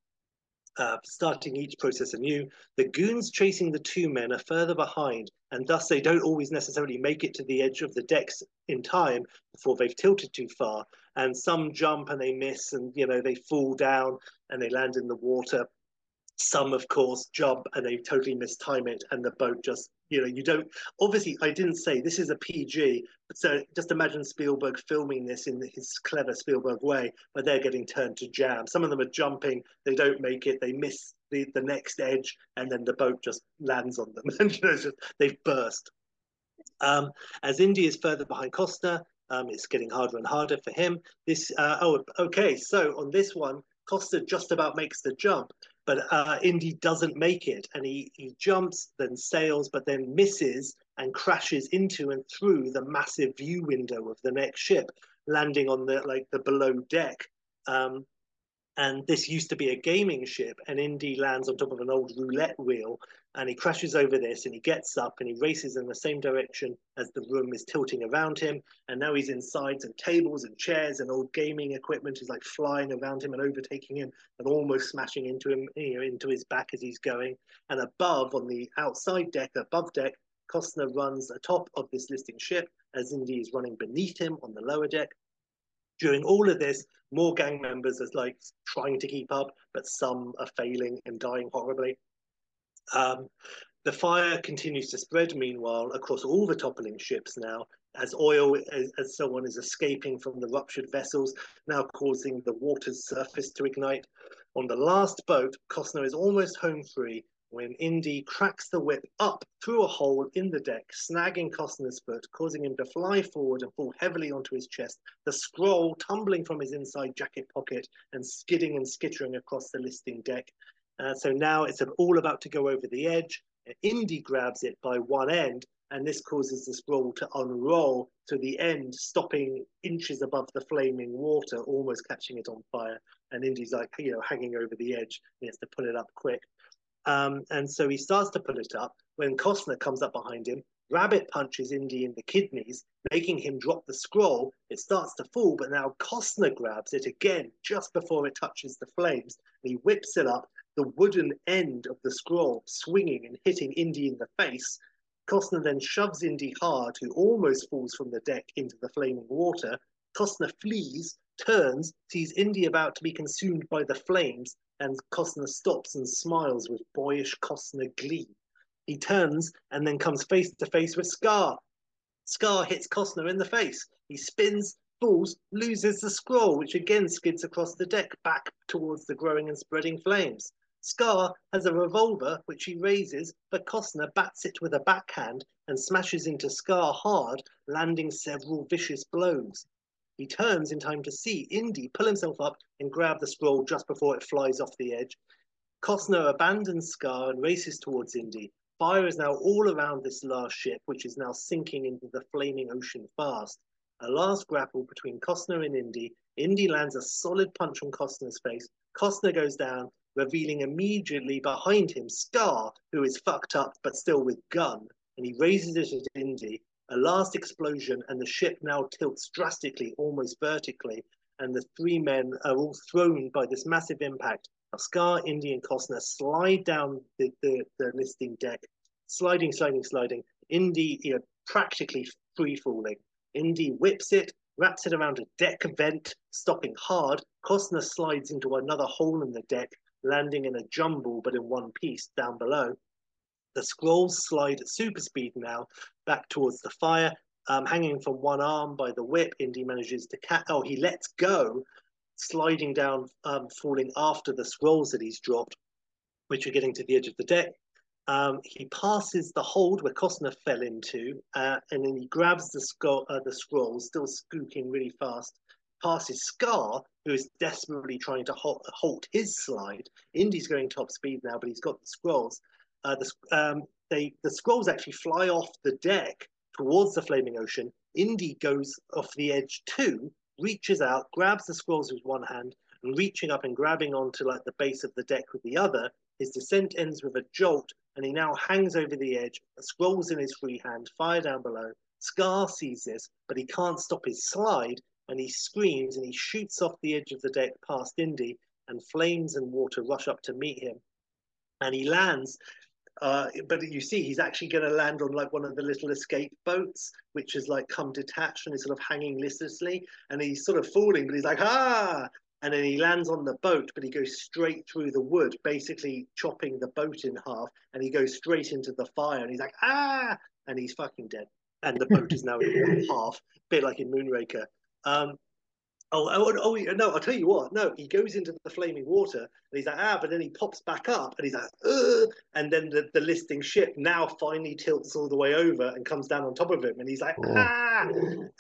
Speaker 4: uh, starting each process anew. The goons chasing the two men are further behind, and thus they don't always necessarily make it to the edge of the decks in time before they've tilted too far. And some jump and they miss, and you know they fall down and they land in the water. Some, of course, jump and they totally mistime it, and the boat just, you know, you don't. Obviously, I didn't say this is a PG, so just imagine Spielberg filming this in his clever Spielberg way, where they're getting turned to jam. Some of them are jumping, they don't make it, they miss the, the next edge, and then the boat just lands on them, and you know, just, they've burst. Um, as Indy is further behind Costner, um, it's getting harder and harder for him. This, uh, oh, okay. So on this one, Costner just about makes the jump, but uh, Indy doesn't make it, and he he jumps, then sails, but then misses and crashes into and through the massive view window of the next ship, landing on the like the below deck. Um, and this used to be a gaming ship, and Indy lands on top of an old roulette wheel, and he crashes over this, and he gets up and he races in the same direction as the room is tilting around him, and now he's inside, and tables and chairs and old gaming equipment is like flying around him and overtaking him and almost smashing into him, you know, into his back as he's going, and above on the outside deck, above deck, Costner runs atop of this listing ship as Indy is running beneath him on the lower deck. During all of this, more gang members are like trying to keep up, but some are failing and dying horribly. Um, the fire continues to spread, meanwhile, across all the toppling ships now, as oil, as, so on, is escaping from the ruptured vessels, now causing the water's surface to ignite. On the last boat, Costner is almost home free when Indy cracks the whip up through a hole in the deck, snagging Costner's foot, causing him to fly forward and fall heavily onto his chest, the scroll tumbling from his inside jacket pocket and skidding and skittering across the listing deck. Uh, so now it's all about to go over the edge. Indy grabs it by one end, and this causes the scroll to unroll to the end, stopping inches above the flaming water, almost catching it on fire. And Indy's like, you know, hanging over the edge. He has to pull it up quick. Um, and so he starts to pull it up. When Costner comes up behind him, Rabbit punches Indy in the kidneys, making him drop the scroll. It starts to fall, but now Costner grabs it again just before it touches the flames. He whips it up, the wooden end of the scroll swinging and hitting Indy in the face. Costner then shoves Indy hard, who almost falls from the deck into the flaming water. Costner flees, turns, sees Indy about to be consumed by the flames, and Costner stops and smiles with boyish Costner glee. He turns and then comes face to face with Scar. Scar hits Costner in the face. He spins, falls, loses the scroll, which again skids across the deck back towards the growing and spreading flames. Scar has a revolver, which he raises, but Costner bats it with a backhand and smashes into Scar hard, landing several vicious blows. He turns in time to see Indy pull himself up and grab the scroll just before it flies off the edge. Costner abandons Scar and races towards Indy. Fire is now all around this last ship, which is now sinking into the flaming ocean fast. A last grapple between Costner and Indy. Indy lands a solid punch on Costner's face. Costner goes down, revealing immediately behind him Scar, who is fucked up but still with gun, and he raises it at Indy. A last explosion, and the ship now tilts drastically, almost vertically, and the three men are all thrown by this massive impact. Now, Scar, Indy, and Costner slide down the, the, the listing deck, sliding, sliding, sliding. Indy, you know, practically free falling. Indy whips it, wraps it around a deck vent, stopping hard. Costner slides into another hole in the deck, landing in a jumble but in one piece down below. The scrolls slide at super speed now back towards the fire, um, hanging from one arm by the whip. Indy manages to catch. Oh, he lets go, sliding down, um, falling after the scrolls that he's dropped, which are getting to the edge of the deck. Um, he passes the hold where Costner fell into, uh, and then he grabs the, scroll, uh, the scroll, still spooking really fast, passes Scar, who is desperately trying to halt, halt his slide. Indy's going top speed now, but he's got the scrolls. Uh, the, um, they, the scrolls actually fly off the deck towards the flaming ocean. Indy goes off the edge too, reaches out, grabs the scrolls with one hand, and reaching up and grabbing onto like the base of the deck with the other. His descent ends with a jolt, and he now hangs over the edge, scrolls in his free hand, fire down below. Scar sees this, but he can't stop his slide, and he screams and he shoots off the edge of the deck past Indy, and flames and water rush up to meet him. And he lands uh, but you see, he's actually going to land on like one of the little escape boats, which has like come detached and is sort of hanging listlessly. And he's sort of falling, but he's like, ah! And then he lands on the boat, but he goes straight through the wood, basically chopping the boat in half. And he goes straight into the fire. And he's like, ah! And he's fucking dead. And the boat is now in half, a bit like in Moonraker. Um, Oh, oh, oh, no, I'll tell you what. No, he goes into the flaming water and he's like, ah, but then he pops back up and he's like, Ugh! and then the, the listing ship now finally tilts all the way over and comes down on top of him. And he's like, oh. ah,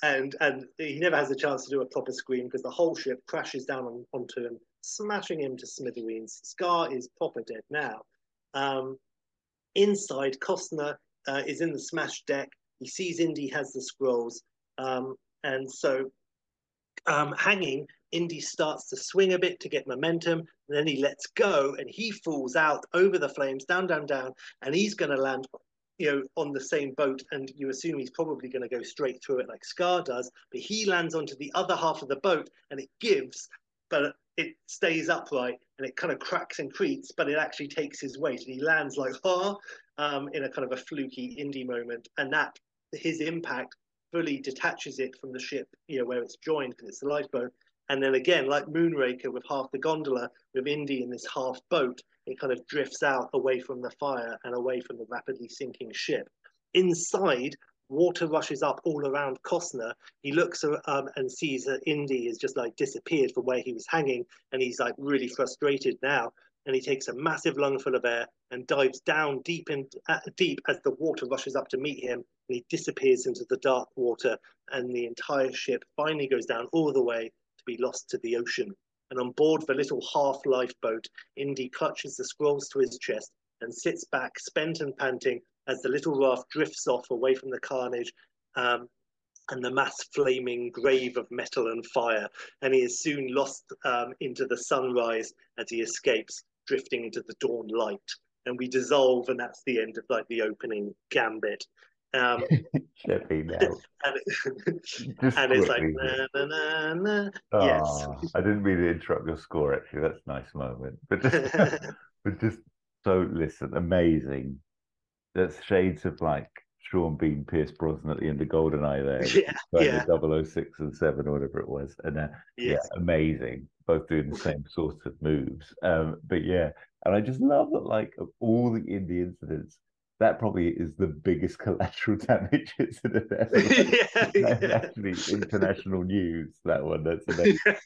Speaker 4: and and he never has a chance to do a proper scream because the whole ship crashes down on, onto him, smashing him to smithereens. Scar is proper dead now. Um, inside, Costner uh, is in the smashed deck. He sees Indy has the scrolls. Um, and so um, hanging, Indy starts to swing a bit to get momentum, and then he lets go and he falls out over the flames, down, down, down, and he's going to land, you know, on the same boat. And you assume he's probably going to go straight through it like Scar does, but he lands onto the other half of the boat and it gives, but it stays upright and it kind of cracks and creaks, but it actually takes his weight and he lands like, huh, um, in a kind of a fluky Indy moment. And that his impact fully detaches it from the ship, you know, where it's joined because it's the lifeboat. And then again, like Moonraker with half the gondola, with Indy in this half boat, it kind of drifts out away from the fire and away from the rapidly sinking ship. Inside, water rushes up all around Costner. He looks um, and sees that Indy has just like disappeared from where he was hanging, and he's like really frustrated now. And he takes a massive lungful of air and dives down deep in uh, deep as the water rushes up to meet him and he disappears into the dark water, and the entire ship finally goes down all the way to be lost to the ocean. And on board the little half lifeboat, Indy clutches the scrolls to his chest and sits back, spent and panting, as the little raft drifts off away from the carnage um, and the mass flaming grave of metal and fire. And he is soon lost um, into the sunrise as he escapes, drifting into the dawn light. And we dissolve, and that's the end of like the opening gambit. Um,
Speaker 3: Shipping
Speaker 4: now. and, it, and it's like, na, na, na, oh, yes.
Speaker 3: I didn't mean to interrupt your score, actually. That's a nice moment. But just, but just so, listen, amazing. That's shades of like Sean Bean, Pierce Brosnan at the end of GoldenEye there.
Speaker 4: Yeah,
Speaker 3: yeah. 006 and 7 or whatever it was. And uh, yes. yeah, amazing. Both doing the same sort of moves. Um, but yeah, and I just love that, like, of all the Indy incidents, that probably is the biggest collateral damage incident ever. yeah, yeah. Actually, international news. That one. That's amazing.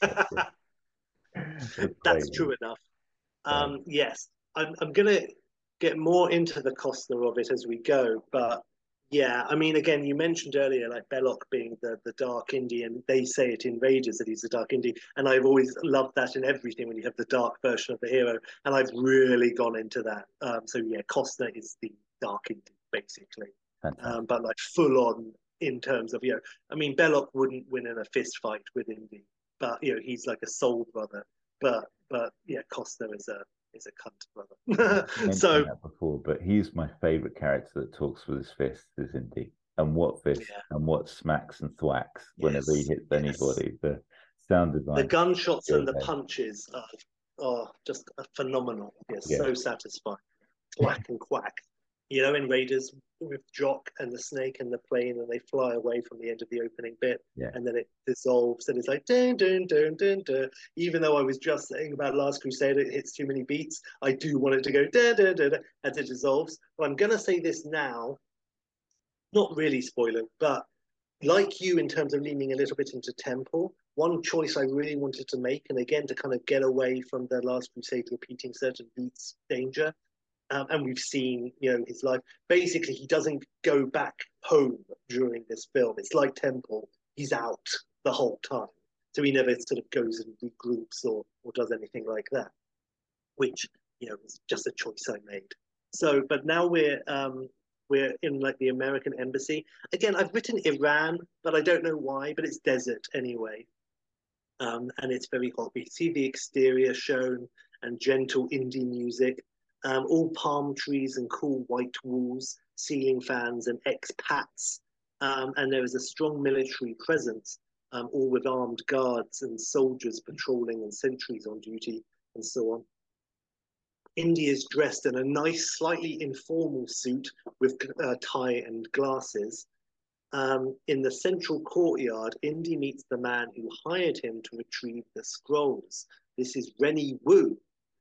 Speaker 4: that's, that's true enough. Um, yes, I'm. I'm gonna get more into the Costner of it as we go, but yeah, I mean, again, you mentioned earlier like Belloq being the the dark Indy. They say it in Raiders that he's the dark Indian, and I've always loved that in everything when you have the dark version of the hero, and I've really gone into that. Um, so yeah, Costner is the dark Indy, basically. Um, but like full on in terms of, you know, I mean, Belloq wouldn't win in a fist fight with Indy, but, you know, he's like a soul brother. But, but yeah, Costner is a, is a cunt brother. so
Speaker 3: before, but he's my favorite character that talks with his fists is Indy. And what fist yeah. and what smacks and thwacks whenever yes. he hits anybody. Yes. The sound design.
Speaker 4: The gunshots and the punches are, are just phenomenal. Yes, yeah. so satisfying. Whack and quack you know, in Raiders with Jock and the snake and the plane, and they fly away from the end of the opening bit,
Speaker 3: yeah.
Speaker 4: and then it dissolves, and it's like dun dun dun dun dun. Even though I was just saying about Last Crusade, it hits too many beats. I do want it to go dun dun dun, dun as it dissolves. But I'm gonna say this now, not really spoiling, but like you in terms of leaning a little bit into tempo. One choice I really wanted to make, and again to kind of get away from the Last Crusade repeating certain beats danger, Um, and we've seen, you know, his life. Basically, he doesn't go back home during this film. It's like Temple; he's out the whole time, so he never sort of goes and regroups or or does anything like that, which you know was just a choice I made. So, but now we're um, we're in like the American embassy. Again, I've written Iran, but I don't know why, but it's desert anyway. Um, and it's very hot. We see the exterior shown and gentle indie music, um, all palm trees and cool white walls, ceiling fans and expats. Um, and there is a strong military presence, um, all with armed guards and soldiers patrolling and sentries on duty and so on. Indy is dressed in a nice, slightly informal suit with uh, tie and glasses. Um, in the central courtyard, Indy meets the man who hired him to retrieve the scrolls. This is Rennie Wu,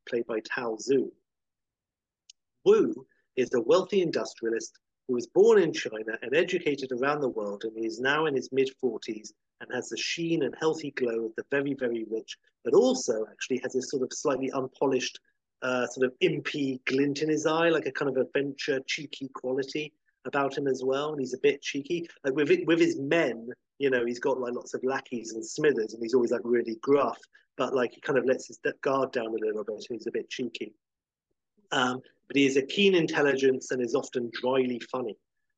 Speaker 4: played by Tao Zhu. Wu is a wealthy industrialist who was born in China and educated around the world, and he is now in his mid 40s and has the sheen and healthy glow of the very, very rich, but also actually has this sort of slightly unpolished uh, sort of impy glint in his eye, like a kind of adventure, cheeky quality about him as well. And he's a bit cheeky. Like with it, with his men, you know, he's got like lots of lackeys and smithers, and he's always like really gruff. But like he kind of lets his guard down a little bit, and he's a bit cheeky. Um, but he has a keen intelligence and is often dryly funny.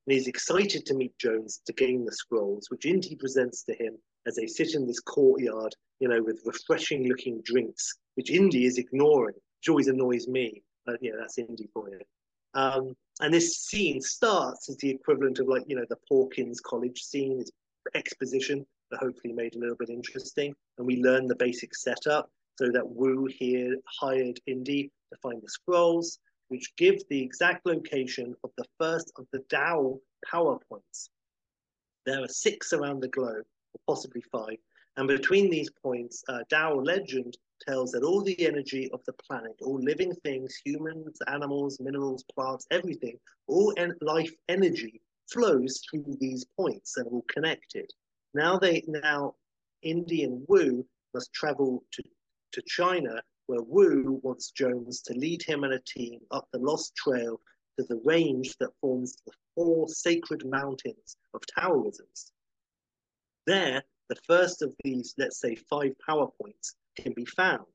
Speaker 4: And he's excited to meet Jones to gain the scrolls, which Indy presents to him as they sit in this courtyard, you know, with refreshing looking drinks, which Indy is ignoring which always annoys me. But yeah, that's Indy for you. Um, and this scene starts as the equivalent of like you know the Porkins College scene, is exposition that hopefully made a little bit interesting, and we learn the basic setup so that Wu here hired Indy to find the scrolls, which give the exact location of the first of the Tao power points. There are six around the globe, or possibly five, and between these points, uh, Tao legend tells that all the energy of the planet, all living things, humans, animals, minerals, plants, everything, all en- life energy flows through these points and are all connected. Now they now Indy and Wu must travel to, to China, where Wu wants Jones to lead him and a team up the lost trail to the range that forms the four sacred mountains of Taoisms. There, the first of these, let's say, five power points can be found.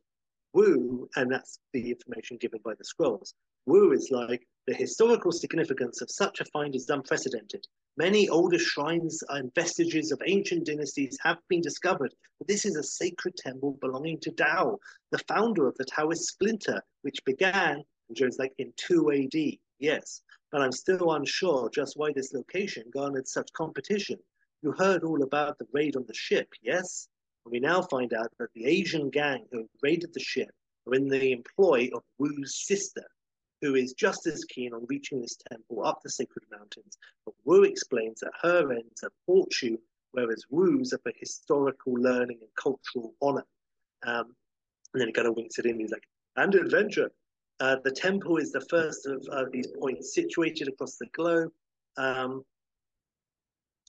Speaker 4: Wu, and that's the information given by the scrolls. Wu is like the historical significance of such a find is unprecedented. Many older shrines and vestiges of ancient dynasties have been discovered, but this is a sacred temple belonging to Tao, the founder of the Taoist splinter, which began, and Jones like in 2 AD. Yes, but I'm still unsure just why this location garnered such competition. You heard all about the raid on the ship, yes? And we now find out that the Asian gang who raided the ship are in the employ of Wu's sister, who is just as keen on reaching this temple up the sacred mountains. But Wu explains that her ends are fortune, whereas Wu's are for historical learning and cultural honor. Um, and then he kind of winks it in. He's like, and adventure. Uh, the temple is the first of uh, these points situated across the globe. Um,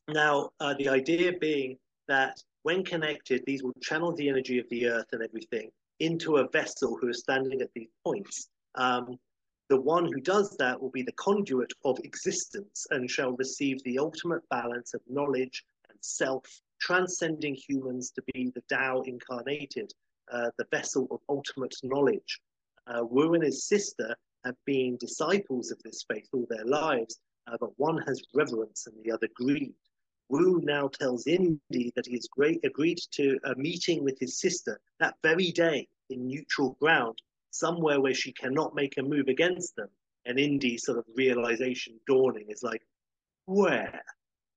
Speaker 4: now, uh, the idea being that when connected, these will channel the energy of the earth and everything into a vessel who is standing at these points. Um, the one who does that will be the conduit of existence and shall receive the ultimate balance of knowledge and self, transcending humans to be the Tao incarnated, uh, the vessel of ultimate knowledge. Uh, Wu and his sister have been disciples of this faith all their lives, uh, but one has reverence and the other greed. Wu now tells Indy that he has great, agreed to a meeting with his sister that very day in neutral ground, somewhere where she cannot make a move against them. And Indy sort of realization dawning is like, where?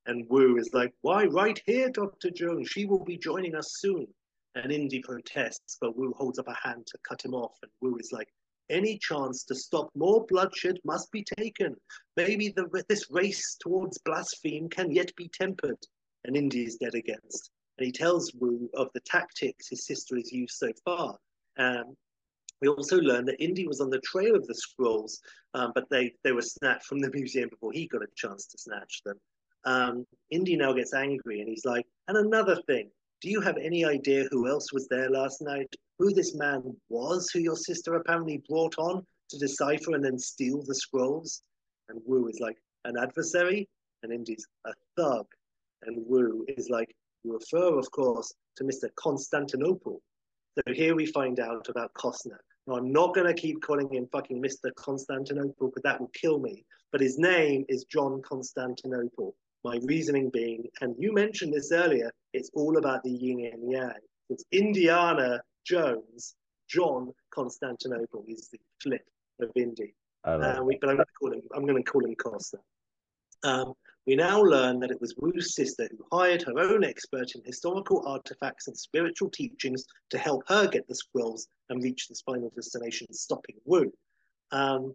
Speaker 4: And Wu is like, why, right here, Dr. Jones. She will be joining us soon. And Indy protests, but Wu holds up a hand to cut him off. And Wu is like, any chance to stop more bloodshed must be taken. Maybe the, this race towards blaspheme can yet be tempered. And Indy is dead against. And he tells Wu of the tactics his sister has used so far. Um, we also learn that Indy was on the trail of the scrolls, um, but they, they were snatched from the museum before he got a chance to snatch them. Um, Indy now gets angry and he's like, and another thing, do you have any idea who else was there last night? Who this man was, who your sister apparently brought on? to decipher and then steal the scrolls? And Wu is like, an adversary? And Indy's a thug. And Wu is like, you refer, of course, to Mr. Constantinople. So here we find out about Costner. Now, I'm not going to keep calling him fucking Mr. Constantinople because that will kill me. But his name is John Constantinople. My reasoning being, and you mentioned this earlier, it's all about the yin and yang. It's Indiana Jones, John Constantinople is the flip of Indy. Uh, we, but I'm going to call him. I'm going to call him Costner. Um, we now learn that it was Wu's sister who hired her own expert in historical artifacts and spiritual teachings to help her get the scrolls and reach this final destination, stopping Wu. Um,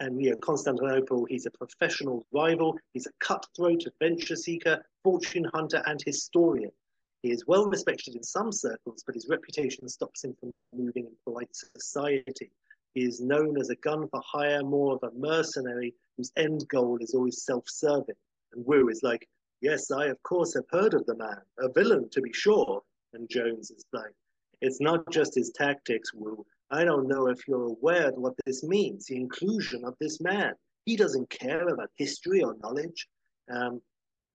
Speaker 4: and you know, Constantinople, he's a professional rival, he's a cutthroat adventure seeker, fortune hunter, and historian. He is well respected in some circles, but his reputation stops him from moving in polite society. He is known as a gun for hire, more of a mercenary whose end goal is always self serving. And Wu is like, Yes, I of course have heard of the man, a villain to be sure. And Jones is like, It's not just his tactics, Wu. I don't know if you're aware of what this means, the inclusion of this man. He doesn't care about history or knowledge. Um,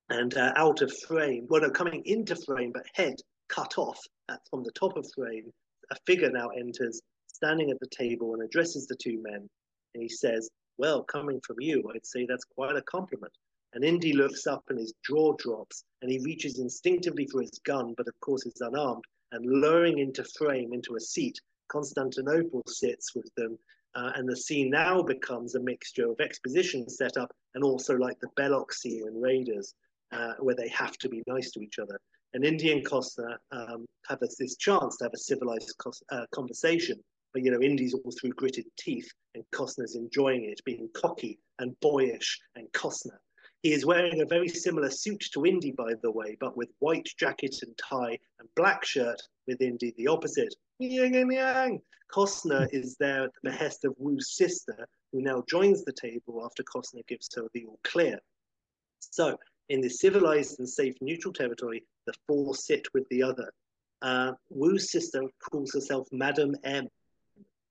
Speaker 4: and uh, out of frame, well, no, coming into frame, but head cut off from the top of frame, a figure now enters standing at the table and addresses the two men. And he says, Well, coming from you, I'd say that's quite a compliment. And Indy looks up and his jaw drops and he reaches instinctively for his gun, but of course is unarmed. And lowering into frame into a seat, Constantinople sits with them. Uh, and the scene now becomes a mixture of exposition setup and also like the Belloq scene in Raiders, uh, where they have to be nice to each other. And Indy and Costner um, have this chance to have a civilized uh, conversation but you know, Indy's all through gritted teeth, and Costner's enjoying it, being cocky and boyish and Costner. He is wearing a very similar suit to Indy, by the way, but with white jacket and tie and black shirt, with Indy the opposite. Yang and yang. Costner is there at the behest of Wu's sister, who now joins the table after Costner gives her the all clear. So, in this civilized and safe neutral territory, the four sit with the other. Uh, Wu's sister calls herself Madam M,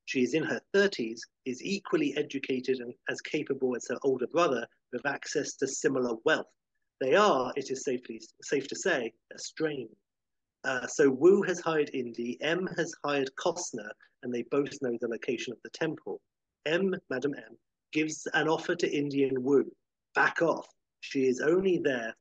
Speaker 4: she is in her 30s, is equally educated and as capable as her older brother with access to similar wealth. They are, it is safely, safe to say, estranged. Uh, so Wu has hired Indy, M has hired Costner, and they both know the location of the temple. M, Madam M, gives an offer to Indy and Wu. Back off. She is only there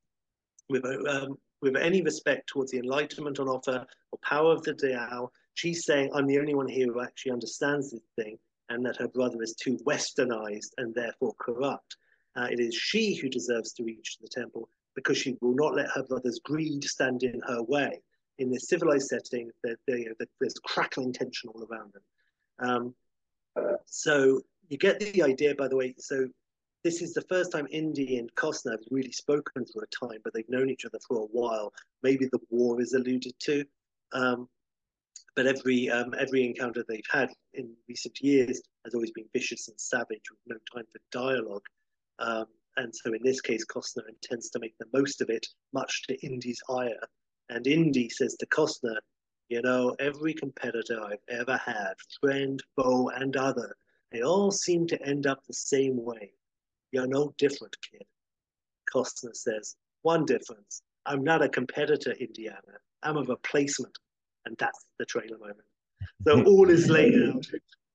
Speaker 4: with, um, with any respect towards the enlightenment on offer or power of the Tao she's saying, I'm the only one here who actually understands this thing, and that her brother is too westernized and therefore corrupt. Uh, it is she who deserves to reach the temple because she will not let her brother's greed stand in her way. In this civilized setting, there, there, there's crackling tension all around them. Um, so you get the idea, by the way. So this is the first time Indy and Costner have really spoken for a time, but they've known each other for a while. Maybe the war is alluded to. Um, but every um, every encounter they've had in recent years has always been vicious and savage with no time for dialogue. Um, and so in this case, Costner intends to make the most of it, much to Indy's ire. And Indy says to Costner, you know, every competitor I've ever had, friend, foe, and other, they all seem to end up the same way. You're no different, kid. Costner says, one difference. I'm not a competitor, Indiana. I'm a replacement and that's the trailer moment. So all is laid out.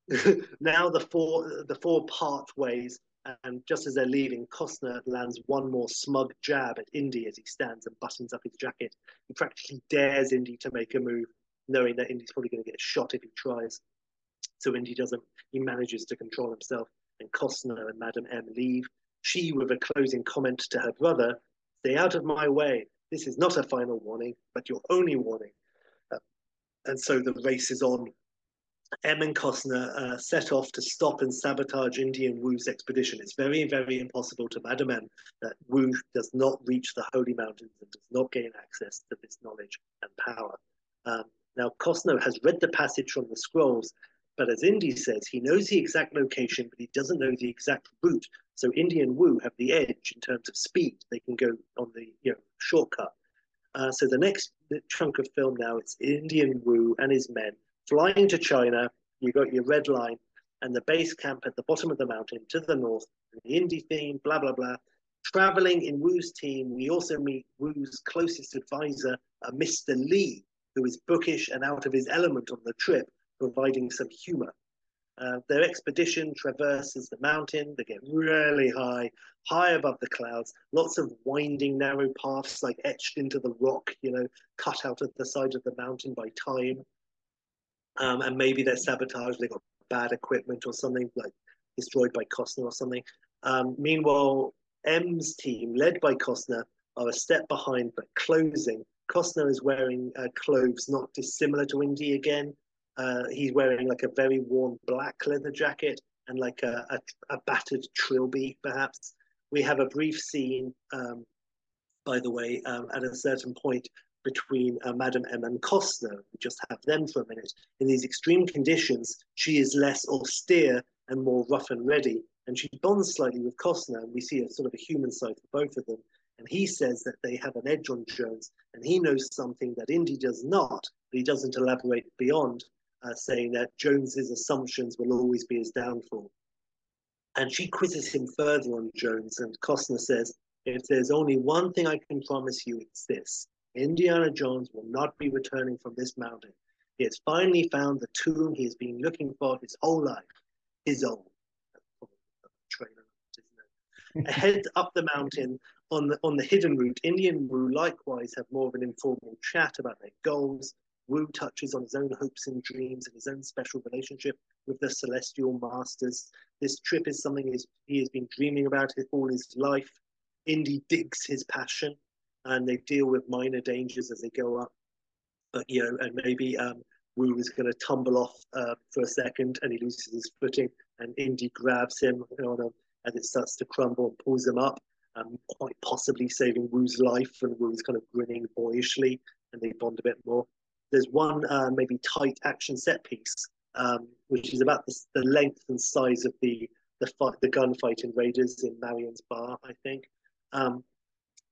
Speaker 4: now the four the four pathways, and just as they're leaving, Costner lands one more smug jab at Indy as he stands and buttons up his jacket. He practically dares Indy to make a move, knowing that Indy's probably going to get shot if he tries. So Indy doesn't. He manages to control himself, and Costner and Madam M leave. She, with a closing comment to her brother, "Stay out of my way. This is not a final warning, but your only warning uh, and so the race is on. M and Costner uh, set off to stop and sabotage Indy and Wu's expedition. It's very, very impossible to Madam M that Wu does not reach the Holy Mountains and does not gain access to this knowledge and power. Um, now, Costner has read the passage from the scrolls, but as Indy says, he knows the exact location, but he doesn't know the exact route. So Indy and Wu have the edge in terms of speed. They can go on the you know shortcut. Uh, so the next chunk of film now, it's Indy and Wu and his men flying to China. You got your red line, and the base camp at the bottom of the mountain to the north, the Indy theme, blah, blah, blah. Traveling in Wu's team, we also meet Wu's closest advisor, uh, Mr. Lee, who is bookish and out of his element on the trip, providing some humor. Uh, their expedition traverses the mountain. They get really high, high above the clouds. Lots of winding, narrow paths, like etched into the rock, you know, cut out of the side of the mountain by time. Um, and maybe they're sabotaged. They got bad equipment or something, like destroyed by Costner or something. Um, meanwhile, M's team, led by Costner, are a step behind but closing. Costner is wearing uh, clothes not dissimilar to Indy again. Uh, he's wearing like a very worn black leather jacket and like a, a, a battered trilby, perhaps. We have a brief scene, um, by the way, um, at a certain point between uh, Madam M and Costner. We just have them for a minute. In these extreme conditions, she is less austere and more rough and ready, and she bonds slightly with Costner, and we see a sort of a human side for both of them. And he says that they have an edge on Jones, and he knows something that Indy does not, but he doesn't elaborate beyond, uh, saying that Jones's assumptions will always be his downfall. And she quizzes him further on Jones, and Costner says, If there's only one thing I can promise you, it's this Indiana Jones will not be returning from this mountain. He has finally found the tomb he has been looking for his whole life, his own. Ahead up the mountain on the on the hidden route, Indy and Wu likewise have more of an informal chat about their goals. Wu touches on his own hopes and dreams and his own special relationship with the celestial masters. This trip is something he has been dreaming about all his life. Indy digs his passion and they deal with minor dangers as they go up. But you know, and maybe um, Wu is going to tumble off uh, for a second, and he loses his footing, and Indy grabs him on a, as it starts to crumble and pulls him up, um, quite possibly saving Wu's life. And Wu's kind of grinning boyishly, and they bond a bit more. There's one uh, maybe tight action set piece, um, which is about the, the length and size of the the fight, the gunfight in Raiders in Marion's bar, I think. Um,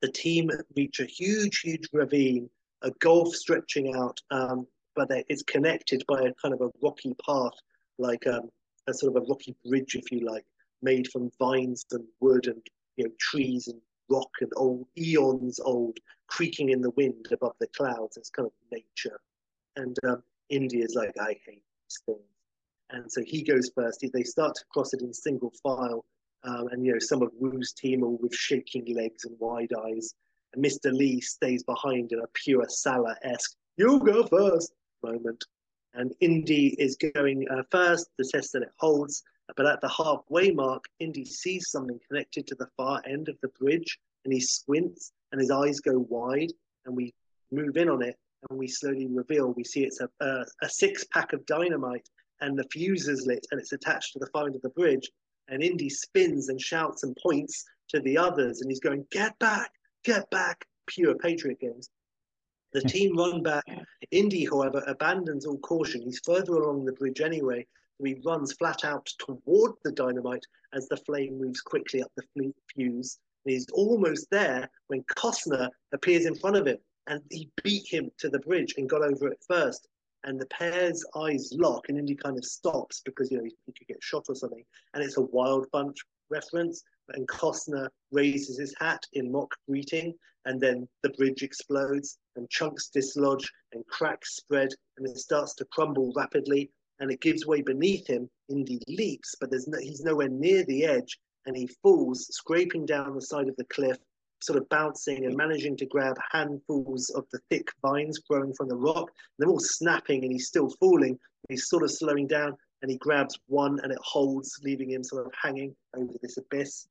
Speaker 4: the team reach a huge, huge ravine, a gulf stretching out, um, but it's connected by a kind of a rocky path, like um, a sort of a rocky bridge, if you like, made from vines and wood and you know trees and rock and old eons old, creaking in the wind above the clouds. It's kind of nature, and um, Indy's like, I hate these things, and so he goes first. They start to cross it in single file, um, and you know some of Wu's team are with shaking legs and wide eyes. And Mr. Lee stays behind in a pure Sallah-esque "You go first moment. And Indy is going uh, first to test that it holds. But at the halfway mark, Indy sees something connected to the far end of the bridge, and he squints, and his eyes go wide. And we move in on it, and we slowly reveal we see it's a, a, a six pack of dynamite, and the fuse is lit, and it's attached to the far end of the bridge and Indy spins and shouts and points to the others, and he's going, "Get back, get back!" Pure Patriot games. The hmm. team run back. Indy, however, abandons all caution. He's further along the bridge anyway, so he runs flat out toward the dynamite as the flame moves quickly up the fuse. And he's almost there when Costner appears in front of him, and he beat him to the bridge and got over it first and the pair's eyes lock, and Indy kind of stops because you know he, he could get shot or something, and it's a Wild Bunch reference. And Costner raises his hat in mock greeting, and then the bridge explodes, and chunks dislodge, and cracks spread, and it starts to crumble rapidly, and it gives way beneath him. Indy leaps, but there's no, he's nowhere near the edge, and he falls, scraping down the side of the cliff, sort of bouncing and managing to grab handfuls of the thick vines growing from the rock. They're all snapping and he's still falling. He's sort of slowing down and he grabs one and it holds, leaving him sort of hanging over this abyss.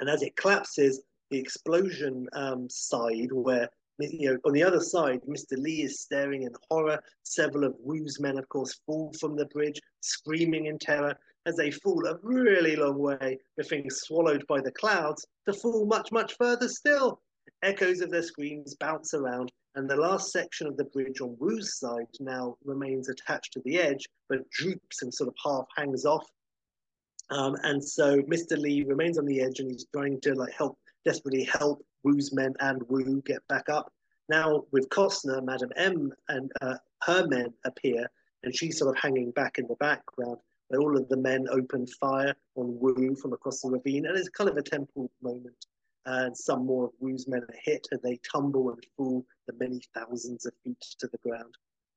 Speaker 4: And as it collapses, the explosion um, side, where you know, on the other side, Mr. Lee is staring in horror. Several of Wu's men, of course, fall from the bridge, screaming in terror as they fall a really long way before being swallowed by the clouds to fall much, much further still. Echoes of their screams bounce around, and the last section of the bridge on Wu's side now remains attached to the edge, but droops and sort of half hangs off. Um, and so Mr. Lee remains on the edge and he's trying to like help, desperately help Wu's men and Wu get back up. Now with Costner, Madam M and uh, her men appear, and she's sort of hanging back in the background and all of the men open fire on Wu from across the ravine, and it's kind of a temple moment. And some more of Wu's men are hit, and they tumble and fall the many thousands of feet to the ground.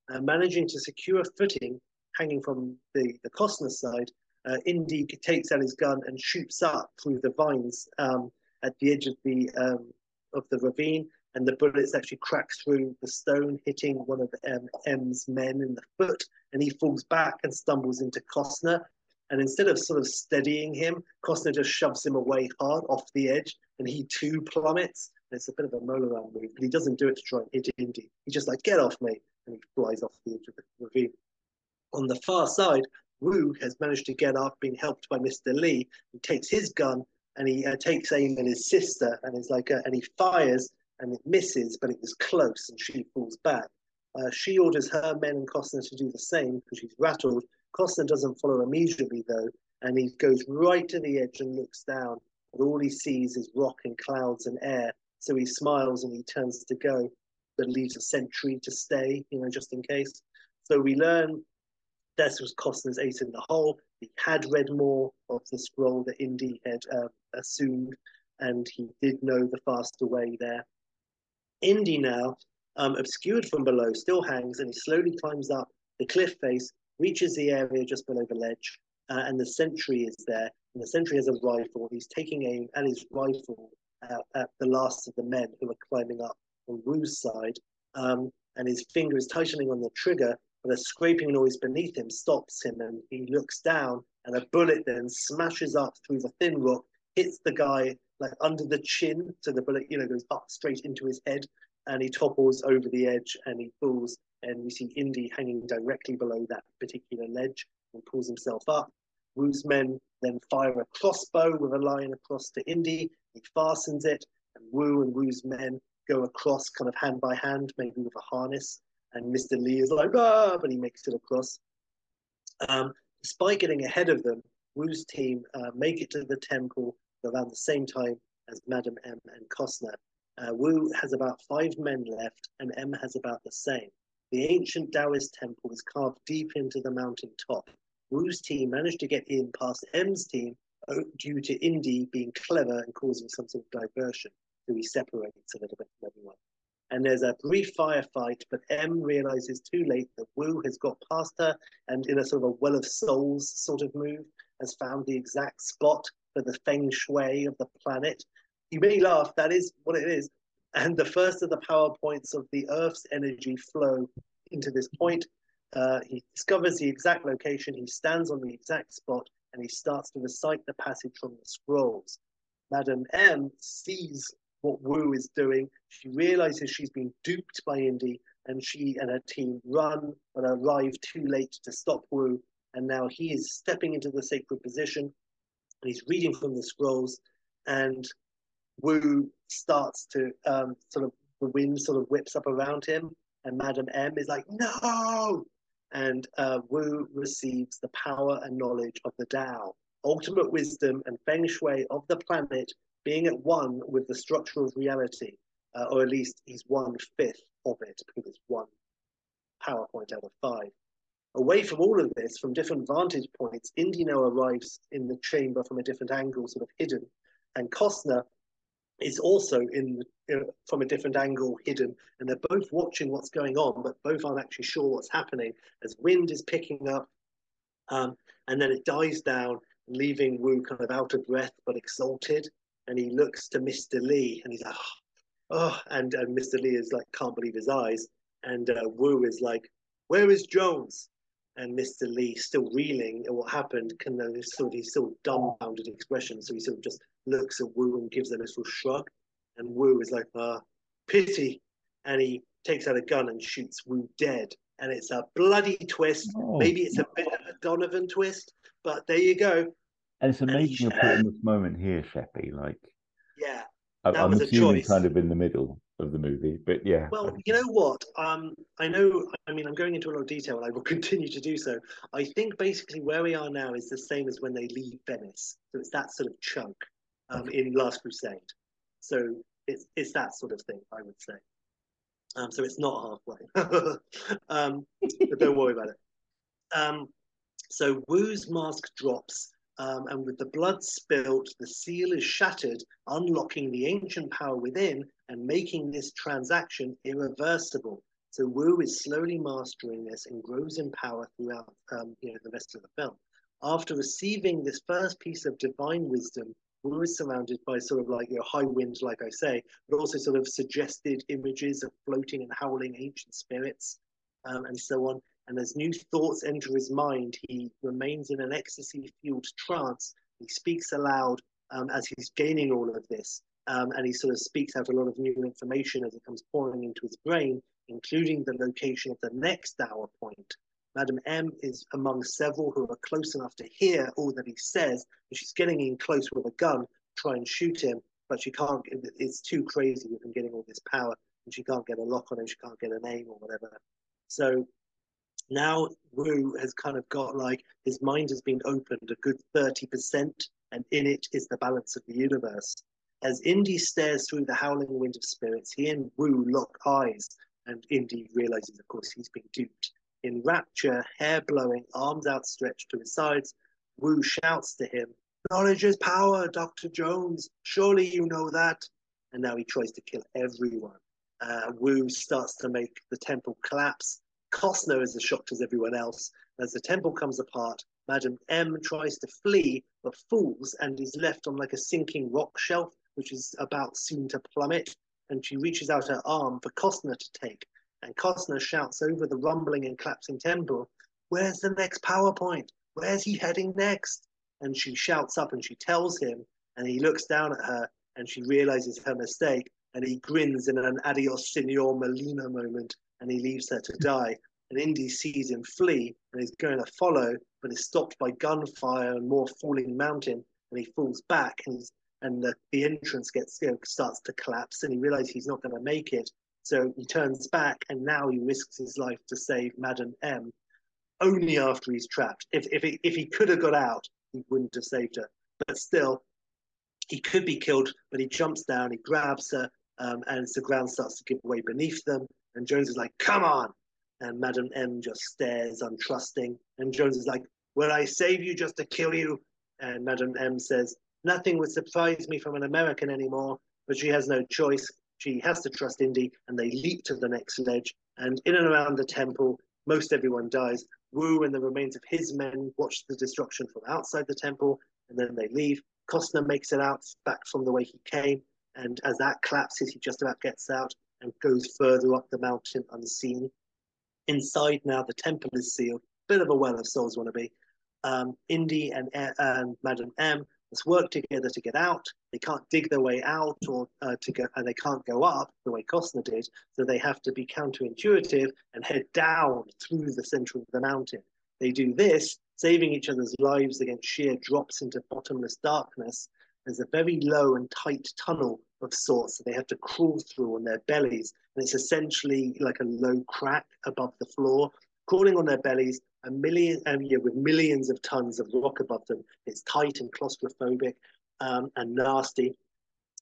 Speaker 4: Uh, managing to secure footing, hanging from the, the Costner side, uh, Indy takes out his gun and shoots up through the vines um, at the edge of the um, of the ravine, and the bullets actually crack through the stone, hitting one of um, M's men in the foot, and he falls back and stumbles into Costner. And instead of sort of steadying him, Costner just shoves him away hard off the edge, and he too plummets. And it's a bit of a Mola Ram move, but he doesn't do it to try and hit Indy. He's just like, get off me, and he flies off the edge of the ravine. On the far side, Wu has managed to get up, being helped by Mr. Lee. He takes his gun and he uh, takes aim at his sister, and is like, uh, and he fires, and it misses, but it was close, and she falls back. Uh, she orders her men and Costner to do the same because she's rattled. Costner doesn't follow immediately though, and he goes right to the edge and looks down, but all he sees is rock and clouds and air. So he smiles and he turns to go, but leaves a sentry to stay, you know, just in case. So we learn this was Costner's ace in the hole. He had read more of the scroll that Indy had uh, assumed, and he did know the faster way there. Indy now, um, obscured from below, still hangs, and he slowly climbs up the cliff face, reaches the area just below the ledge, uh, and the sentry is there. And the sentry has a rifle. He's taking aim at his rifle uh, at the last of the men who are climbing up on Wu's side. Um, and his finger is tightening on the trigger, but a scraping noise beneath him stops him, and he looks down, and a bullet then smashes up through the thin rock, hits the guy like under the chin, so the bullet, you know, goes up straight into his head, and he topples over the edge and he falls, and we see Indy hanging directly below that particular ledge and pulls himself up. Wu's men then fire a crossbow with a line across to Indy. He fastens it, and Wu and Wu's men go across, kind of hand by hand, maybe with a harness. And Mr. Lee is like, ah, but he makes it across. Um, despite getting ahead of them, Wu's team uh, make it to the temple around the same time as Madam M and Costner. Uh, Wu has about five men left, and M has about the same. The ancient Taoist temple is carved deep into the mountain top. Wu's team managed to get in past M's team uh, due to Indy being clever and causing some sort of diversion. So he separates a little bit from everyone. And there's a brief firefight, but M realizes too late that Wu has got past her and, in a sort of a well of souls sort of move, has found the exact spot for the feng shui of the planet. You may laugh, that is what it is. And the first of the power points of the Earth's energy flow into this point. Uh, he discovers the exact location, he stands on the exact spot, and he starts to recite the passage from the scrolls. Madam M sees what Wu is doing. She realizes she's been duped by Indy, and she and her team run but arrive too late to stop Wu. And now he is stepping into the sacred position, and he's reading from the scrolls, and Wu starts to um, sort of the wind sort of whips up around him, and Madam M is like, no! And uh, Wu receives the power and knowledge of the Tao, ultimate wisdom and feng shui of the planet being at one with the structure of reality, uh, or at least he's one fifth of it because it's one PowerPoint out of five. Away from all of this, from different vantage points, Indy now arrives in the chamber from a different angle, sort of hidden, and Costner is also in uh, from a different angle, hidden, and they're both watching what's going on, but both aren't actually sure what's happening as wind is picking up, um, and then it dies down, leaving Wu kind of out of breath but exalted and he looks to Mr. Lee and he's like, oh, and, and Mr. Lee is like, can't believe his eyes. And uh, Wu is like, where is Jones? And Mr. Lee, still reeling at what happened, can uh, sort of, he's still dumbfounded expression. So he sort of just looks at Wu and gives a little shrug. And Wu is like, ah, pity. And he takes out a gun and shoots Wu dead. And it's a bloody twist. Oh. Maybe it's a bit of a Donovan twist, but there you go.
Speaker 3: And it's amazing you're putting this moment here, Sheppy. Like,
Speaker 4: yeah,
Speaker 3: I, am assuming kind of in the middle of the movie, but yeah.
Speaker 4: Well, you know what? Um, I know. I mean, I'm going into a lot of detail, and I will continue to do so. I think basically where we are now is the same as when they leave Venice. So it's that sort of chunk um, okay. in Last Crusade. So it's it's that sort of thing, I would say. Um, so it's not halfway. um, but don't worry about it. Um, So Wu's mask drops, um, and with the blood spilt, the seal is shattered, unlocking the ancient power within and making this transaction irreversible. So Wu is slowly mastering this and grows in power throughout um, you know, the rest of the film. After receiving this first piece of divine wisdom, Wu is surrounded by sort of like you know, high winds, like I say, but also sort of suggested images of floating and howling ancient spirits um, and so on. And as new thoughts enter his mind, he remains in an ecstasy fueled trance. He speaks aloud um, as he's gaining all of this. Um, and he sort of speaks out a lot of new information as it comes pouring into his brain, including the location of the next hour point. Madam M is among several who are close enough to hear all that he says, and she's getting in close with a gun, try and shoot him, but she can't. It's too crazy with him getting all this power, and she can't get a lock on him. She can't get a name or whatever. So now Wu has kind of got like his mind has been opened a good 30%, and in it is the balance of the universe. As Indy stares through the howling wind of spirits, he and Wu lock eyes, and Indy realizes, of course, he's been duped. In rapture, hair blowing, arms outstretched to his sides, Wu shouts to him, Knowledge is power, Dr. Jones. Surely you know that. And now he tries to kill everyone. Uh, Wu starts to make the temple collapse Costner is as shocked as everyone else. As the temple comes apart, Madam M tries to flee, but falls and is left on like a sinking rock shelf, which is about soon to plummet. And she reaches out her arm for Costner to take. And Costner shouts over the rumbling and collapsing temple, Where's the next PowerPoint? Where's he heading next? And she shouts up and she tells him, and he looks down at her and she realizes her mistake. And he grins in an adios, Senor Molina moment and he leaves her to die. And Indy sees him flee and is going to follow, but is stopped by gunfire and more falling mountain. And he falls back, and, and the, the entrance gets you know, starts to collapse, and he realizes he's not going to make it. So he turns back, and now he risks his life to save Madam M. Only after he's trapped. If if he, if he could have got out, he wouldn't have saved her. But still, he could be killed. But he jumps down, he grabs her, um, and the ground starts to give way beneath them. And Jones is like, come on. And Madam M just stares, untrusting. And Jones is like, will I save you just to kill you? And Madam M says, nothing would surprise me from an American anymore, but she has no choice. She has to trust Indy, and they leap to the next ledge. And in and around the temple, most everyone dies. Wu and the remains of his men watch the destruction from outside the temple, and then they leave. Costner makes it out back from the way he came, and as that collapses, he just about gets out and goes further up the mountain unseen. Inside now, the temple is sealed. Bit of a well of souls want to be. Um, Indy and, and Madam M must work together to get out. They can't dig their way out or uh, to go, and they can't go up the way Costner did. So they have to be counterintuitive and head down through the center of the mountain. They do this, saving each other's lives against sheer drops into bottomless darkness. There's a very low and tight tunnel of sorts that they have to crawl through on their bellies. And it's essentially like a low crack above the floor, crawling on their bellies, a million, um, yeah, with millions of tons of rock above them. It's tight and claustrophobic um, and nasty.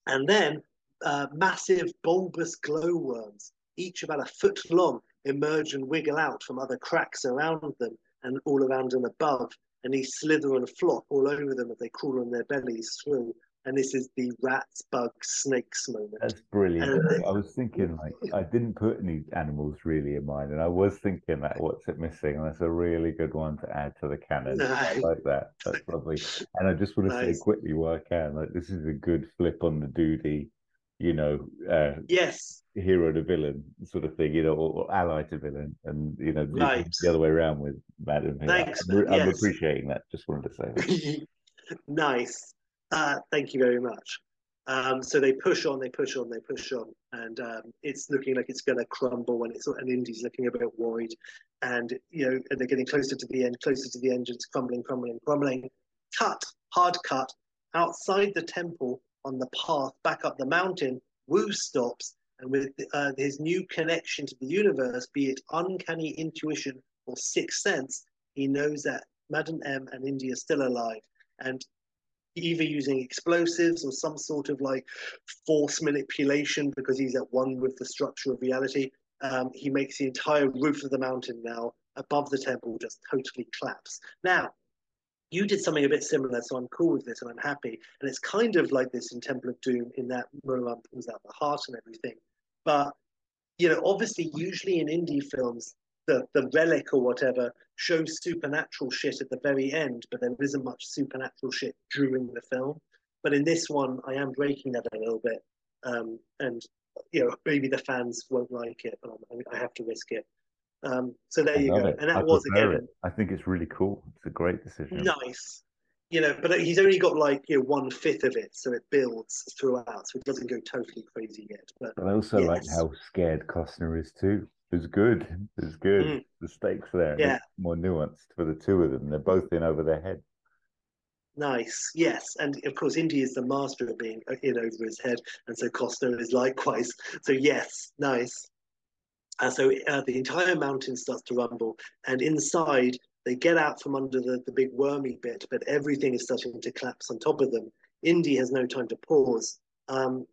Speaker 4: And then uh, massive bulbous glowworms, each about a foot long, emerge and wiggle out from other cracks around them and all around and above. And they slither and flop all over them as they crawl on their bellies through and this is the rats, bugs, snakes moment.
Speaker 3: That's brilliant. I was thinking like I didn't put any animals really in mind, and I was thinking that what's it missing, and that's a really good one to add to the canon. Nice. like that. That's lovely. And I just want to nice. say quickly what I can, like this is a good flip on the duty, you know. Uh,
Speaker 4: yes.
Speaker 3: Hero to villain sort of thing, you know, or, or ally to villain, and you know right. the, other way around with Madam.
Speaker 4: Thanks.
Speaker 3: I'm, I'm appreciating that. Just wanted to say.
Speaker 4: nice. Uh, thank you very much. Um, so they push on, they push on, they push on, and um, it's looking like it's going to crumble. And it's and Indy's looking a bit worried, and you know, and they're getting closer to the end, closer to the end. It's crumbling, crumbling, crumbling. Cut, hard cut. Outside the temple, on the path back up the mountain, Wu stops, and with uh, his new connection to the universe, be it uncanny intuition or sixth sense, he knows that Madam M and Indy are still alive. And either using explosives or some sort of like force manipulation because he's at one with the structure of reality. Um, he makes the entire roof of the mountain now above the temple just totally collapse. Now, you did something a bit similar, so I'm cool with this and I'm happy. And it's kind of like this in Temple of Doom, in that Mola Ram pulls out the heart and everything. But you know, obviously, usually in Indy films, the the relic or whatever shows supernatural shit at the very end, but there isn't much supernatural shit during the film. But in this one, I am breaking that a little bit, um, and you know, maybe the fans won't like it, but I have to risk it. Um, so there
Speaker 3: I
Speaker 4: you go.
Speaker 3: it.
Speaker 4: And that
Speaker 3: I
Speaker 4: was again
Speaker 3: it. I think it's really cool. It's a great decision.
Speaker 4: nice. You know, but he's only got like you know one fifth of it, so it builds throughout, so it doesn't go totally crazy yet. But
Speaker 3: But I also like how scared Costner is too. It's good. It's good.
Speaker 4: Mm.
Speaker 3: The stakes there.
Speaker 4: Yeah.
Speaker 3: Yeah. More nuanced for the two of them. They're both in over their head.
Speaker 4: Nice, yes, and of course, Indy is the master of being in over his head, and so Costner is likewise. So yes, nice. And so uh, the entire mountain starts to rumble, and inside they get out from under the, the big wormy bit, but everything is starting to collapse on top of them. Indy has no time to pause. Um,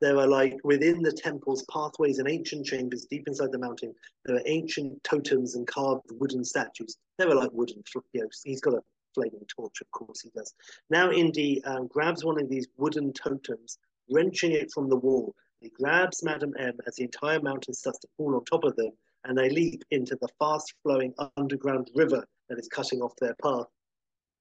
Speaker 4: there are like within the temple's pathways and ancient chambers deep inside the mountain. There are ancient totems and carved wooden statues. They were like wooden. You know, he's got a flaming torch, of course he does. Now Indy um, grabs one of these wooden totems, wrenching it from the wall. He grabs Madame M as the entire mountain starts to fall on top of them, and they leap into the fast-flowing underground river that is cutting off their path.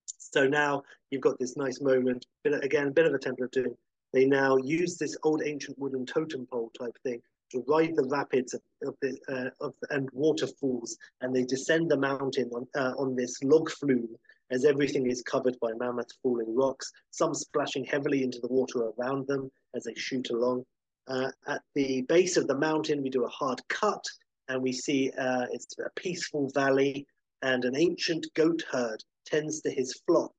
Speaker 4: So now you've got this nice moment, bit of- again, a bit of a Temple of Doom. They now use this old ancient wooden totem pole type thing to ride the rapids of, of the, uh, of and waterfalls, and they descend the mountain on, uh, on this log flume as everything is covered by mammoth falling rocks, some splashing heavily into the water around them as they shoot along. Uh, at the base of the mountain, we do a hard cut and we see uh, it's a peaceful valley and an ancient goat herd tends to his flock.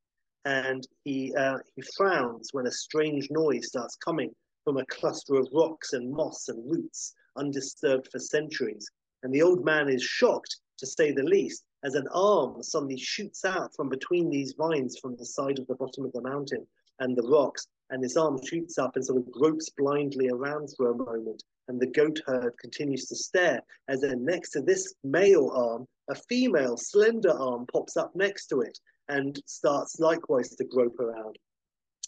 Speaker 4: And he, uh, he frowns when a strange noise starts coming from a cluster of rocks and moss and roots, undisturbed for centuries. And the old man is shocked, to say the least, as an arm suddenly shoots out from between these vines from the side of the bottom of the mountain and the rocks. And this arm shoots up and sort of gropes blindly around for a moment. And the goat herd continues to stare as then next to this male arm, a female slender arm pops up next to it and starts likewise to grope around.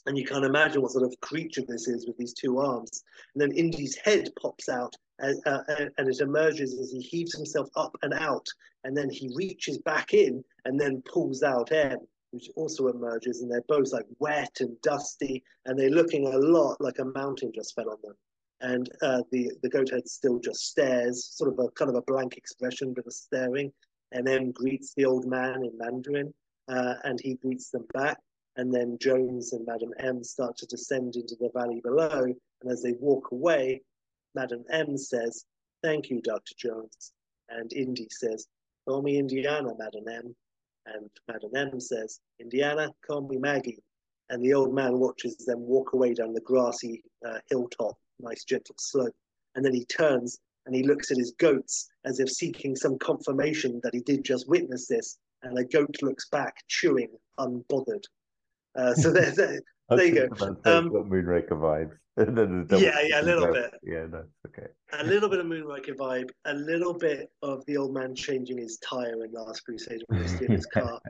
Speaker 4: And you can't imagine what sort of creature this is with these two arms. And then Indy's head pops out and, uh, and it emerges as he heaves himself up and out. And then he reaches back in and then pulls out M, which also emerges. And they're both like wet and dusty. And they're looking a lot like a mountain just fell on them. And uh, the, the goat head still just stares, sort of a kind of a blank expression, but a staring. And M greets the old man in Mandarin. Uh, and he greets them back. And then Jones and Madame M start to descend into the valley below. And as they walk away, Madame M says, Thank you, Dr. Jones. And Indy says, Call me Indiana, Madame M. And Madame M says, Indiana, call me Maggie. And the old man watches them walk away down the grassy uh, hilltop, nice gentle slope. And then he turns and he looks at his goats as if seeking some confirmation that he did just witness this. And the goat looks back, chewing, unbothered. Uh, so there, there,
Speaker 3: I
Speaker 4: There you go.
Speaker 3: just about to say
Speaker 4: Um,
Speaker 3: got Moonraker vibes. And then the double
Speaker 4: Yeah, yeah, a little bit.
Speaker 3: Yeah, no, okay.
Speaker 4: a little bit of Moonraker vibe, a little bit of the old man changing his tire in Last Crusade when he's stealing his car,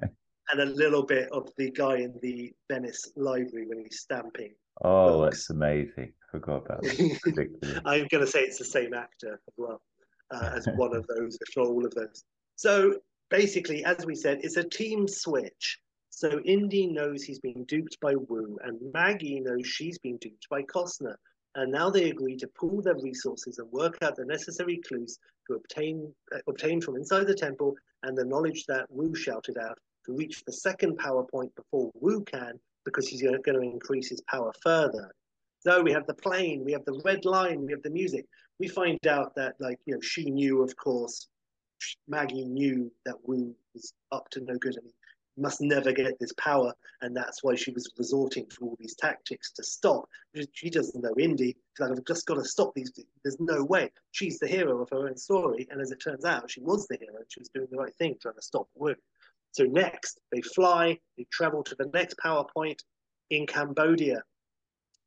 Speaker 4: and a little bit of the guy in the Venice library when he's stamping.
Speaker 3: Oh,
Speaker 4: Books.
Speaker 3: that's amazing. Forgot about that.
Speaker 4: I'm going to say it's the same actor as well uh, as one of those, if not all of those. So basically, as we said, it's a team switch. So Indy knows he's being duped by Wu, and Maggie knows she's being duped by Costner. And now they agree to pool their resources and work out the necessary clues to obtain uh, obtain from inside the temple and the knowledge that Wu shouted out to reach the second power point before Wu can, because he's going to increase his power further. So we have the plane, we have the red line, we have the music. We find out that, like, you know, she knew, of course, Maggie knew that Wu was up to no good and he must never get this power. And that's why she was resorting to all these tactics to stop. She doesn't know Indy. She's like, I've just got to stop these. There's no way. She's the hero of her own story. And as it turns out, she was the hero. She was doing the right thing, trying to stop Wu. So next, they fly, they travel to the next power point in Cambodia.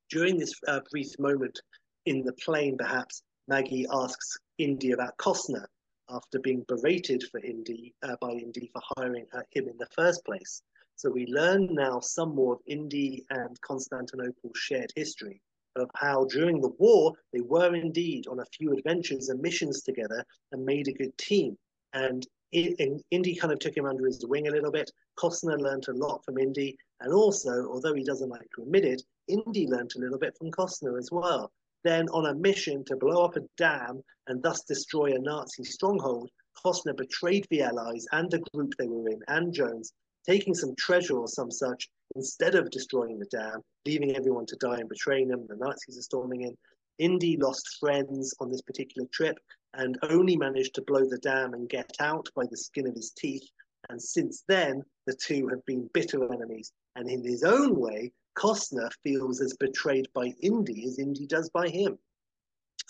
Speaker 4: During this uh, brief moment in the plane, perhaps, Maggie asks Indy about Costner. After being berated for Indy uh, by Indy for hiring her, him in the first place. So we learn now some more of Indy and Constantinople's shared history of how during the war they were indeed on a few adventures and missions together and made a good team. And in, in, Indy kind of took him under his wing a little bit. Costner learned a lot from Indy, and also, although he doesn't like to admit it, Indy learned a little bit from Costner as well. Then, on a mission to blow up a dam and thus destroy a Nazi stronghold, Costner betrayed the Allies and the group they were in, and Jones, taking some treasure or some such instead of destroying the dam, leaving everyone to die and betraying them. The Nazis are storming in. Indy lost friends on this particular trip and only managed to blow the dam and get out by the skin of his teeth. And since then, the two have been bitter enemies. And in his own way, Costner feels as betrayed by Indy as Indy does by him.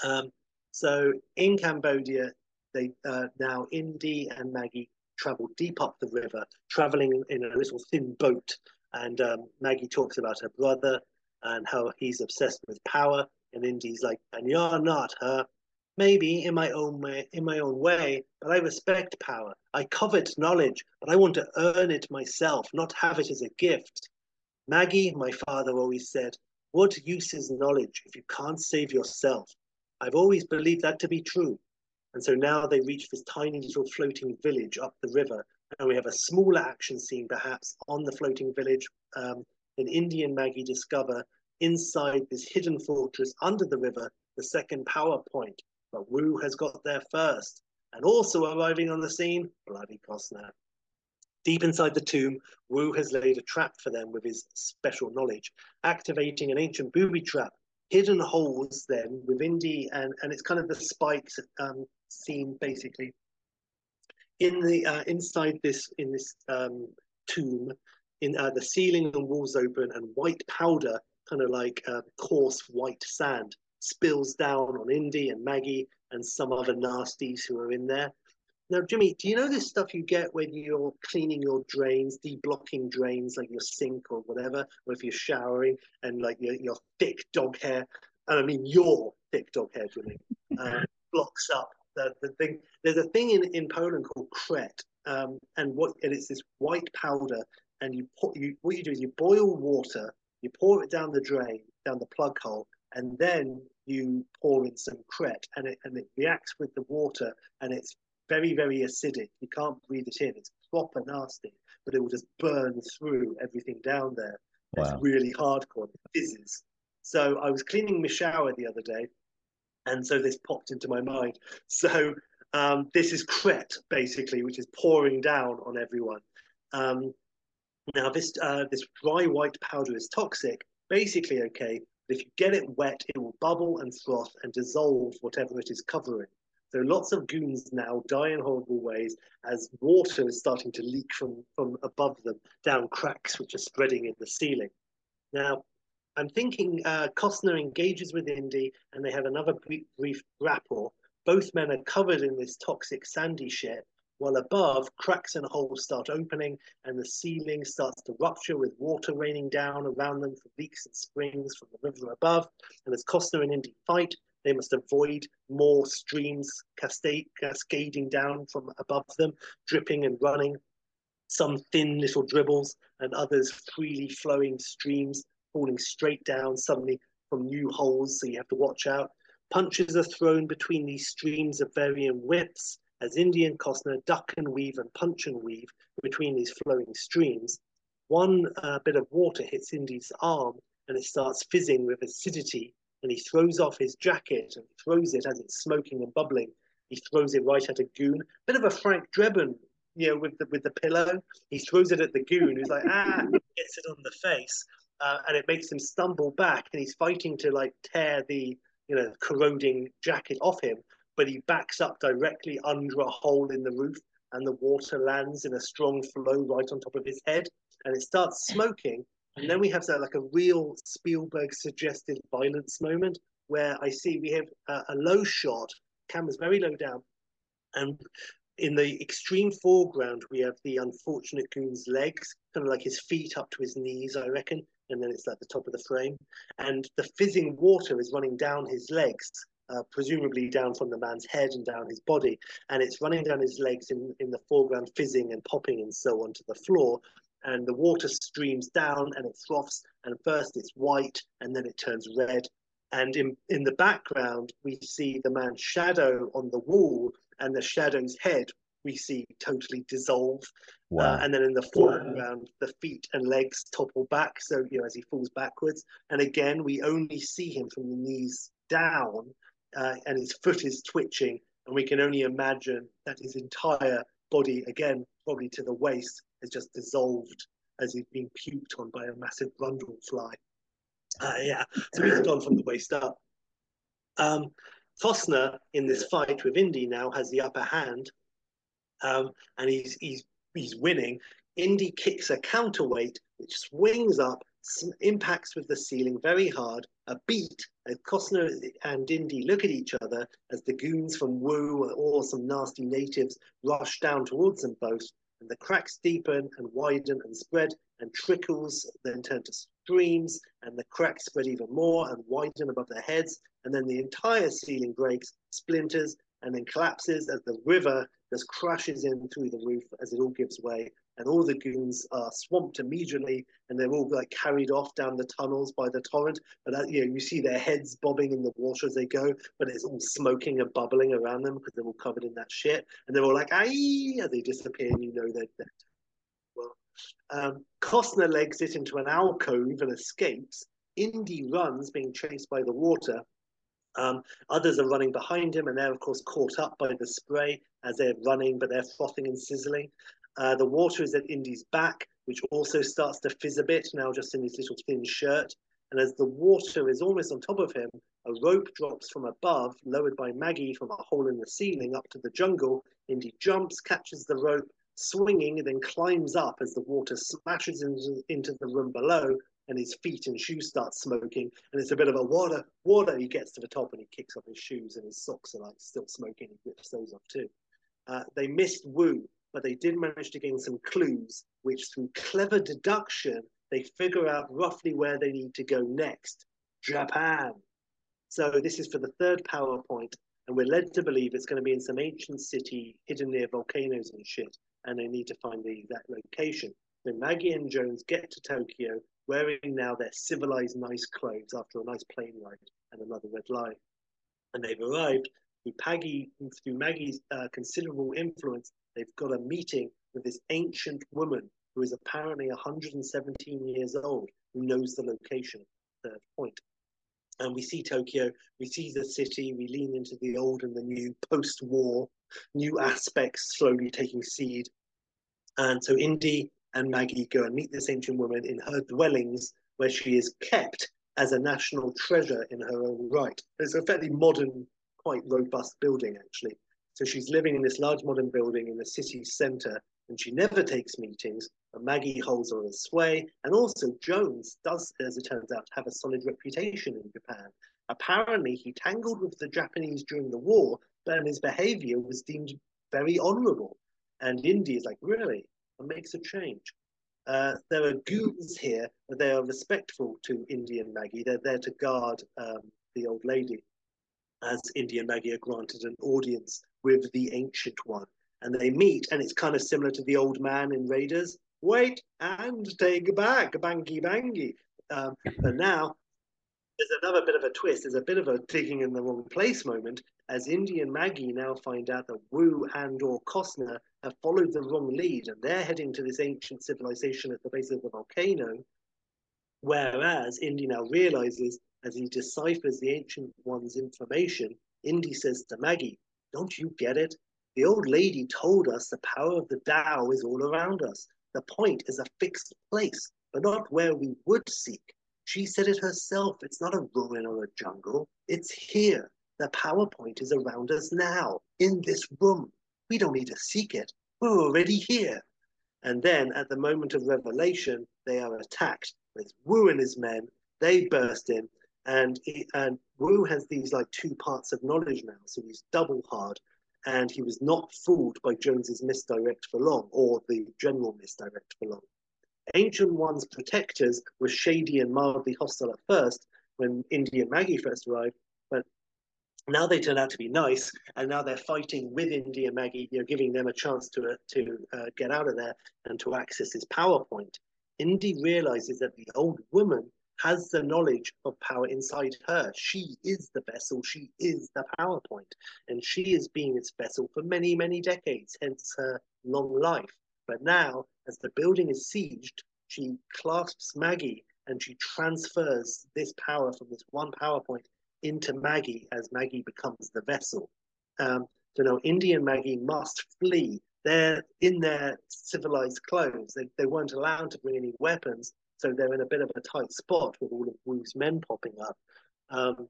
Speaker 4: Um, so in Cambodia, they uh, now Indy and Maggie travel deep up the river, traveling in a little thin boat. And um, Maggie talks about her brother and how he's obsessed with power. And Indy's like, and you're not, huh? Maybe in my own way, in my own way, but I respect power. I covet knowledge, but I want to earn it myself, not have it as a gift. Maggie, my father always said, What use is knowledge if you can't save yourself? I've always believed that to be true. And so now they reach this tiny little floating village up the river. And we have a smaller action scene, perhaps, on the floating village. Um, and Indy and Maggie discover inside this hidden fortress under the river the second power point. But Wu has got there first. And also arriving on the scene, Bloody Costner. Deep inside the tomb, Wu has laid a trap for them with his special knowledge, activating an ancient booby trap. Hidden holes then with Indy, and, and it's kind of the spikes um, scene basically. In the uh, inside this in this um, tomb, in uh, the ceiling and walls open, and white powder, kind of like uh, coarse white sand, spills down on Indy and Maggie and some other nasties who are in there. Now, Jimmy, do you know this stuff you get when you're cleaning your drains, deblocking drains like your sink or whatever, or if you're showering and like your, your thick dog hair, and I mean your thick dog hair, Jimmy, uh, blocks up the, the thing. There's a thing in, in Poland called kret, um, and what and it's this white powder, and you put you what you do is you boil water, you pour it down the drain, down the plug hole, and then you pour in some kret, and it and it reacts with the water, and it's very, very acidic. You can't breathe it in. It's proper nasty, but it will just burn through everything down there. Wow. It's really hardcore. It fizzes. So I was cleaning my shower the other day, and so this popped into my mind. So um, this is kret, basically, which is pouring down on everyone. Um, now, this uh, this dry white powder is toxic. Basically, okay, but if you get it wet, it will bubble and froth and dissolve whatever it is covering. So lots of goons now die in horrible ways as water is starting to leak from, from above them down cracks which are spreading in the ceiling. Now, I'm thinking uh, Costner engages with Indy and they have another brief, brief rapport. Both men are covered in this toxic sandy shit, while above, cracks and holes start opening and the ceiling starts to rupture with water raining down around them from leaks and springs from the river above. And as Costner and Indy fight, they must avoid more streams cascade, cascading down from above them, dripping and running. Some thin little dribbles, and others freely flowing streams falling straight down suddenly from new holes, so you have to watch out. Punches are thrown between these streams of varying widths as Indy and Costner duck and weave and punch and weave between these flowing streams. One uh, bit of water hits Indy's arm and it starts fizzing with acidity and he throws off his jacket and throws it as it's smoking and bubbling. He throws it right at a goon. Bit of a Frank Drebin, you know, with the with the pillow. He throws it at the goon, who's like, ah, gets it on the face, uh, and it makes him stumble back. And he's fighting to like tear the you know corroding jacket off him, but he backs up directly under a hole in the roof, and the water lands in a strong flow right on top of his head, and it starts smoking. And then we have that like a real Spielberg suggested violence moment where I see we have a, a low shot, camera's very low down, and in the extreme foreground we have the unfortunate goon's legs, kind of like his feet up to his knees, I reckon, and then it's at the top of the frame, and the fizzing water is running down his legs. uh, presumably down from the man's head and down his body, and it's running down his legs in, in the foreground, fizzing and popping and so on to the floor. And the water streams down and it froths, and first it's white and then it turns red. And in, in the background, we see the man's shadow on the wall, and the shadow's head we see totally dissolve. Wow. Uh, and then in the foreground, the feet and legs topple back. So, you know, as he falls backwards. And again, we only see him from the knees down, uh, and his foot is twitching. And we can only imagine that his entire body, again, probably to the waist, has just dissolved as he's been puked on by a massive brundle fly. Uh, yeah, so he's gone from the waist up. Um, Costner in this fight with Indy now has the upper hand um, and he's he's he's winning. Indy kicks a counterweight, which swings up, impacts with the ceiling very hard. A beat, and Costner and Indy look at each other as the goons from Wu or some nasty natives rush down towards them both. And the cracks deepen and widen and spread, and trickles then turn to streams, and the cracks spread even more and widen above their heads. And then the entire ceiling breaks, splinters, and then collapses as the river just crashes in through the roof as it all gives way. And all the goons are swamped immediately, and they're all like carried off down the tunnels by the torrent. But uh, you know, you see their heads bobbing in the water as they go, but it's all smoking and bubbling around them because they're all covered in that shit. And they're all like, "Aye!" as they disappear, and you know they're dead. Well, um, Costner legs it into an alcove and escapes. Indy runs, being chased by the water, um, others are running behind him, and they're, of course, caught up by the spray as they're running, but they're frothing and sizzling. Uh, the water is at Indy's back, which also starts to fizz a bit now, just in his little thin shirt. And as the water is almost on top of him, a rope drops from above, lowered by Maggie from a hole in the ceiling up to the jungle. Indy jumps, catches the rope, swinging, and then climbs up as the water smashes into, into the room below and his feet and shoes start smoking. And it's a bit of a water, water. He gets to the top and he kicks off his shoes and his socks are like still smoking. He rips those off too. Uh, they missed Wu, but they did manage to gain some clues, which through clever deduction, they figure out roughly where they need to go next Japan. So this is for the third PowerPoint, and we're led to believe it's going to be in some ancient city hidden near volcanoes and shit, and they need to find the exact location. So Maggie and Jones get to Tokyo, wearing now their civilized, nice clothes after a nice plane ride and another red light. And they've arrived through Paggy, through Maggie's uh, considerable influence. They've got a meeting with this ancient woman who is apparently 117 years old, who knows the location, third point. And we see Tokyo, we see the city, we lean into the old and the new post war, new aspects slowly taking seed. And so Indy and Maggie go and meet this ancient woman in her dwellings where she is kept as a national treasure in her own right. It's a fairly modern, quite robust building, actually. So she's living in this large modern building in the city centre, and she never takes meetings. But Maggie holds her sway, and also Jones does, as it turns out, have a solid reputation in Japan. Apparently, he tangled with the Japanese during the war, but his behaviour was deemed very honourable. And Indy is like, really? and makes a change. Uh, there are goons here, but they are respectful to Indy and Maggie. They're there to guard um, the old lady, as Indy and Maggie are granted an audience with the Ancient One. And they meet, and it's kind of similar to the old man in Raiders. Wait and take back, bangy bangy. Um, but now there's another bit of a twist. There's a bit of a digging in the wrong place moment as Indy and Maggie now find out that Wu and or Costner have followed the wrong lead and they're heading to this ancient civilization at the base of the volcano. Whereas Indy now realizes as he deciphers the ancient one's information, Indy says to Maggie, Don't you get it? The old lady told us the power of the Tao is all around us. The point is a fixed place, but not where we would seek. She said it herself. It's not a ruin or a jungle. It's here. The PowerPoint is around us now, in this room. We don't need to seek it. We're already here. And then at the moment of revelation, they are attacked with and men. They burst in, and he, and Wu has these like two parts of knowledge now, so he's double hard, and he was not fooled by Jones's misdirect for long, or the general misdirect for long. Ancient One's protectors were shady and mildly hostile at first when Indy and Maggie first arrived, but now they turn out to be nice, and now they're fighting with Indy and Maggie, you know, giving them a chance to uh, to uh, get out of there and to access his power point. Indy realizes that the old woman has the knowledge of power inside her. She is the vessel, she is the power point, and she has been its vessel for many, many decades, hence her long life. But now, as the building is sieged, she clasps Maggie and she transfers this power from this one power point into Maggie as Maggie becomes the vessel. Um, so now Indy and Maggie must flee. They're in their civilized clothes. They, they weren't allowed to bring any weapons, so they're in a bit of a tight spot with all of Wu's men popping up. Um,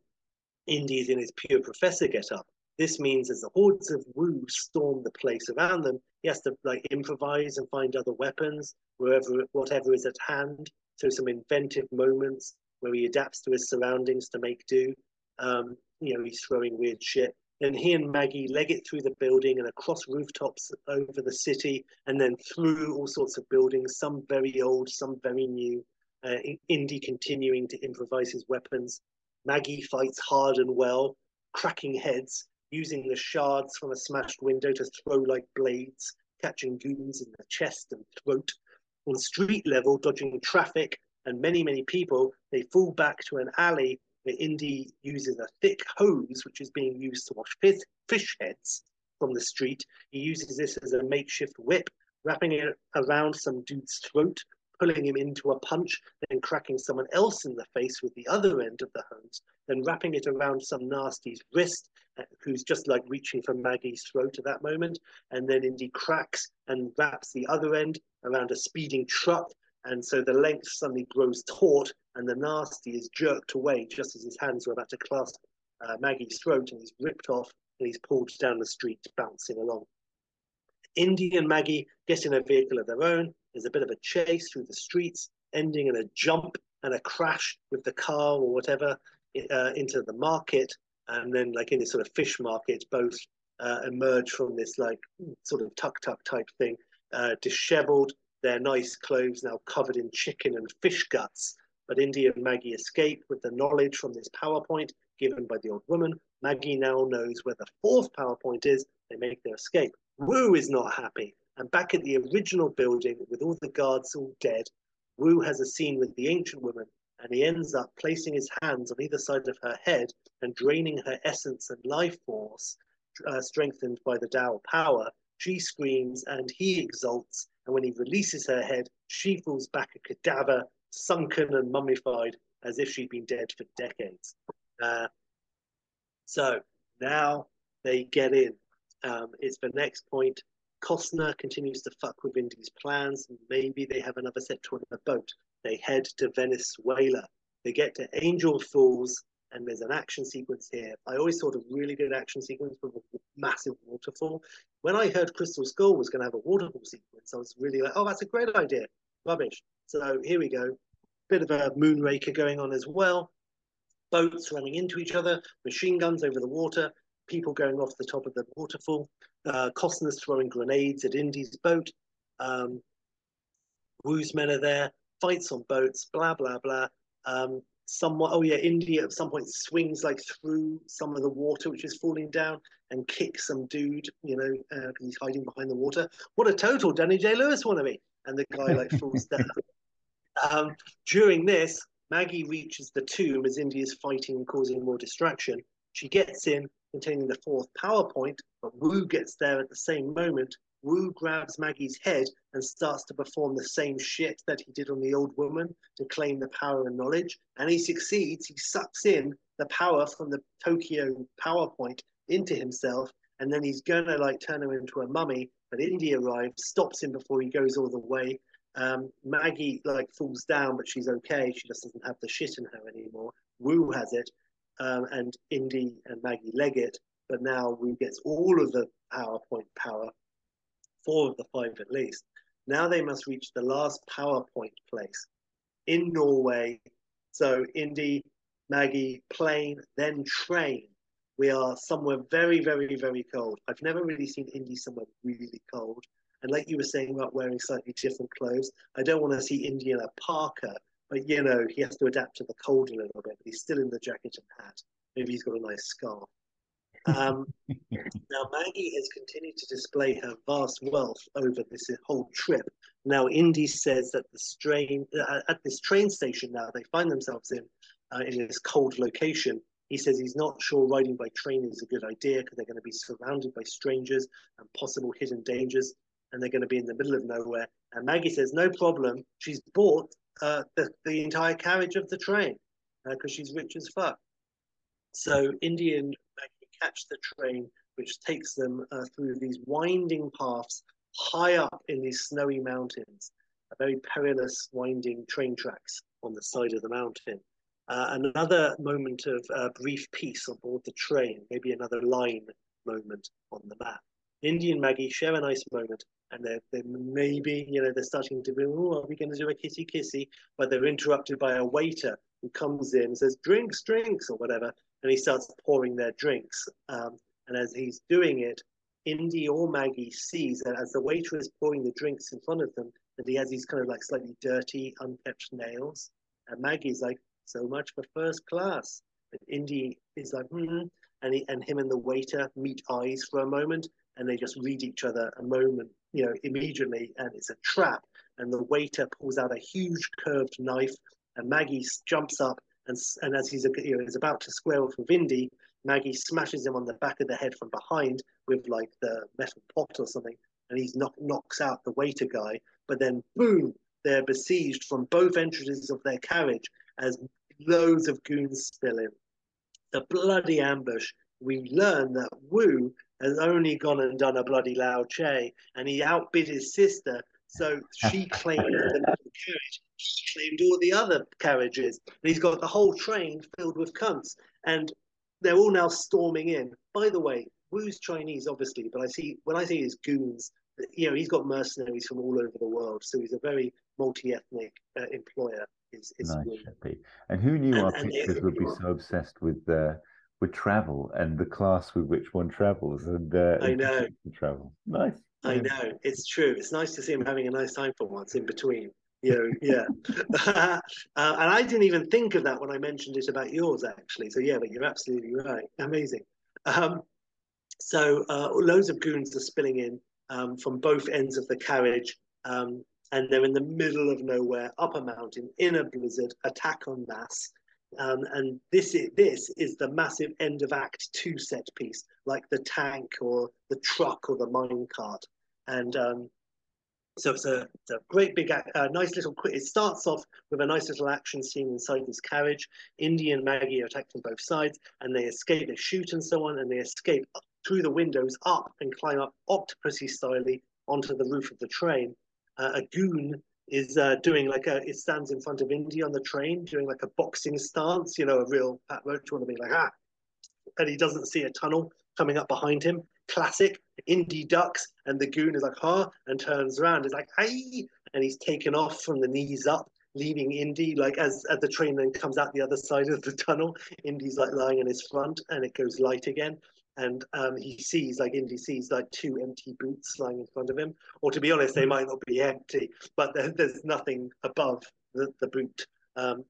Speaker 4: Indy's in his pure professor get up. This means as the hordes of Wu storm the place around them, he has to like improvise and find other weapons wherever whatever is at hand. So some inventive moments where he adapts to his surroundings to make do. Um, you know, he's throwing weird shit. Then he and Maggie leg it through the building and across rooftops over the city, and then through all sorts of buildings, some very old, some very new. Uh, Indy continuing to improvise his weapons. Maggie fights hard and well, cracking heads, using the shards from a smashed window to throw like blades, catching goons in the chest and throat. On street level, dodging traffic and many, many people, they fall back to an alley where Indy uses a thick hose, which is being used to wash fish, fish heads from the street. He uses this as a makeshift whip, wrapping it around some dude's throat, pulling him into a punch, then cracking someone else in the face with the other end of the hose, then wrapping it around some nasty's wrist, uh, who's just like reaching for Maggie's throat at that moment. And then Indy cracks and wraps the other end around a speeding truck. And so the length suddenly grows taut and the nasty is jerked away just as his hands are about to clasp uh, Maggie's throat and he's ripped off and he's pulled down the street, bouncing along. Indy and Maggie get in a vehicle of their own. There's a bit of a chase through the streets, ending in a jump and a crash with the car or whatever uh, into the market. And then, like in this sort of fish market, both uh, emerge from this like sort of tuk tuk type thing, uh, disheveled. Their nice clothes now covered in chicken and fish guts, but Indy and Maggie escape with the knowledge from this PowerPoint given by the old woman. Maggie now knows where the fourth PowerPoint is. They make their escape. Wu is not happy. And back at the original building, with all the guards all dead, Wu has a scene with the ancient woman, and he ends up placing his hands on either side of her head and draining her essence and life force, uh, strengthened by the Tao power. She screams and he exults, and when he releases her head, she falls back a cadaver sunken and mummified as if she'd been dead for decades. Uh, so now they get in. Um, it's the next point. Costner continues to fuck with Indy's plans. Maybe they have another set to on the boat. They head to Venezuela. They get to Angel Falls, and there's an action sequence here. I always thought a really good action sequence with a massive waterfall. When I heard Crystal Skull was going to have a waterfall sequence, I was really like, oh, that's a great idea. Rubbish. So here we go. Bit of a moonraker going on as well. Boats running into each other, machine guns over the water, people going off the top of the waterfall. Uh, Costner's throwing grenades at Indy's boat. Um, Wu's men are there. Fights on boats. Blah blah blah. Um, somewhat. Oh yeah, Indy at some point swings like through some of the water which is falling down and kicks some dude. You know, uh, he's hiding behind the water. What a total Daniel Day-Lewis wannabe! And the guy like falls down. Um, during this, Maggie reaches the tomb as Indy is fighting and causing more distraction. She gets in, containing the fourth PowerPoint, but Wu gets there at the same moment. Wu grabs Maggie's head and starts to perform the same shit that he did on the old woman to claim the power and knowledge. And he succeeds. He sucks in the power from the Tokyo PowerPoint into himself. And then he's to like turn him into a mummy. But Indy arrives, stops him before he goes all the way, um, Maggie like falls down, but she's okay. She just doesn't have the shit in her anymore. Wu has it, um, and Indy and Maggie leg it. But now Wu gets all of the PowerPoint power, four of the five at least. Now they must reach the last PowerPoint place in Norway. So Indy, Maggie, plane, then train. We are somewhere very, very, very cold. I've never really seen Indy somewhere really cold. And like you were saying about wearing slightly different clothes, I don't want to see Indy in a parka, but you know, he has to adapt to the cold a little bit. But he's still in the jacket and hat. Maybe he's got a nice scarf. Um, now, Maggie has continued to display her vast wealth over this whole trip. Now, Indy says that the strain uh, at this train station now they find themselves in uh, in this cold location. He says he's not sure riding by train is a good idea because they're going to be surrounded by strangers and possible hidden dangers, and they're going to be in the middle of nowhere. And Maggie says no problem. She's bought uh, the the entire carriage of the train because uh, she's rich as fuck. So Indy and Maggie catch the train, which takes them uh, through these winding paths high up in these snowy mountains, a very perilous winding train tracks on the side of the mountain. Uh, another moment of uh, brief peace on board the train, maybe another line moment on the map. Indy and Maggie share a nice moment, and they're, they're maybe, you know, they're starting to be, oh, are we going to do a kissy kissy? But they're interrupted by a waiter who comes in and says, drinks, drinks, or whatever and he starts pouring their drinks. Um, and as he's doing it, Indy or Maggie sees that as the waiter is pouring the drinks in front of them, that he has these kind of like slightly dirty, unkept nails. And Maggie's like, so much for first class. But Indy is like, hmm. And, he, and him and the waiter meet eyes for a moment and they just read each other a moment, you know, immediately. And it's a trap. And the waiter pulls out a huge curved knife and Maggie jumps up and, and as he's, you know, he's about to square off with Indy, Maggie smashes him on the back of the head from behind with like the metal pot or something, and he knock, knocks out the waiter guy. But then, boom, they're besieged from both entrances of their carriage as loads of goons spill in. The bloody ambush. We learn that Wu has only gone and done a bloody Lao Che, and he outbid his sister so she claimed the carriage. He claimed all the other carriages. And he's got the whole train filled with cunts. And they're all now storming in. By the way, Wu's Chinese, obviously, but I see when I see his goons, you know, he's got mercenaries from all over the world. So he's a very multi-ethnic uh, employer. Is, is
Speaker 3: nice, And who knew and, our pictures would be so obsessed with uh, with travel and the class with which one travels and uh,
Speaker 4: I know
Speaker 3: travel. Nice.
Speaker 4: I know it's true. It's nice to see him having a nice time for once in between. You know, yeah. uh, and I didn't even think of that when I mentioned it about yours, actually. So yeah, but you're absolutely right. Amazing. Um, so uh, loads of goons are spilling in um, from both ends of the carriage, um, and they're in the middle of nowhere, up a mountain, in a blizzard, attack on mass. Um, and this is, this is the massive end of Act Two set piece, like the tank or the truck or the mine cart. And um, so it's a, it's a great big, uh, nice little. It starts off with a nice little action scene inside this carriage. Indy and Maggie are attacked from both sides, and they escape. They shoot and so on, and they escape through the windows up and climb up Octopussy stylely onto the roof of the train. Uh, a goon is uh, doing like a it stands in front of Indy on the train doing like a boxing stance, you know, a real Pat Roach want to be like ah, and he doesn't see a tunnel coming up behind him. Classic Indy ducks, and the goon is like huh, and turns around, is like hey, and he's taken off from the knees up, leaving Indy like as as the train then comes out the other side of the tunnel, Indy's like lying in his front, and it goes light again, and um, he sees like Indy sees like two empty boots lying in front of him. Or to be honest, they might not be empty, but there, there's nothing above the, the boot. Um,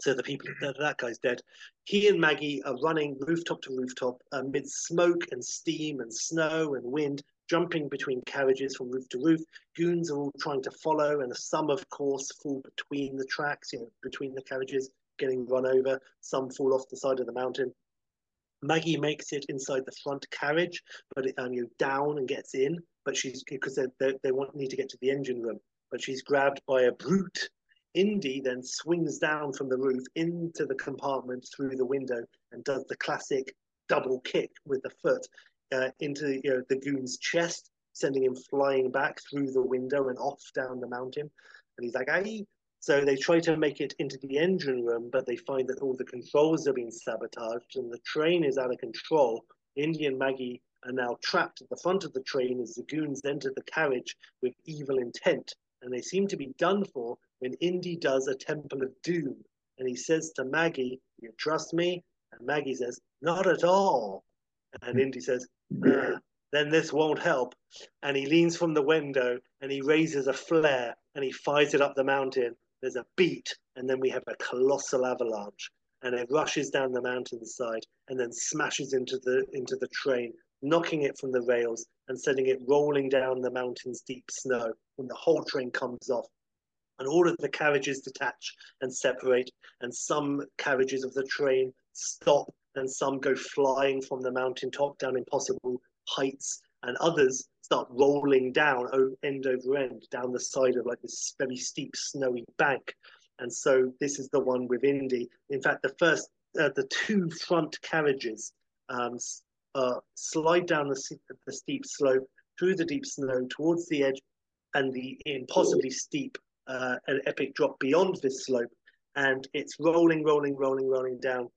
Speaker 4: so the people that, that guy's dead. He and Maggie are running rooftop to rooftop amid smoke and steam and snow and wind, jumping between carriages from roof to roof. Goons are all trying to follow, and some, of course, fall between the tracks, you know, between the carriages, getting run over. Some fall off the side of the mountain. Maggie makes it inside the front carriage, but it, um, you know, down and gets in. But she's because they, they, they want need to get to the engine room, but she's grabbed by a brute. Indy then swings down from the roof into the compartment through the window and does the classic double kick with the foot uh, into you know, the goon's chest, sending him flying back through the window and off down the mountain. And he's like, "Hey!" So they try to make it into the engine room, but they find that all the controls have been sabotaged and the train is out of control. Indy and Maggie are now trapped at the front of the train as the goons enter the carriage with evil intent. And they seem to be done for when Indy does a Temple of Doom. And he says to Maggie, You trust me? And Maggie says, Not at all. And Indy says, ah, Then this won't help. And he leans from the window and he raises a flare and he fires it up the mountain there's a beat, and then we have a colossal avalanche. and it rushes down the mountainside and then smashes into the into the train, knocking it from the rails and sending it rolling down the mountain's deep snow. And the whole train comes off, and all of the carriages detach and separate, and some carriages of the train stop, and some go flying from the mountaintop down impossible heights, and others start rolling down end over end down the side of like this very steep snowy bank and so this is the one with Indy. In fact, the first, uh, the two front carriages um, uh, slide down the, the steep slope through the deep snow towards the edge and the impossibly steep uh, an epic drop beyond this slope. And it's rolling, rolling, rolling, rolling down.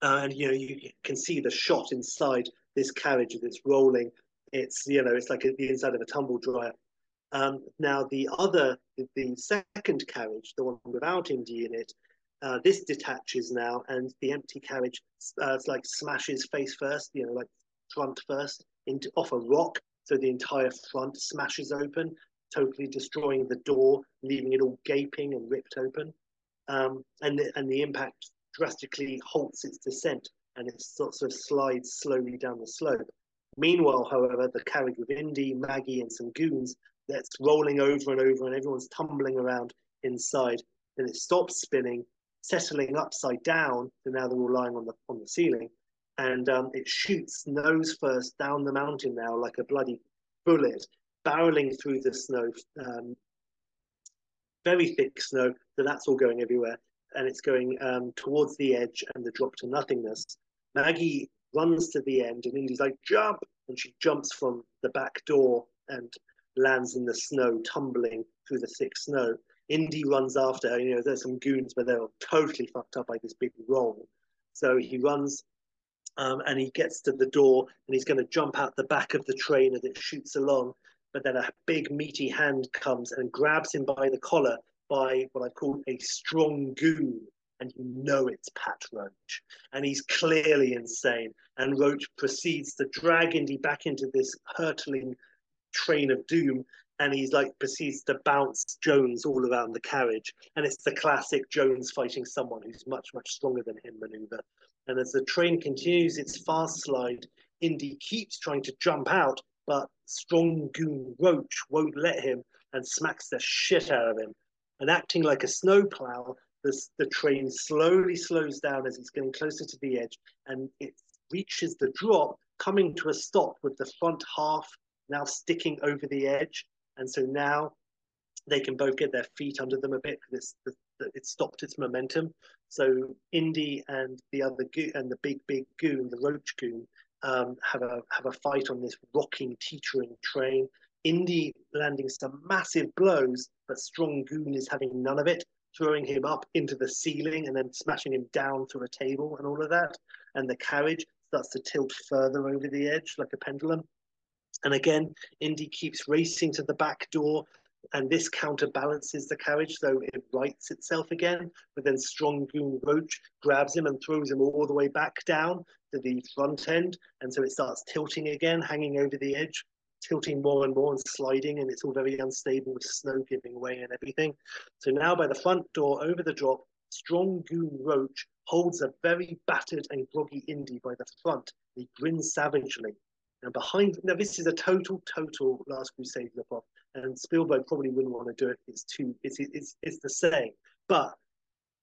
Speaker 4: Uh, and you know you can see the shot inside this carriage as it's rolling. It's you know it's like the inside of a tumble dryer. Um, now the other, the second carriage, the one without Indy in it, uh, this detaches now, and the empty carriage uh, like smashes face first, you know, like front first into off a rock, so the entire front smashes open, totally destroying the door, leaving it all gaping and ripped open, um, and the, and the impact drastically halts its descent, and it sort of slides slowly down the slope. Meanwhile, however, the carriage with Indy, Maggie, and some goons that's rolling over and over, and everyone's tumbling around inside. Then it stops spinning, settling upside down. So now they're all lying on the on the ceiling, and um, it shoots nose first down the mountain now like a bloody bullet, barreling through the snow, um, very thick snow. So that's all going everywhere, and it's going um, towards the edge and the drop to nothingness. Maggie runs to the end, and Indy's like jump, and she jumps from the back door and lands in the snow, tumbling through the thick snow. Indy runs after her. You know, there's some goons, but they're totally fucked up by this big roll. So he runs um, and he gets to the door and he's going to jump out the back of the train as it shoots along. But then a big meaty hand comes and grabs him by the collar by what I call a strong goon. And you know it's Pat Roach. And he's clearly insane. And Roach proceeds to drag Indy back into this hurtling train of doom and he's like proceeds to bounce Jones all around the carriage. And it's the classic Jones fighting someone who's much, much stronger than him maneuver. And as the train continues its fast slide, Indy keeps trying to jump out, but strong goon Roach won't let him and smacks the shit out of him. And acting like a snowplow, the, the train slowly slows down as it's getting closer to the edge and it reaches the drop, coming to a stop with the front half now sticking over the edge. And so now they can both get their feet under them a bit because it's, it stopped its momentum. So Indy and the other go- and the big big goon, the roach goon, um, have a have a fight on this rocking, teetering train. Indy landing some massive blows, but Strong Goon is having none of it, throwing him up into the ceiling and then smashing him down through a table and all of that. And the carriage starts to tilt further over the edge like a pendulum. And again, Indy keeps racing to the back door, and this counterbalances the carriage, so it rights itself again. But then Strong Goon Roach grabs him and throws him all the way back down to the front end, and so it starts tilting again, hanging over the edge, tilting more and more and sliding, and it's all very unstable with snow giving way and everything. So now by the front door, over the drop, Strong Goon Roach holds a very battered and groggy Indy by the front. He grins savagely and behind, now this is a total, total Last Crusade ripoff, and Spielberg probably wouldn't want to do it. It's too, it's, it's, it's the same. But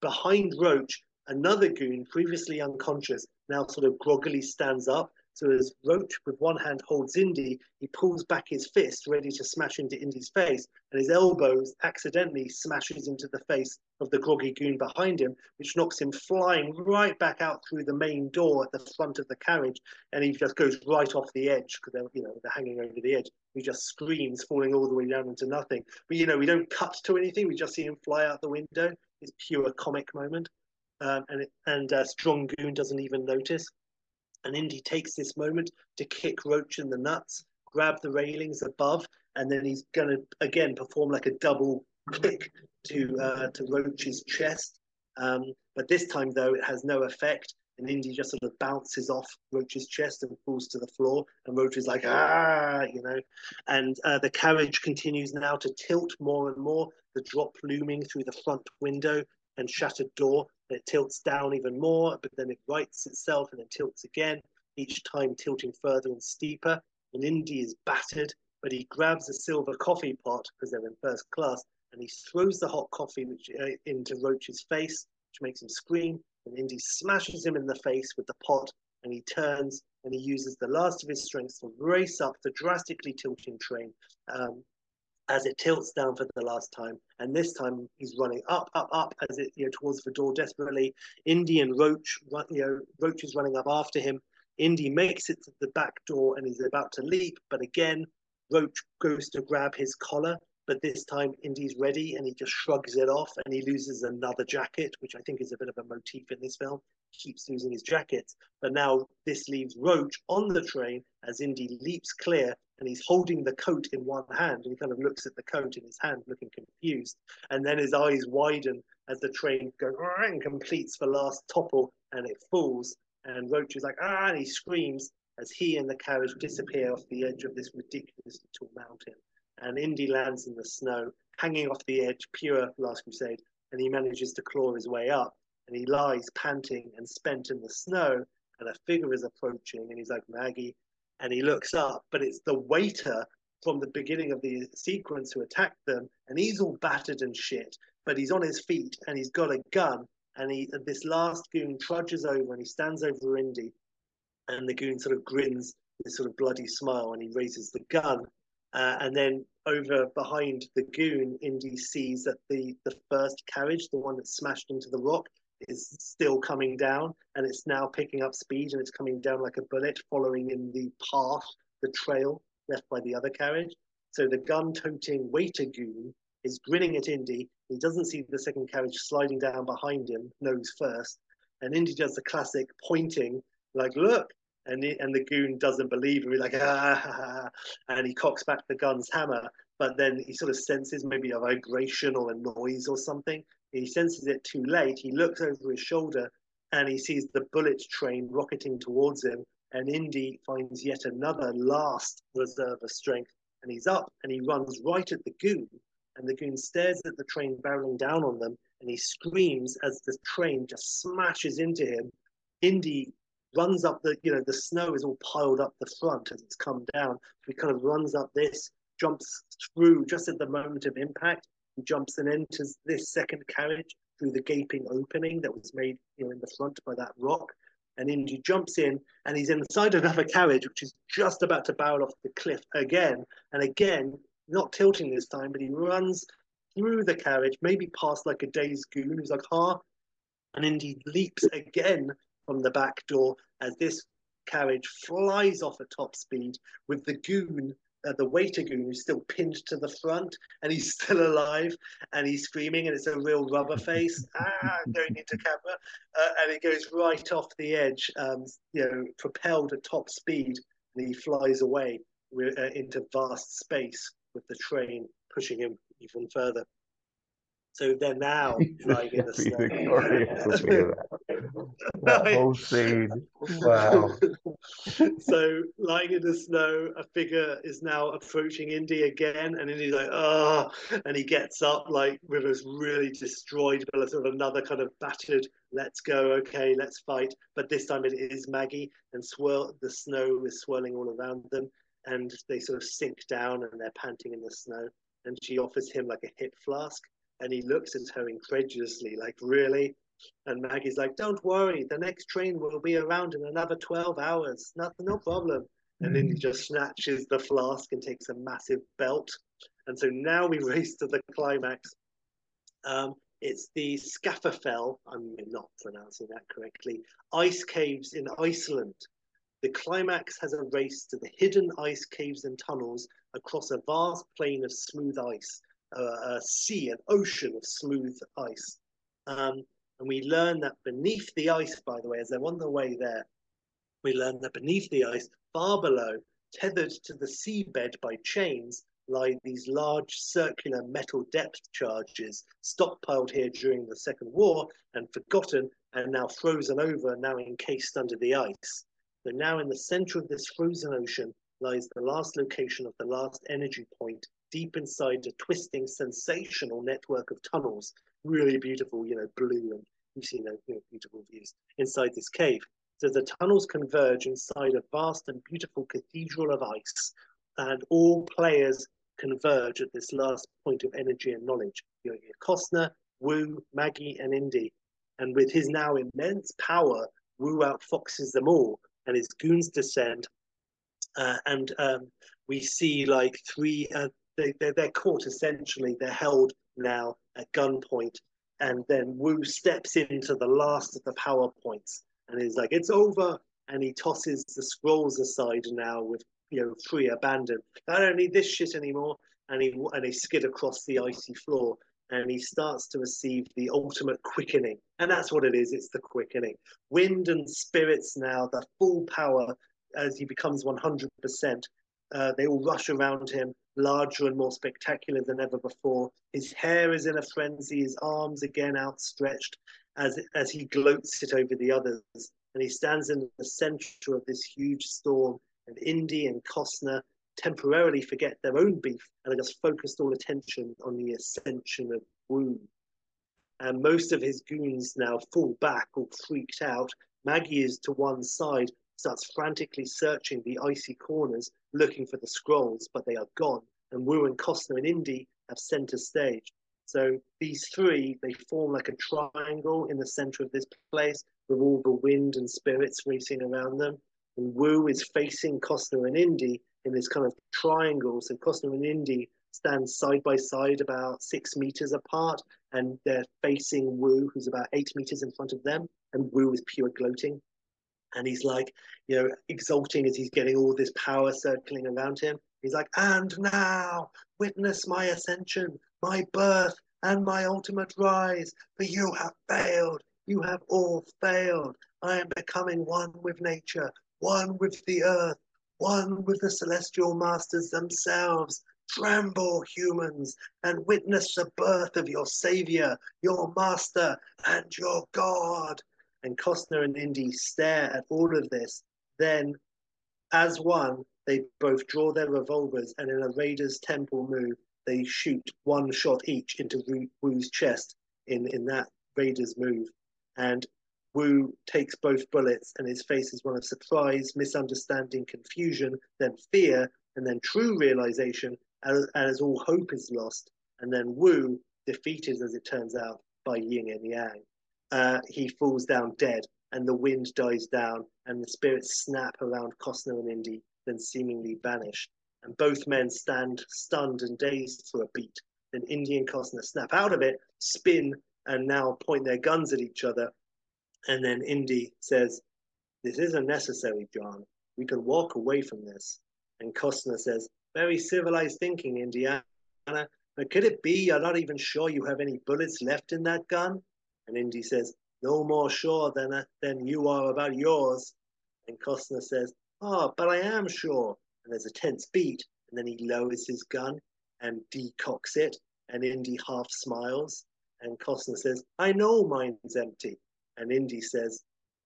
Speaker 4: behind Roach, another goon, previously unconscious, now sort of groggily stands up so as Roach with one hand holds Indy, he pulls back his fist ready to smash into Indy's face, and his elbows accidentally smashes into the face of the groggy goon behind him, which knocks him flying right back out through the main door at the front of the carriage, and he just goes right off the edge because they're you know they're hanging over the edge. He just screams, falling all the way down into nothing. But you know we don't cut to anything; we just see him fly out the window. It's pure comic moment, um, and it, and uh, Strong Goon doesn't even notice. And Indy takes this moment to kick Roach in the nuts, grab the railings above, and then he's going to again perform like a double kick to uh, to Roach's chest. Um, but this time, though, it has no effect, and Indy just sort of bounces off Roach's chest and falls to the floor. And Roach is like, ah, you know. And uh, the carriage continues now to tilt more and more, the drop looming through the front window and shattered door. It tilts down even more, but then it rights itself and then tilts again, each time tilting further and steeper. And Indy is battered, but he grabs a silver coffee pot because they're in first class and he throws the hot coffee which, uh, into Roach's face, which makes him scream. And Indy smashes him in the face with the pot and he turns and he uses the last of his strength to race up the drastically tilting train um, as it tilts down for the last time. And this time he's running up, up, up as it you know towards the door desperately. Indy and Roach, you know, Roach is running up after him. Indy makes it to the back door and he's about to leap, but again, Roach goes to grab his collar, but this time Indy's ready and he just shrugs it off and he loses another jacket, which I think is a bit of a motif in this film. He keeps losing his jackets, but now this leaves Roach on the train as Indy leaps clear and he's holding the coat in one hand and he kind of looks at the coat in his hand looking confused. And then his eyes widen as the train goes and completes the last topple and it falls. And Roach is like ah and he screams as he and the carriage disappear off the edge of this ridiculous little mountain and Indy lands in the snow hanging off the edge pure Last Crusade and he manages to claw his way up and he lies panting and spent in the snow and a figure is approaching and he's like Maggie and he looks up, but it's the waiter from the beginning of the sequence who attacked them, and he's all battered and shit, but he's on his feet and he's got a gun, and he this last goon trudges over and he stands over Indy, and the goon sort of grins this sort of bloody smile and he raises the gun, uh, and then over behind the goon, Indy sees that the the first carriage, the one that smashed into the rock, is still coming down and it's now picking up speed and it's coming down like a bullet following in the path the trail left by the other carriage. So the gun toting waiter goon is grinning at indy. He doesn't see the second carriage sliding down behind him nose first. And indy does the classic pointing like look and, he, and the goon doesn't believe him he's like ah, and he cocks back the gun's hammer but then he sort of senses maybe a vibration or a noise or something he senses it too late. He looks over his shoulder and he sees the bullet train rocketing towards him. And Indy finds yet another last reserve of strength. And he's up and he runs right at the goon. And the goon stares at the train barreling down on them. And he screams as the train just smashes into him. Indy runs up the, you know, the snow is all piled up the front as it's come down. So he kind of runs up this, jumps through just at the moment of impact he jumps and enters this second carriage through the gaping opening that was made you know, in the front by that rock. And Indy jumps in and he's inside another carriage, which is just about to barrel off the cliff again. And again, not tilting this time, but he runs through the carriage, maybe past like a dazed goon who's like, ha. And Indy leaps again from the back door as this carriage flies off at top speed with the goon uh, the waiter goon who's still pinned to the front and he's still alive and he's screaming and it's a real rubber face. Ah going into camera. Uh, and it goes right off the edge um, you know propelled at top speed and he flies away uh, into vast space with the train pushing him even further. So they're now lying in the snow.
Speaker 3: whole scene. Wow.
Speaker 4: so lying in the snow, a figure is now approaching Indy again, and Indy's like, oh, and he gets up like River's really destroyed, but sort of another kind of battered, let's go, okay, let's fight. But this time it is Maggie, and swirl the snow is swirling all around them, and they sort of sink down and they're panting in the snow. And she offers him like a hip flask and he looks at her incredulously, like, really? And Maggie's like, don't worry, the next train will be around in another 12 hours. Nothing, no problem. And then he mm. just snatches the flask and takes a massive belt. And so now we race to the climax. Um, it's the Skaftafell, I'm not pronouncing that correctly, ice caves in Iceland. The climax has a race to the hidden ice caves and tunnels across a vast plain of smooth ice a, a sea, an ocean of smooth ice. Um, and we learn that beneath the ice, by the way, as they're on the way there, we learn that beneath the ice, far below, tethered to the seabed by chains, lie these large circular metal depth charges stockpiled here during the Second War and forgotten and now frozen over, now encased under the ice. So now in the center of this frozen ocean lies the last location of the last energy point deep inside a twisting, sensational network of tunnels. Really beautiful, you know, blue and you've seen those you know, beautiful views inside this cave. So the tunnels converge inside a vast and beautiful cathedral of ice, and all players converge at this last point of energy and knowledge. You know, Costner, Wu, Maggie, and Indy. And with his now immense power, Wu outfoxes them all, and his goons descend. Uh, and um, we see like three, uh, they, they're, they're caught essentially, they're held now at gunpoint. And then Wu steps into the last of the power points and he's like, it's over. And he tosses the scrolls aside now with you know free abandon. I don't need this shit anymore. And he and he skid across the icy floor and he starts to receive the ultimate quickening. And that's what it is. It's the quickening. Wind and spirits now, the full power as he becomes 100%. Uh, they all rush around him, larger and more spectacular than ever before. His hair is in a frenzy, his arms again outstretched as, as he gloats it over the others. And he stands in the center of this huge storm. And Indy and Costner temporarily forget their own beef and are just focused all attention on the ascension of Wu. And most of his goons now fall back, all freaked out. Maggie is to one side, starts frantically searching the icy corners, looking for the scrolls, but they are gone. And Wu and Costner and Indy have center stage. So these three, they form like a triangle in the center of this place with all the wind and spirits racing around them. And Wu is facing Costner and Indy in this kind of triangle. So Costner and Indy stand side by side about six meters apart, and they're facing Wu, who's about eight meters in front of them. And Wu is pure gloating. And he's like, you know, exulting as he's getting all this power circling around him. He's like, and now witness my ascension, my birth, and my ultimate rise. For you have failed. You have all failed. I am becoming one with nature, one with the earth, one with the celestial masters themselves. Tremble, humans, and witness the birth of your savior, your master, and your God. And Costner and Indy stare at all of this. Then, as one, they both draw their revolvers and, in a Raiders Temple move, they shoot one shot each into Wu's chest in, in that Raiders move. And Wu takes both bullets, and his face is one of surprise, misunderstanding, confusion, then fear, and then true realization as, as all hope is lost. And then Wu, defeated as it turns out by Yin and Yang, uh, he falls down dead, and the wind dies down, and the spirits snap around Costner and Indy, then seemingly vanish. And both men stand stunned and dazed for a beat. Then Indy and Costner snap out of it, spin, and now point their guns at each other and then Indy says, This isn't necessary, John. We can walk away from this. And Costner says, Very civilized thinking, Indiana. But could it be you're not even sure you have any bullets left in that gun? And Indy says, No more sure than, than you are about yours. And Costner says, Oh, but I am sure. And there's a tense beat. And then he lowers his gun and decocks it. And Indy half smiles. And Costner says, I know mine's empty. And Indy says,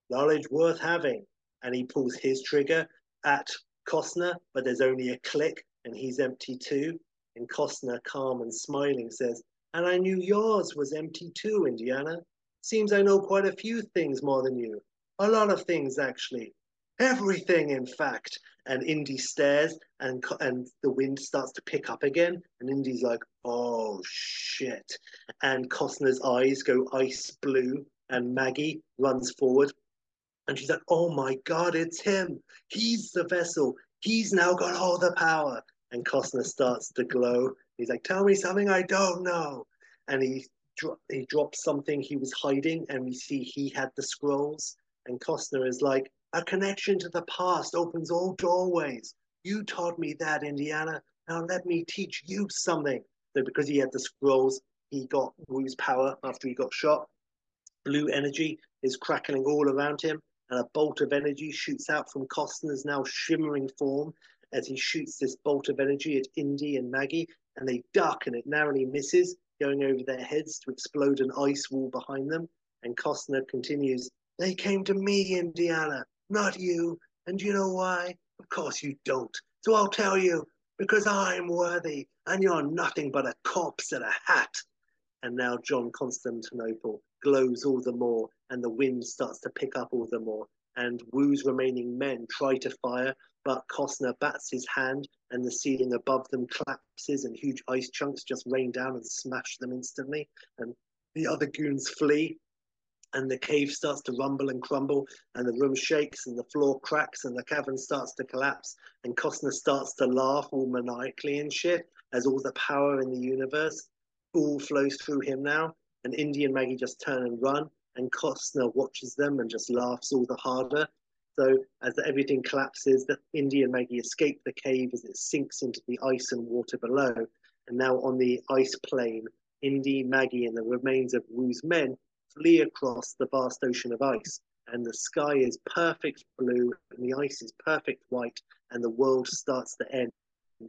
Speaker 4: knowledge worth having. And he pulls his trigger at Costner, but there's only a click and he's empty too. And Costner, calm and smiling, says, And I knew yours was empty too, Indiana. Seems I know quite a few things more than you. A lot of things, actually. Everything, in fact. And Indy stares, and and the wind starts to pick up again. And Indy's like, "Oh shit!" And Costner's eyes go ice blue, and Maggie runs forward and she's like, oh my God, it's him. He's the vessel. He's now got all the power. And Costner starts to glow. He's like, tell me something I don't know. And he, he drops something he was hiding, and we see he had the scrolls. And Costner is like, a connection to the past opens all doorways. You taught me that, Indiana. Now let me teach you something. So because he had the scrolls, he got Wu's power after he got shot blue energy is crackling all around him, and a bolt of energy shoots out from Costner's now shimmering form as he shoots this bolt of energy at Indy and Maggie, and they duck and it narrowly misses, going over their heads to explode an ice wall behind them. And Costner continues, They came to me, Indiana, not you. And you know why? Of course you don't. So I'll tell you. because I'm worthy and you're nothing but a corpse in a hat. And now John Constantinople glows all the more, and the wind starts to pick up all the more. And Wu's remaining men try to fire, but Costner bats his hand, and the ceiling above them collapses, and huge ice chunks just rain down and smash them instantly. And the other goons flee, and the cave starts to rumble and crumble, and the room shakes, and the floor cracks, and the cavern starts to collapse, and Costner starts to laugh all maniacally and shit as all the power in the universe all flows through him now. And Indy and Maggie just turn and run, and Costner watches them and just laughs all the harder. So as everything collapses, the Indy and Maggie escape the cave as it sinks into the ice and water below. And now on the ice plain, Indy, Maggie, and the remains of Wu's men flee across the vast ocean of ice. And the sky is perfect blue, and the ice is perfect white, and the world starts to end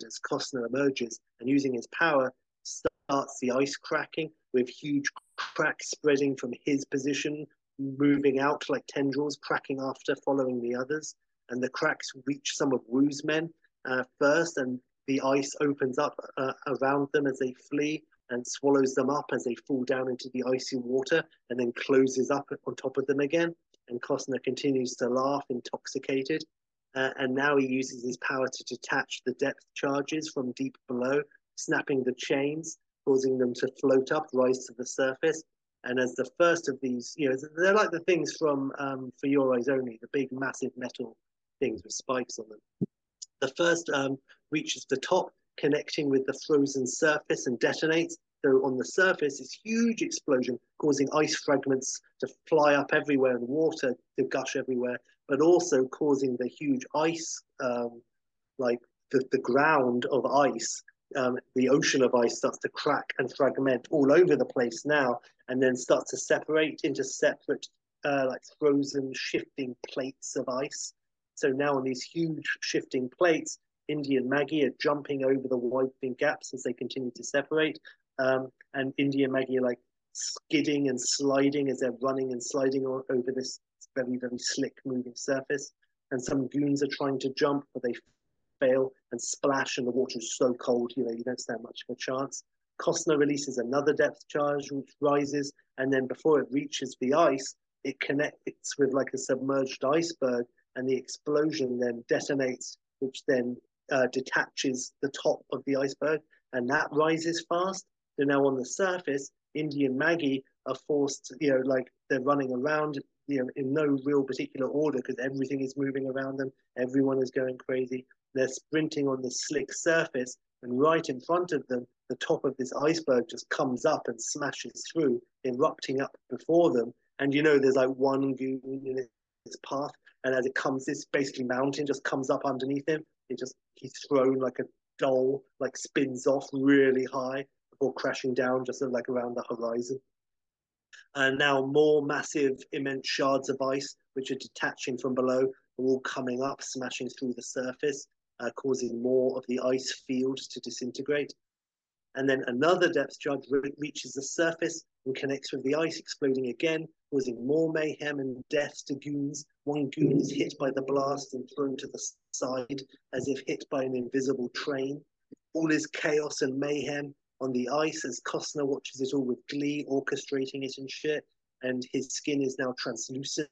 Speaker 4: as Costner emerges and using his power starts the ice cracking with huge cracks spreading from his position, moving out like tendrils, cracking after, following the others. And the cracks reach some of Wu's men uh, first, and the ice opens up uh, around them as they flee and swallows them up as they fall down into the icy water and then closes up on top of them again. And Costner continues to laugh, intoxicated. Uh, and now he uses his power to detach the depth charges from deep below, snapping the chains, causing them to float up, rise to the surface. And as the first of these, you know, they're like the things from um, For Your Eyes Only, the big, massive metal things with spikes on them. The first um, reaches the top, connecting with the frozen surface and detonates. So on the surface, this huge explosion causing ice fragments to fly up everywhere and water to gush everywhere, but also causing the huge ice, um, like the, the ground of ice, um, the ocean of ice starts to crack and fragment all over the place now, and then starts to separate into separate, uh, like frozen, shifting plates of ice. So now on these huge shifting plates, Indy and Maggie are jumping over the widening gaps as they continue to separate. Um, and Indy and Maggie are like skidding and sliding as they're running and sliding over this very, very slick moving surface. And some goons are trying to jump, but they fail and splash, and the water is so cold, you know, you don't stand much of a chance. Costner releases another depth charge, which rises, and then before it reaches the ice, it connects with like a submerged iceberg, and the explosion then detonates, which then uh, detaches the top of the iceberg, and that rises fast. They're now on the surface, Indy and Maggie are forced, you know, like they're running around, you know, in no real particular order because everything is moving around them. Everyone is going crazy. They're sprinting on the slick surface, and right in front of them, the top of this iceberg just comes up and smashes through, erupting up before them. And you know, there's like one goon in its path, and as it comes, this basically mountain just comes up underneath him. It just he's thrown like a doll, like spins off really high before crashing down just like around the horizon. And now more massive, immense shards of ice, which are detaching from below, are all coming up, smashing through the surface uh, causing more of the ice field to disintegrate. And then another depth charge re reaches the surface and connects with the ice, exploding again, causing more mayhem and death to goons. One goon is hit by the blast and thrown to the side as if hit by an invisible train. All is chaos and mayhem on the ice as Costner watches it all with glee, orchestrating it and shit. And his skin is now translucent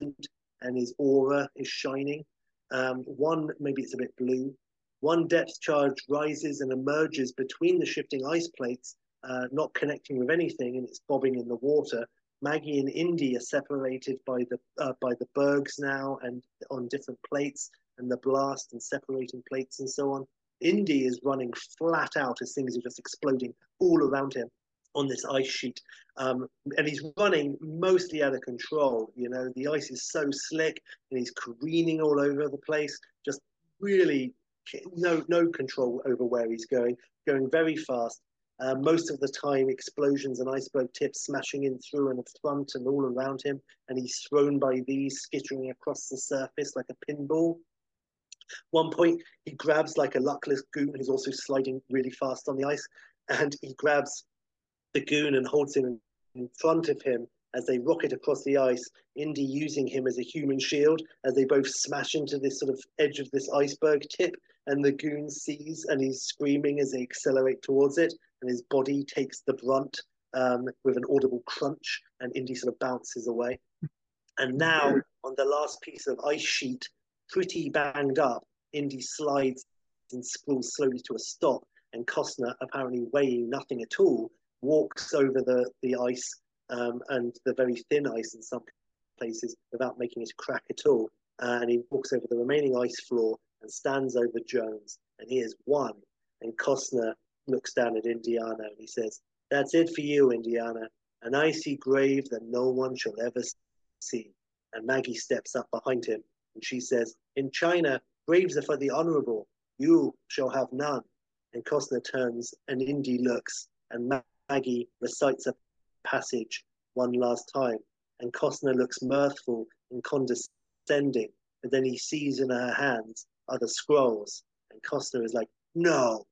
Speaker 4: and his aura is shining. Um, one, maybe it's a bit blue. One depth charge rises and emerges between the shifting ice plates, uh, not connecting with anything, and it's bobbing in the water. Maggie and Indy are separated by the uh, by the bergs now, and on different plates, and the blast and separating plates and so on. Indy is running flat out as things are just exploding all around him on this ice sheet. Um, and he's running mostly out of control. You know, the ice is so slick and he's careening all over the place, just really no no control over where he's going, going very fast. Uh, most of the time, explosions and iceberg tips smashing in through and front and all around him, and he's thrown by these, skittering across the surface like a pinball. One point, he grabs like a luckless goon who's also sliding really fast on the ice, and he grabs the goon and holds him in front of him as they rocket across the ice, Indy using him as a human shield as they both smash into this sort of edge of this iceberg tip. And the goon sees and he's screaming as they accelerate towards it, and his body takes the brunt um, with an audible crunch, and Indy sort of bounces away. And now, on the last piece of ice sheet, pretty banged up, Indy slides and sprawls slowly to a stop, and Costner, apparently weighing nothing at all, walks over the, the ice um, and the very thin ice in some places without making it crack at all. And he walks over the remaining ice floor and stands over Jones, and he has won. And Costner looks down at Indiana and he says, That's it for you, Indiana. An icy grave that no one shall ever see. And Maggie steps up behind him and she says, In China, graves are for the honorable. You shall have none. And Costner turns and Indy looks, and Maggie recites a passage one last time. And Costner looks mirthful and condescending, but then he sees in her hands are the scrolls. And Costner is like, No,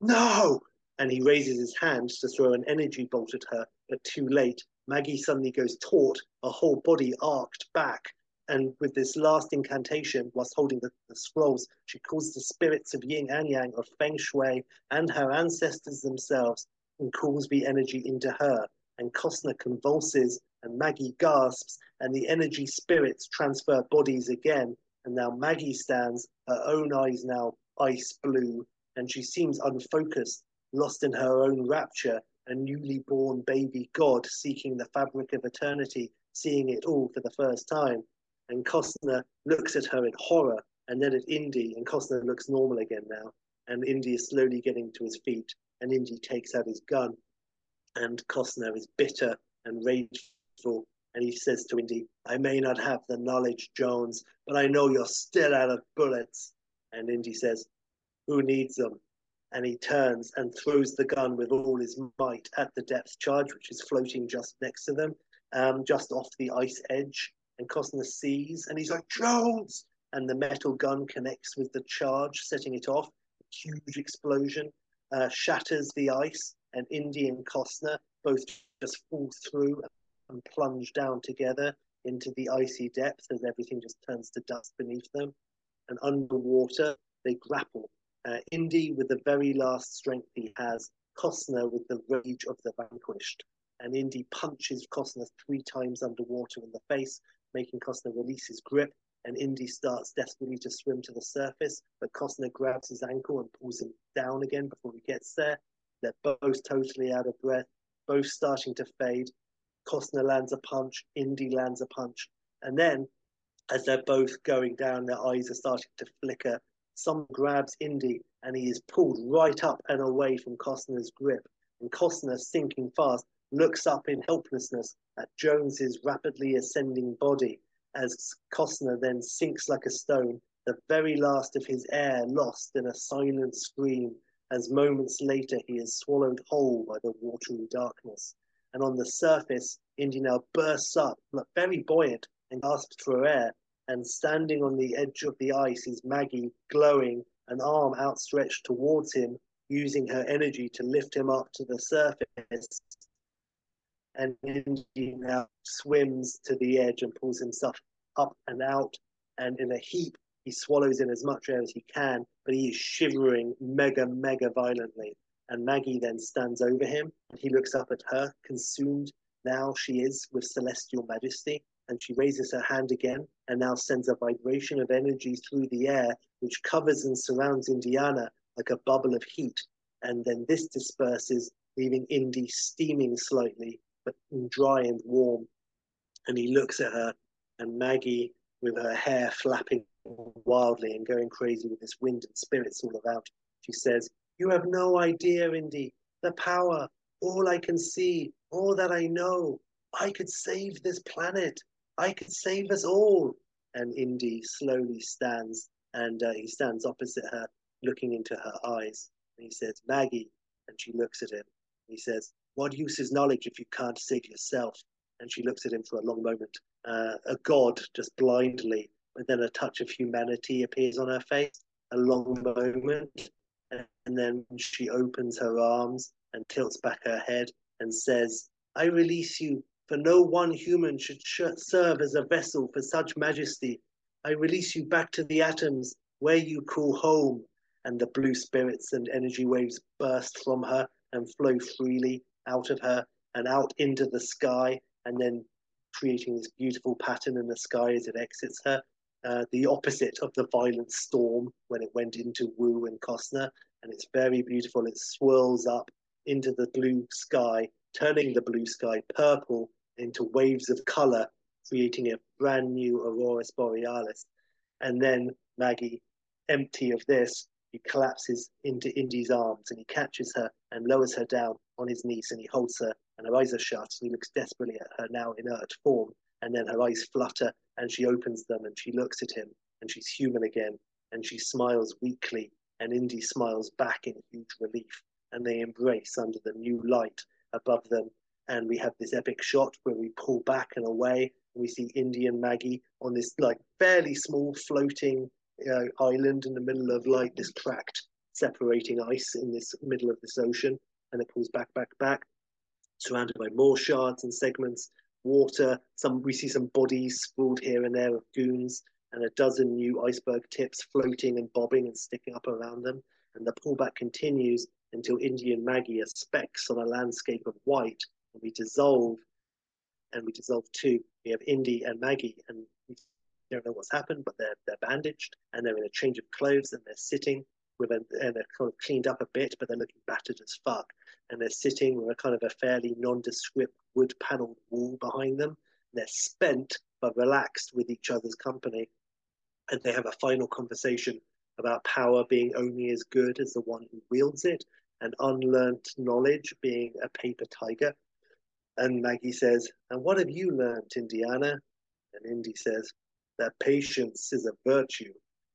Speaker 4: no. And he raises his hand to throw an energy bolt at her, but too late. Maggie suddenly goes taut, her whole body arced back. And with this last incantation, whilst holding the, the scrolls, she calls the spirits of yin and yang, of feng shui, and her ancestors themselves, and calls the energy into her and Costner convulses and Maggie gasps and the energy spirits transfer bodies again. And now Maggie stands, her own eyes now ice blue, and she seems unfocused, lost in her own rapture, a newly born baby god seeking the fabric of eternity, seeing it all for the first time. And Costner looks at her in horror and then at Indy, and Costner looks normal again now. And Indy is slowly getting to his feet, and Indy takes out his gun and Costner is bitter and rageful. And he says to Indy, I may not have the knowledge, Jones, but I know you're still out of bullets. And Indy says, Who needs them? And he turns and throws the gun with all his might at the depth charge, which is floating just next to them, um, just off the ice edge. And Costner sees, and he's like, Jones! And the metal gun connects with the charge, setting it off. Huge explosion uh, shatters the ice, and Indy and Costner both just fall through and plunge down together into the icy depths as everything just turns to dust beneath them. And underwater, they grapple. Uh, Indy with the very last strength he has, Costner with the rage of the vanquished. And Indy punches Costner three times underwater in the face, making Costner release his grip. And Indy starts desperately to swim to the surface, but Costner grabs his ankle and pulls him down again before he gets there. They're both totally out of breath, both starting to fade. Costner lands a punch, Indy lands a punch. And then, as they're both going down, their eyes are starting to flicker. Some grabs Indy and he is pulled right up and away from Costner's grip. And Costner, sinking fast, looks up in helplessness at Jones's rapidly ascending body as Costner then sinks like a stone, the very last of his air lost in a silent scream as moments later he is swallowed whole by the watery darkness. And on the surface, Indy now bursts up, very buoyant, and gasps for air. And standing on the edge of the ice is Maggie, glowing, an arm outstretched towards him, using her energy to lift him up to the surface. And Indy now swims to the edge and pulls himself up and out. And in a heap, he swallows in as much air as he can, but he is shivering mega, mega violently. And Maggie then stands over him. And he looks up at her, consumed now she is with celestial majesty. And she raises her hand again and now sends a vibration of energy through the air, which covers and surrounds Indiana like a bubble of heat. And then this disperses, leaving Indy steaming slightly, but dry and warm. And he looks at her, and Maggie, with her hair flapping wildly and going crazy with this wind and spirits all about, She says, You have no idea, Indy, the power, all I can see, all that I know. I could save this planet. I could save us all. And Indy slowly stands and uh, he stands opposite her, looking into her eyes. And he says, Maggie. And she looks at him. He says, What use is knowledge if you can't save yourself? And she looks at him for a long moment. Uh, a god just blindly but then a touch of humanity appears on her face, a long moment, and then she opens her arms and tilts back her head and says, I release you for no one human should serve as a vessel for such majesty. I release you back to the atoms where you call home. And the blue spirits and energy waves burst from her and flow freely out of her and out into the sky, and then creating this beautiful pattern in the sky as it exits her. Uh, the opposite of the violent storm when it went into Wu and Costner, and it's very beautiful. It swirls up into the blue sky, turning the blue sky purple into waves of color, creating a brand new Auroras Borealis. And then Maggie, empty of this, he collapses into Indy's arms and he catches her and lowers her down on his knees and he holds her and her eyes are shut and he looks desperately at her now inert form. And then her eyes flutter and she opens them and she looks at him and she's human again and she smiles weakly and Indy smiles back in huge relief and they embrace under the new light above them. And we have this epic shot where we pull back and away and we see Indy and Maggie on this like fairly small floating uh, island in the middle of like this cracked separating ice in this middle of this ocean and it pulls back back back surrounded by more shards and segments water some we see some bodies sprawled here and there of goons and a dozen new iceberg tips floating and bobbing and sticking up around them and the pullback continues until Indy and Maggie are specks on a landscape of white and we dissolve and we dissolve too. We have Indy and Maggie and we don't know what's happened, but they're they're bandaged and they're in a change of clothes and they're sitting with and they're kind of cleaned up a bit, but they're looking battered as fuck. And they're sitting with a kind of a fairly nondescript wood paneled wall behind them. They're spent but relaxed with each other's company. And they have a final conversation about power being only as good as the one who wields it, and unlearned knowledge being a paper tiger and Maggie says, And what have you learned, Indiana? And Indy says, That patience is a virtue.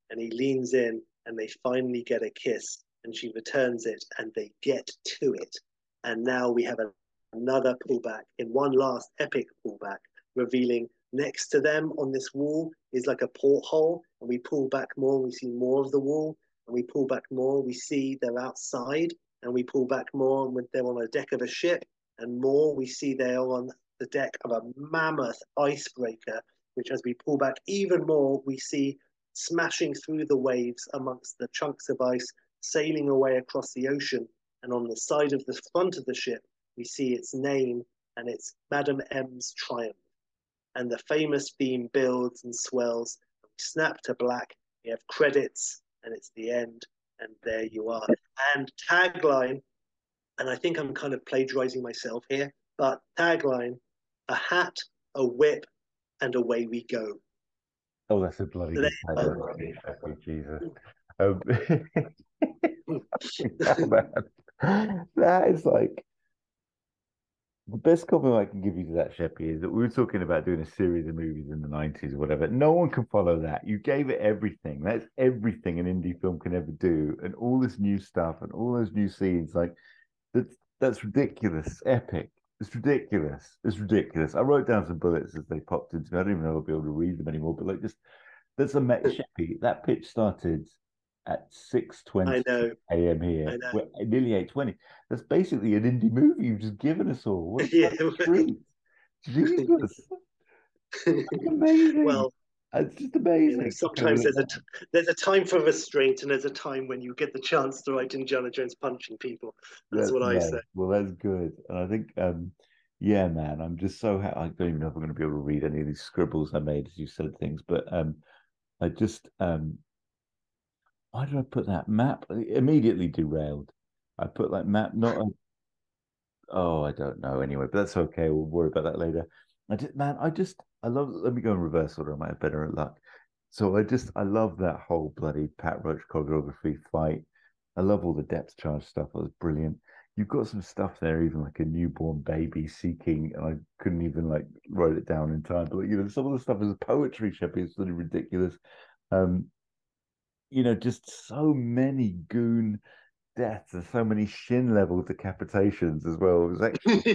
Speaker 4: And he leans in and they finally get a kiss and she returns it and they get to it. And now we have a, another pullback in one last epic pullback, revealing next to them on this wall is like a porthole. And we pull back more, we see more of the wall. And we pull back more, we see they're outside. And we pull back more, and they're on a deck of a ship and more we see they're on the deck of a mammoth icebreaker, which as we pull back even more, we see smashing through the waves amongst the chunks of ice, sailing away across the ocean. And on the side of the front of the ship, we see its name and it's Madam M's Triumph. And the famous theme builds and swells. We snap to black, we have credits, and it's the end. And there you are. And tagline and I think I'm kind of plagiarizing myself here, but tagline a hat, a whip, and away we go.
Speaker 3: Oh, that's a bloody good. Oh, Jesus. Um, that is like the best compliment I can give you to that, Sheppy, is that we were talking about doing a series of movies in the 90s or whatever. No one can follow that. You gave it everything. That's everything an Indy film can ever do. And all this new stuff and all those new scenes. Like, that's that's ridiculous. Epic. It's ridiculous. It's ridiculous. I wrote down some bullets as they popped into me. I don't even know if I'll be able to read them anymore. But like, just there's a Met Sheppy. That pitch started at six twenty a.m. here. nearly eight twenty. That's basically an Indy movie you've just given us all. Yeah. Jesus. amazing.
Speaker 4: Well,
Speaker 3: it's just amazing.
Speaker 4: Sometimes there's a there's a time for restraint, and there's a time when you get the chance to write Indiana Jones punching people. That's, that's what I say.
Speaker 3: Well, that's good, and I think, um, yeah, man, I'm just so happy. I don't even know if I'm going to be able to read any of these scribbles I made as you said things, but um, I just um, why did I put that map? immediately derailed. I put like map, not a, oh, I don't know. Anyway, but that's okay. We'll worry about that later. I just, man, I just, I love. Let me go in reverse order. I might have better luck. So I just, I love that whole bloody Pat Roach choreography fight. I love all the depth charge stuff. It was brilliant. You've got some stuff there, even like a newborn baby seeking, and I couldn't even like write it down in time. But you know, some of the stuff is poetry, Sheppy. It's really ridiculous. Um, you know, just so many goon deaths and so many shin level decapitations as well. It actually,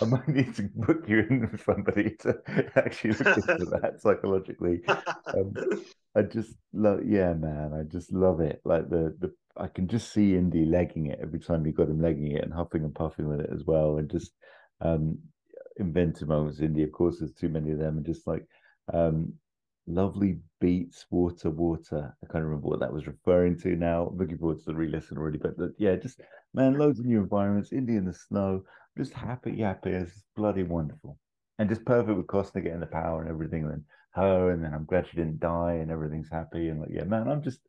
Speaker 3: I might need to book you in with somebody to actually look into that psychologically. Um, I just love, yeah, man, I just love it. Like the the I can just see Indy legging it every time you got him legging it and huffing and puffing with it as well, and just um, invented moments Indy, Of course, there's too many of them, and just like um, lovely beats, water, water. I can't remember what that was referring to now. I'm looking forward to the re-listen already, but the, yeah, just man, loads of new environments. India in the snow, just happy, happy. It's bloody wonderful, and just perfect with Costner getting the power and everything, and then her, and then I'm glad she didn't die, and everything's happy, and like yeah, man, I'm just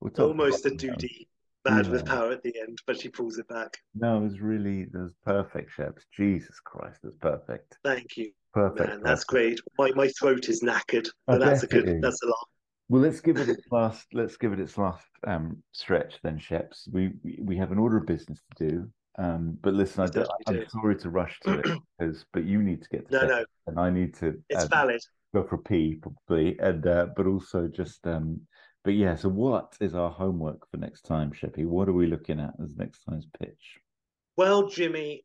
Speaker 4: we'll almost a duty. Mad yeah. with power at the end, but she pulls it back.
Speaker 3: No, it was really it was perfect, Sheps. Jesus Christ, it was perfect.
Speaker 4: Thank you.
Speaker 3: Perfect.
Speaker 4: Man, that's great. My my throat is knackered, but that's a good. That's a lot.
Speaker 3: Well, let's give it its last. Let's give it its last um, stretch then, Sheps. We, we we have an order of business to do. Um, but listen, I am sorry to rush to it because, but you need to get to
Speaker 4: no, no,
Speaker 3: and I need to.
Speaker 4: It's um, valid.
Speaker 3: Go for a pee probably, and uh, but also just. Um, but yeah, so what is our homework for next time, Sheppy? What are we looking at as next time's pitch?
Speaker 4: Well, Jimmy,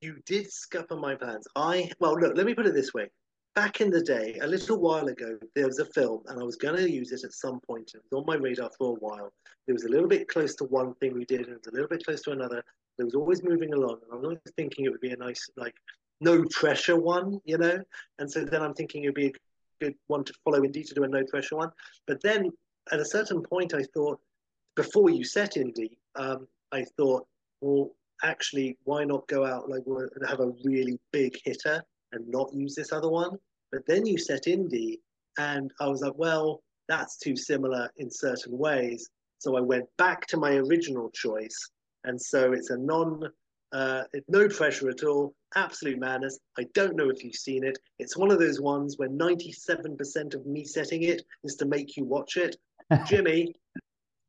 Speaker 4: you did scupper my plans. I well, look, let me put it this way. Back in the day, a little while ago, there was a film, and I was going to use it at some point. It was on my radar for a while. It was a little bit close to one thing we did, and it was a little bit close to another. It was always moving along, and I was always thinking it would be a nice, like, no pressure one, you know. And so then I'm thinking it would be a good one to follow Indy to do a no pressure one. But then at a certain point, I thought, before you set Indy, um, I thought, well, actually, why not go out like and have a really big hitter and not use this other one? But then you set Indy, and I was like, well, that's too similar in certain ways. So I went back to my original choice, and so it's a non, uh, no pressure at all, absolute madness. I don't know if you've seen it. It's one of those ones where 97% of me setting it is to make you watch it. Jimmy,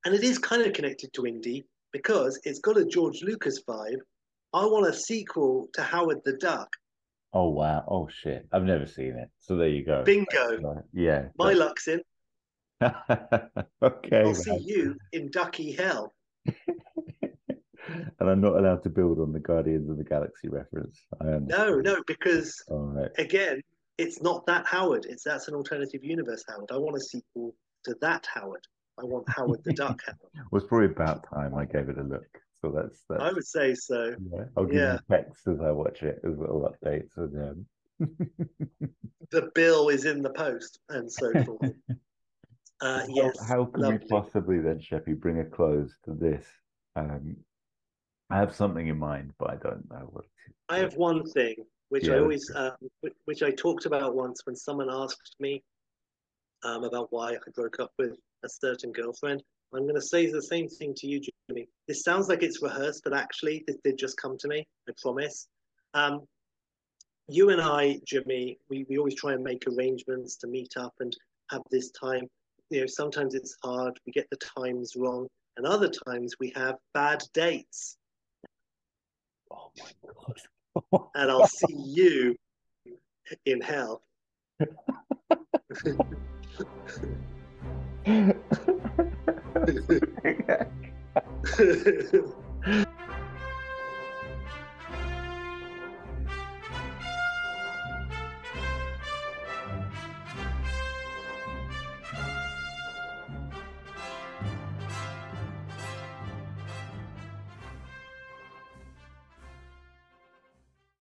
Speaker 4: and it is kind of connected to Indy because it's got a George Lucas vibe. I want a sequel to Howard the Duck.
Speaker 3: Oh wow! Oh shit! I've never seen it. So there you go.
Speaker 4: Bingo.
Speaker 3: Yeah.
Speaker 4: My but... luck's in.
Speaker 3: okay.
Speaker 4: I'll man. see you in Ducky Hell.
Speaker 3: and I'm not allowed to build on the Guardians of the Galaxy reference.
Speaker 4: no, no, because right. again, it's not that Howard. It's that's an alternative universe Howard. I want a sequel to that Howard. I want Howard the Duck Howard.
Speaker 3: well, it's probably about time I gave it a look. So that's, that's
Speaker 4: I would say so.
Speaker 3: Yeah, I'll give yeah. you text as I watch it as little updates. And, um...
Speaker 4: the bill is in the post and so forth. Uh, yes.
Speaker 3: How, how can lovely. we possibly then, Sheppy, bring a close to this? Um, I have something in mind, but I don't know what.
Speaker 4: I have one thing which yeah, I always, uh, which I talked about once when someone asked me um, about why I broke up with a certain girlfriend. I'm going to say the same thing to you, Jimmy. This sounds like it's rehearsed, but actually, this did just come to me. I promise. Um, you and I, Jimmy, we, we always try and make arrangements to meet up and have this time. You know, sometimes it's hard. We get the times wrong, and other times we have bad dates.
Speaker 3: Oh my god!
Speaker 4: and I'll see you in hell. Yeah.